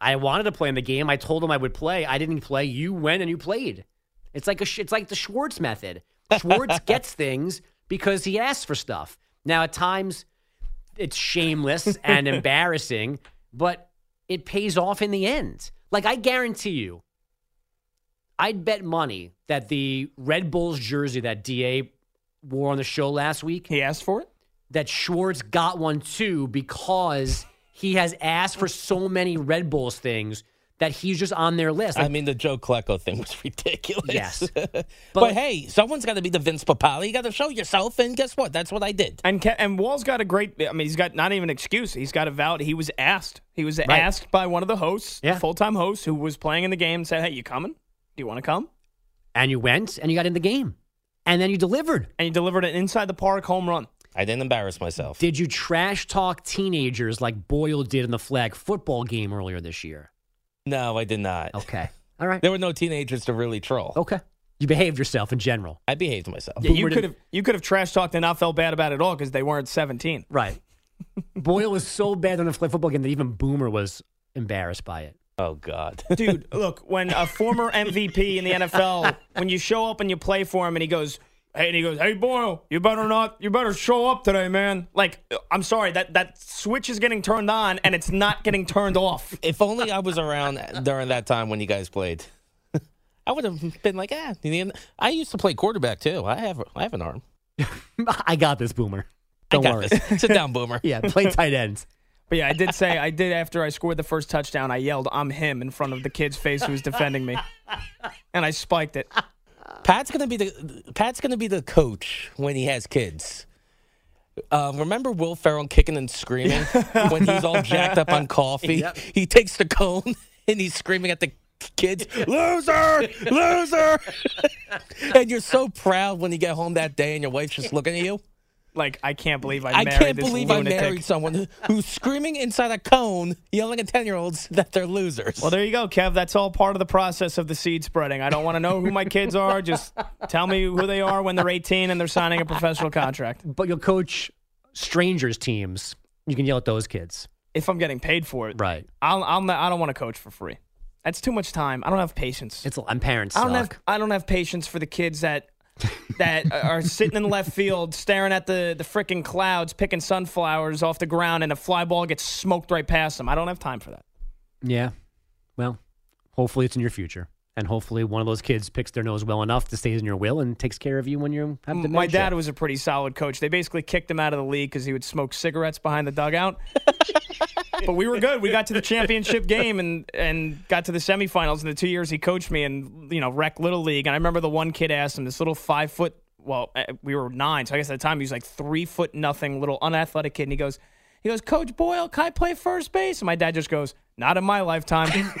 I wanted to play in the game. I told him I would play. I didn't play. You went and you played. It's like a. sh- It's like the Schwartz method. Schwartz gets things because he asks for stuff. Now at times, it's shameless and embarrassing, but it pays off in the end. Like I guarantee you, I'd bet money that the Red Bulls jersey that Da wore on the show last week. He asked for it. That Schwartz got one too because he has asked for so many Red Bulls things that he's just on their list. I mean, the Joe Klecko thing was ridiculous. Yes. but, hey, someone's got to be the Vince Papale. You got to show yourself, and guess what? That's what I did. And Ke- and Wall's got a great. I mean, he's got not even an excuse. He's got a valid. He was asked. He was Right. asked by one of the hosts, Yeah. full time host, who was playing in the game, and said, "Hey, you coming?" Do you want to come? And you went and you got in the game. And then you delivered. And you delivered an inside the park home run. I didn't embarrass myself. Did you trash talk teenagers like Boyle did in the flag football game earlier this year? No, I did not. Okay. All right. There were no teenagers to really troll. Okay. You behaved yourself in general. I behaved myself. Yeah, you Boomer could have you could have trash talked and not felt bad about it at all because they weren't 17. Right. Boyle was so bad on the flag football game that even Boomer was embarrassed by it. Oh God, dude! Look, when a former MVP in the NFL, when you show up and you play for him, and he goes, "Hey," and he goes, "Hey, Boyle, you better not, you better show up today, man." Like, I'm sorry that that switch is getting turned on and it's not getting turned off. If only I was around during that time when you guys played. I would have been like, ah. I used to play quarterback too. I have, I have an arm. I got this, Boomer. Don't got worry. this. Sit down, Boomer. yeah, play tight ends. But yeah, I did say I did after I scored the first touchdown. I yelled, "I'm him" in front of the kid's face who was defending me, and I spiked it. Pat's gonna be the Pat's gonna be the coach when he has kids. Uh, remember Will Ferrell kicking and screaming when he's all jacked up on coffee? Yep. He takes the cone and he's screaming at the kids, "Loser, loser!" and you're so proud when you get home that day and your wife's just looking at you. Like I can't believe I, married I can't this believe lunatic. I married someone who's screaming inside a cone, yelling at ten year olds that they're losers. Well, there you go, Kev. That's all part of the process of the seed spreading. I don't want to know who my kids are. Just tell me who they are when they're 18 and they're signing a professional contract. But you'll coach strangers teams. You can yell at those kids. If I'm getting paid for it, Right. I'll, I'll not, I don't want to coach for free. That's too much time. I don't have patience. It's I'm parents I don't suck. have I don't have patience for the kids that that are sitting in left field staring at the the freaking clouds picking sunflowers off the ground and a fly ball gets smoked right past them. I don't have time for that. Yeah. Well, hopefully it's in your future. And hopefully one of those kids picks their nose well enough to stay in your will and takes care of you when you have dementia. My dad was a pretty solid coach. They basically kicked him out of the league because he would smoke cigarettes behind the dugout. but we were good. We got to the championship game and and got to the semifinals in the two years he coached me and you know rec little league. And I remember the one kid asked him this little five foot. Well, uh, we were nine, so I guess at the time he was like three foot nothing, little unathletic kid. And he goes, he goes, Coach Boyle, can I play first base? And my dad just goes, Not in my lifetime.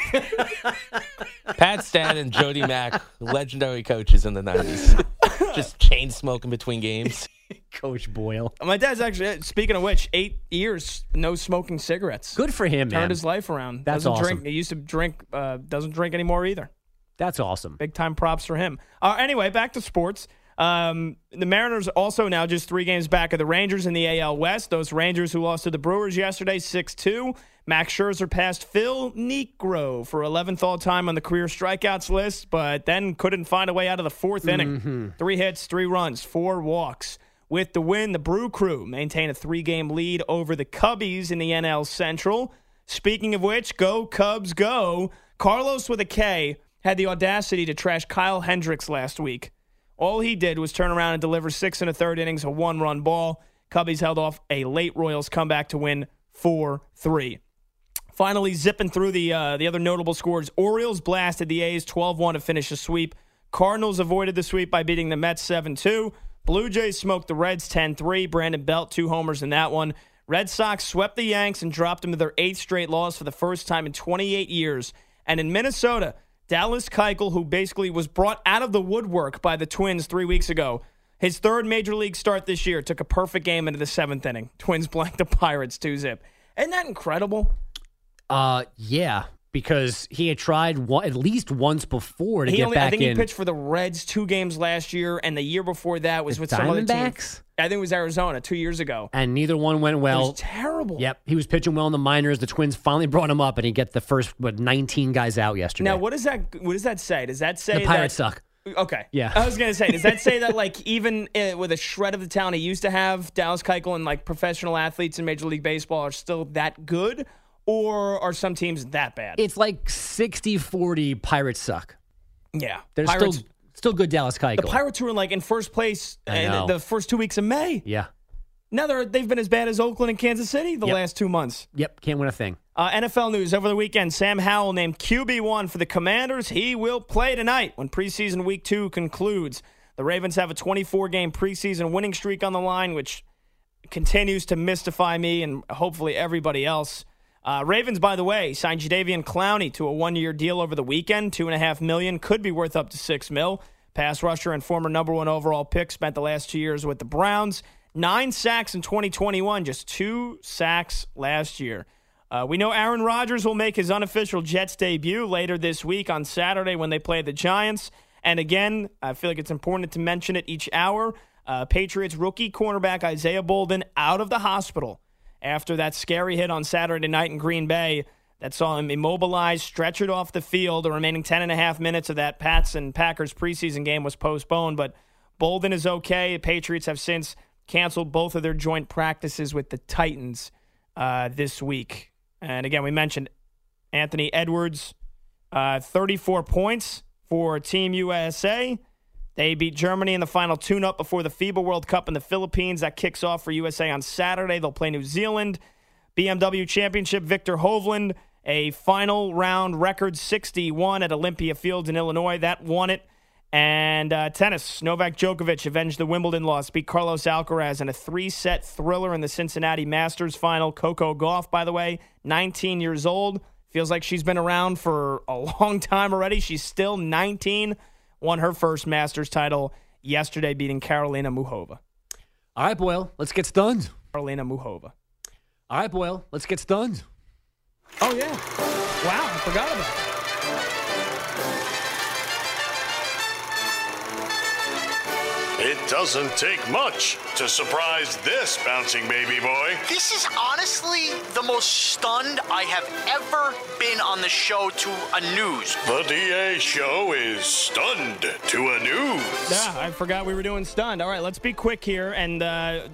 Pat Stan and Jody Mack, legendary coaches in the nineties, just chain smoking between games. Coach Boyle. My dad's actually, speaking of which, eight years no smoking cigarettes. Good for him, Turned man. Turned his life around. That's doesn't awesome. drink. He used to drink. Uh, doesn't drink anymore either. That's awesome. Big time props for him. Uh, anyway, back to sports. Um, the Mariners also now just three games back of the Rangers in the AL West. Those Rangers who lost to the Brewers yesterday, six two. Max Scherzer passed Phil Niekro for 11th all time on the career strikeouts list, but then couldn't find a way out of the 4th inning. Three hits, three runs, four walks. With the win, the Brew Crew maintain a three game lead over the Cubbies in the NL Central. Speaking of which, go Cubs, go. Carlos with a K had the audacity to trash Kyle Hendricks last week. All he did was turn around and deliver six and a third innings, a one run ball. Cubbies held off a late Royals comeback to win 4 3. Finally, zipping through the uh, the other notable scores, Orioles blasted the A's 12-1 to finish a sweep. Cardinals avoided the sweep by beating the Mets 7-2. Blue Jays smoked the Reds 10-3. Brandon Belt two homers in that one. Red Sox swept the Yanks and dropped them to their eighth straight loss for the first time in 28 years. And in Minnesota, Dallas Keuchel, who basically was brought out of the woodwork by the Twins three weeks ago, his third major league start this year took a perfect game into the seventh inning. Twins blanked the Pirates 2-zip. Isn't that incredible? Uh, yeah, because he had tried one, at least once before to He get only, back in. I think in. he pitched for the Reds two games last year, and the year before that was The with some other team. I think it was Arizona two years ago. and neither one went well. was terrible. Yep, he was pitching well in the minors. The Twins finally brought him up, and he get the first what 19 guys out yesterday. Now, what does that what does that say? Does that say the Pirates that, suck. Okay. Yeah. I was gonna say, does that say that like even uh, with a shred of the talent he used to have, Dallas Keuchel and like professional athletes in Major League Baseball are still that good, or are some teams that bad? It's like 60-40 Pirates suck. yeah. Pirates, still still good Dallas Keuchel. the Pirates were in like in first place in the first two weeks of May. yeah. Now they're they've been as bad as Oakland and Kansas City the Yep. last two months. Yep, can't win a thing. Uh, NFL news over the weekend. Sam Howell named QB1 for the Commanders. He will play tonight when preseason week two concludes. The Ravens have a 24 game preseason winning streak on the line, which continues to mystify me and hopefully everybody else. Uh, Ravens, by the way, signed Jadeveon Clowney to a one-year deal over the weekend. Two and a half million could be worth up to six mil. Pass rusher and former number one overall pick spent the last two years with the Browns. Nine sacks in 2021, just two sacks last year. Uh, we know Aaron Rodgers will make his unofficial Jets debut later this week on Saturday when they play the Giants. And again, I feel like it's important to mention it each hour. Uh, Patriots rookie cornerback Isaiah Bolden out of the hospital after that scary hit on Saturday night in Green Bay that saw him immobilized, stretchered off the field. The remaining 10 and a half minutes of that Pats and Packers preseason game was postponed, but Bolden is okay. The Patriots have since canceled both of their joint practices with the Titans uh, this week. And again, we mentioned Anthony Edwards, uh, 34 points for Team USA. They beat Germany in the final tune up before the FIBA World Cup in the Philippines. That kicks off for USA on Saturday. They'll play New Zealand. BMW Championship, Viktor Hovland, a final round record 61 at Olympia Fields in Illinois. That won it. And uh, tennis, Novak Djokovic avenged the Wimbledon loss, beat Carlos Alcaraz in a three set thriller in the Cincinnati Masters final. Coco Gauff, by the way, 19 years old. Feels like she's been around for a long time already. She's still 19 won her first Masters title yesterday, beating Karolina Muchova. All right, Boyle, let's get stunned. Karolina Muchova. All right, Boyle, let's get stunned. Oh, yeah. Wow, I forgot about that. Doesn't take much to surprise this bouncing baby boy. This is honestly the most stunned I have ever been on the show to a news. The DA show is stunned to a news. Yeah, I forgot we were doing stunned. All right, let's be quick here. And uh,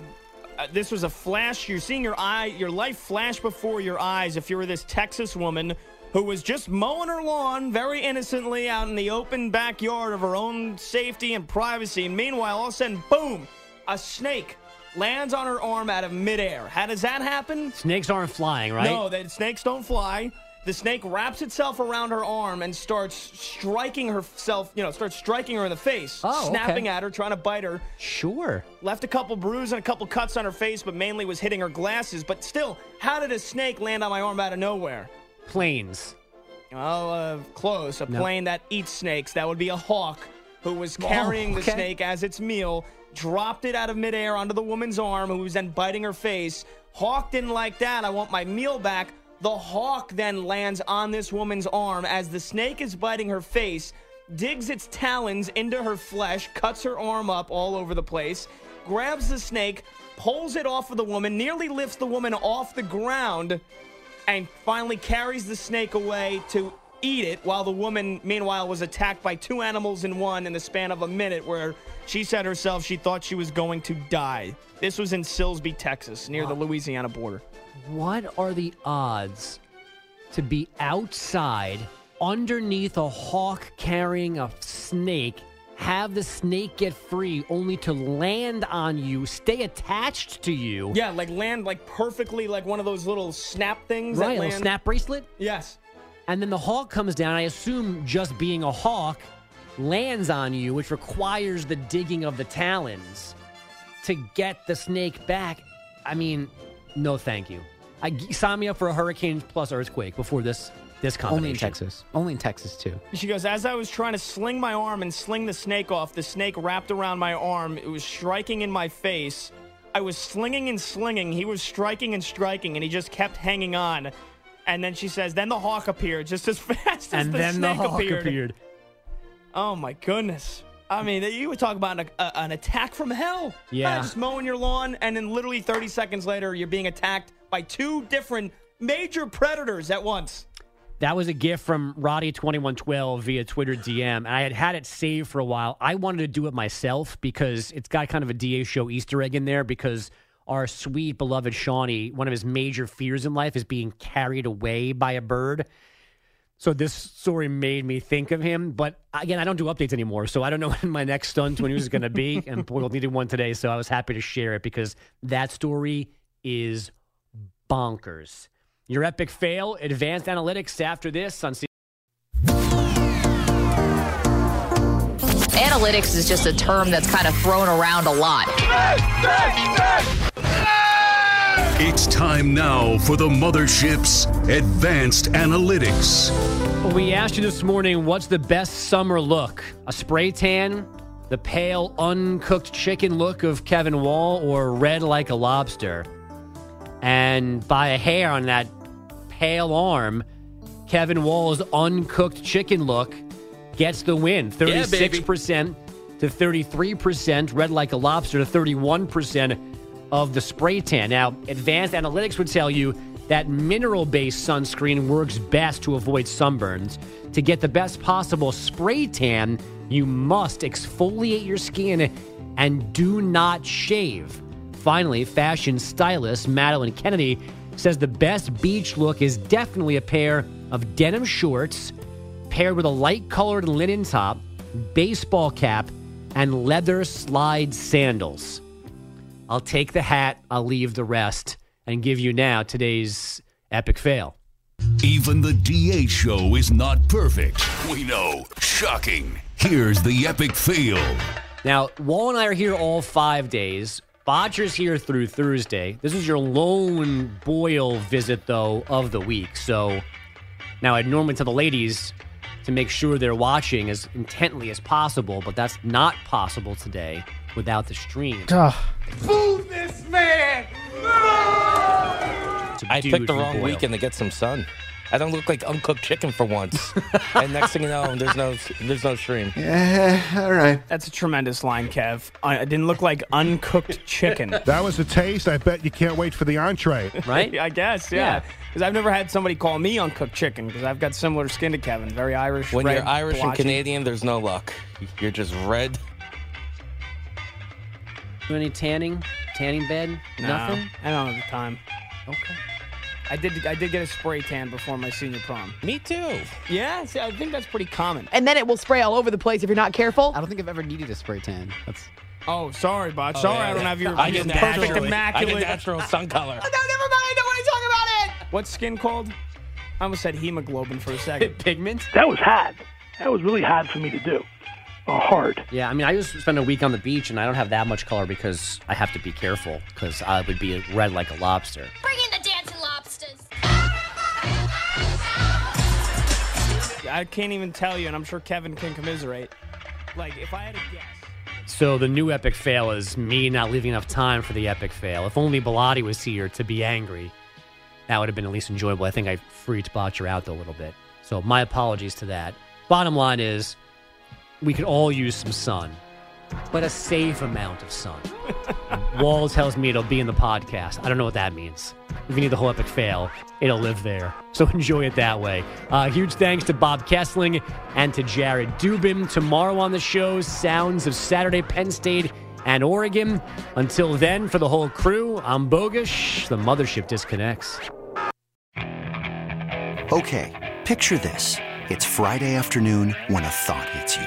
uh, this was a flash. You're seeing your eye, your life flash before your eyes. If you were this Texas woman who was just mowing her lawn very innocently out in the open backyard of her own safety and privacy. And Meanwhile, all of a sudden, boom, a snake lands on her arm out of midair. How does that happen? Snakes aren't flying, right? No, the snakes don't fly. The snake wraps itself around her arm and starts striking herself, you know, starts striking her in the face, Oh, snapping okay. at her, trying to bite her. Sure. Left a couple bruises and a couple cuts on her face, but mainly was hitting her glasses. But still, how did a snake land on my arm out of nowhere? Planes. Oh, uh, close. A No. plane that eats snakes. That would be a hawk who was Oh, carrying the snake as its meal, dropped it out of midair onto the woman's arm, who was then biting her face. Hawk didn't like that. I want my meal back. The hawk then lands on this woman's arm as the snake is biting her face, digs its talons into her flesh, cuts her arm up all over the place, grabs the snake, pulls it off of the woman, nearly lifts the woman off the ground and finally carries the snake away to eat it while the woman meanwhile was attacked by two animals in one in the span of a minute where she said herself she thought she was going to die. This was in Silsbee texas near the louisiana border. What are the odds to be outside underneath a hawk carrying a snake, have the snake get free only to land on you, stay attached to you? yeah like land like perfectly like one of those little snap things Right, a little snap bracelet? yes And then the hawk comes down. I assume just being a hawk lands on you, which requires the digging of the talons to get the snake back. I mean, no, thank you. I sign me up for a hurricane plus earthquake before this this combination. Only in Texas. Only in Texas too. She goes, as I was trying to sling my arm and sling the snake off, the snake wrapped around my arm. It was striking in my face. I was slinging and slinging. He was striking and striking, and he just kept hanging on. And then she says, then the hawk appeared just as fast as And the then the snake hawk appeared. appeared. Oh my goodness. I mean, you would talk about an, a, an attack from hell. Yeah. Just mowing your lawn, and then literally 30 seconds later, you're being attacked by two different major predators at once. That was a gift from Roddy2112 via Twitter DM. And I had had it saved for a while. I wanted to do it myself because it's got kind of a DA show Easter egg in there because our sweet, beloved Shawnee, one of his major fears in life is being carried away by a bird. So this story made me think of him. But again, I don't do updates anymore. So I don't know when my next stunt when news is going to be. and Boyle needed one today. So I was happy to share it because that story is bonkers. Your epic fail, advanced analytics after this on C- Analytics is just a term that's kind of thrown around a lot. It's time now for the mothership's advanced analytics. We asked you this morning what's the best summer look? A spray tan, the pale, uncooked chicken look of Kevin Wall, or red like a lobster? And by a hair on that pale arm, Kevin Wall's uncooked chicken look gets the win. 36% to 33%, red like a lobster to 31% of the spray tan. Now, advanced analytics would tell you that mineral based sunscreen works best to avoid sunburns. To get the best possible spray tan, you must exfoliate your skin and do not shave. Finally, fashion stylist Madeline Kennedy says the best beach look is definitely a pair of denim shorts paired with a light colored linen top, baseball cap, and leather slide sandals. I'll take the hat, I'll leave the rest, and give you now today's epic fail. Even the DA show is not perfect. We know. Shocking. Here's the epic fail. Now, Wall and I are here all five days. Botcher's here through Thursday. This is your lone Boyle visit, though, of the week. So now I'd normally tell the ladies to make sure they're watching as intently as possible, but that's not possible today without the stream. Fool this man! I picked the wrong Boyle. weekend to get some sun. I don't look like uncooked chicken for once. and next thing you know, there's no there's no stream. Yeah, all right. That's a tremendous line, Kev. I, I didn't look like uncooked chicken. That was a taste. I bet you can't wait for the entree. Right? I guess, Yeah. yeah. Because I've never had somebody call me uncooked chicken because I've got similar skin to Kevin. Very Irish. When red, you're Irish and. Canadian, there's no luck. You're just red. Do any tanning? Tanning bed? No, Nothing? I don't have the time. Okay. I did. I did get a spray tan before my senior prom. Me too. Yeah, see, I think that's pretty common. And then it will spray all over the place if you're not careful. I don't think I've ever needed a spray tan. That's Oh, sorry, Bot. Oh, sorry, yeah. I don't have your I get perfect natural, I get immaculate. natural sun color. Oh, no, never mind. I don't want to talk about it. What's skin called? I almost said hemoglobin for a second. Pigment? That was hard. That was really hard for me to do. Or hard. Yeah, I mean, I just spent a week on the beach and I don't have that much color because I have to be careful because I would be red like a lobster. Bring I can't even tell you, and I'm sure Kevin can commiserate. Like, if I had a guess. So the new epic fail is me not leaving enough time for the epic fail. If only Bilotti was here to be angry, that would have been at least enjoyable. I think I freaked Botcher out a little bit. So my apologies to that. Bottom line is, we could all use some sun, but a safe amount of sun. Wall tells me it'll be in the podcast. I don't know what that means. If you need the whole epic fail, it'll live there. So enjoy it that way. Uh, huge thanks to Bob Kesling and to Jared Dubin. Tomorrow on the show, sounds of Saturday, Penn State and Oregon. Until then, for the whole crew, I'm Bogusch. The mothership disconnects. Okay, picture this. It's Friday afternoon when a thought hits you.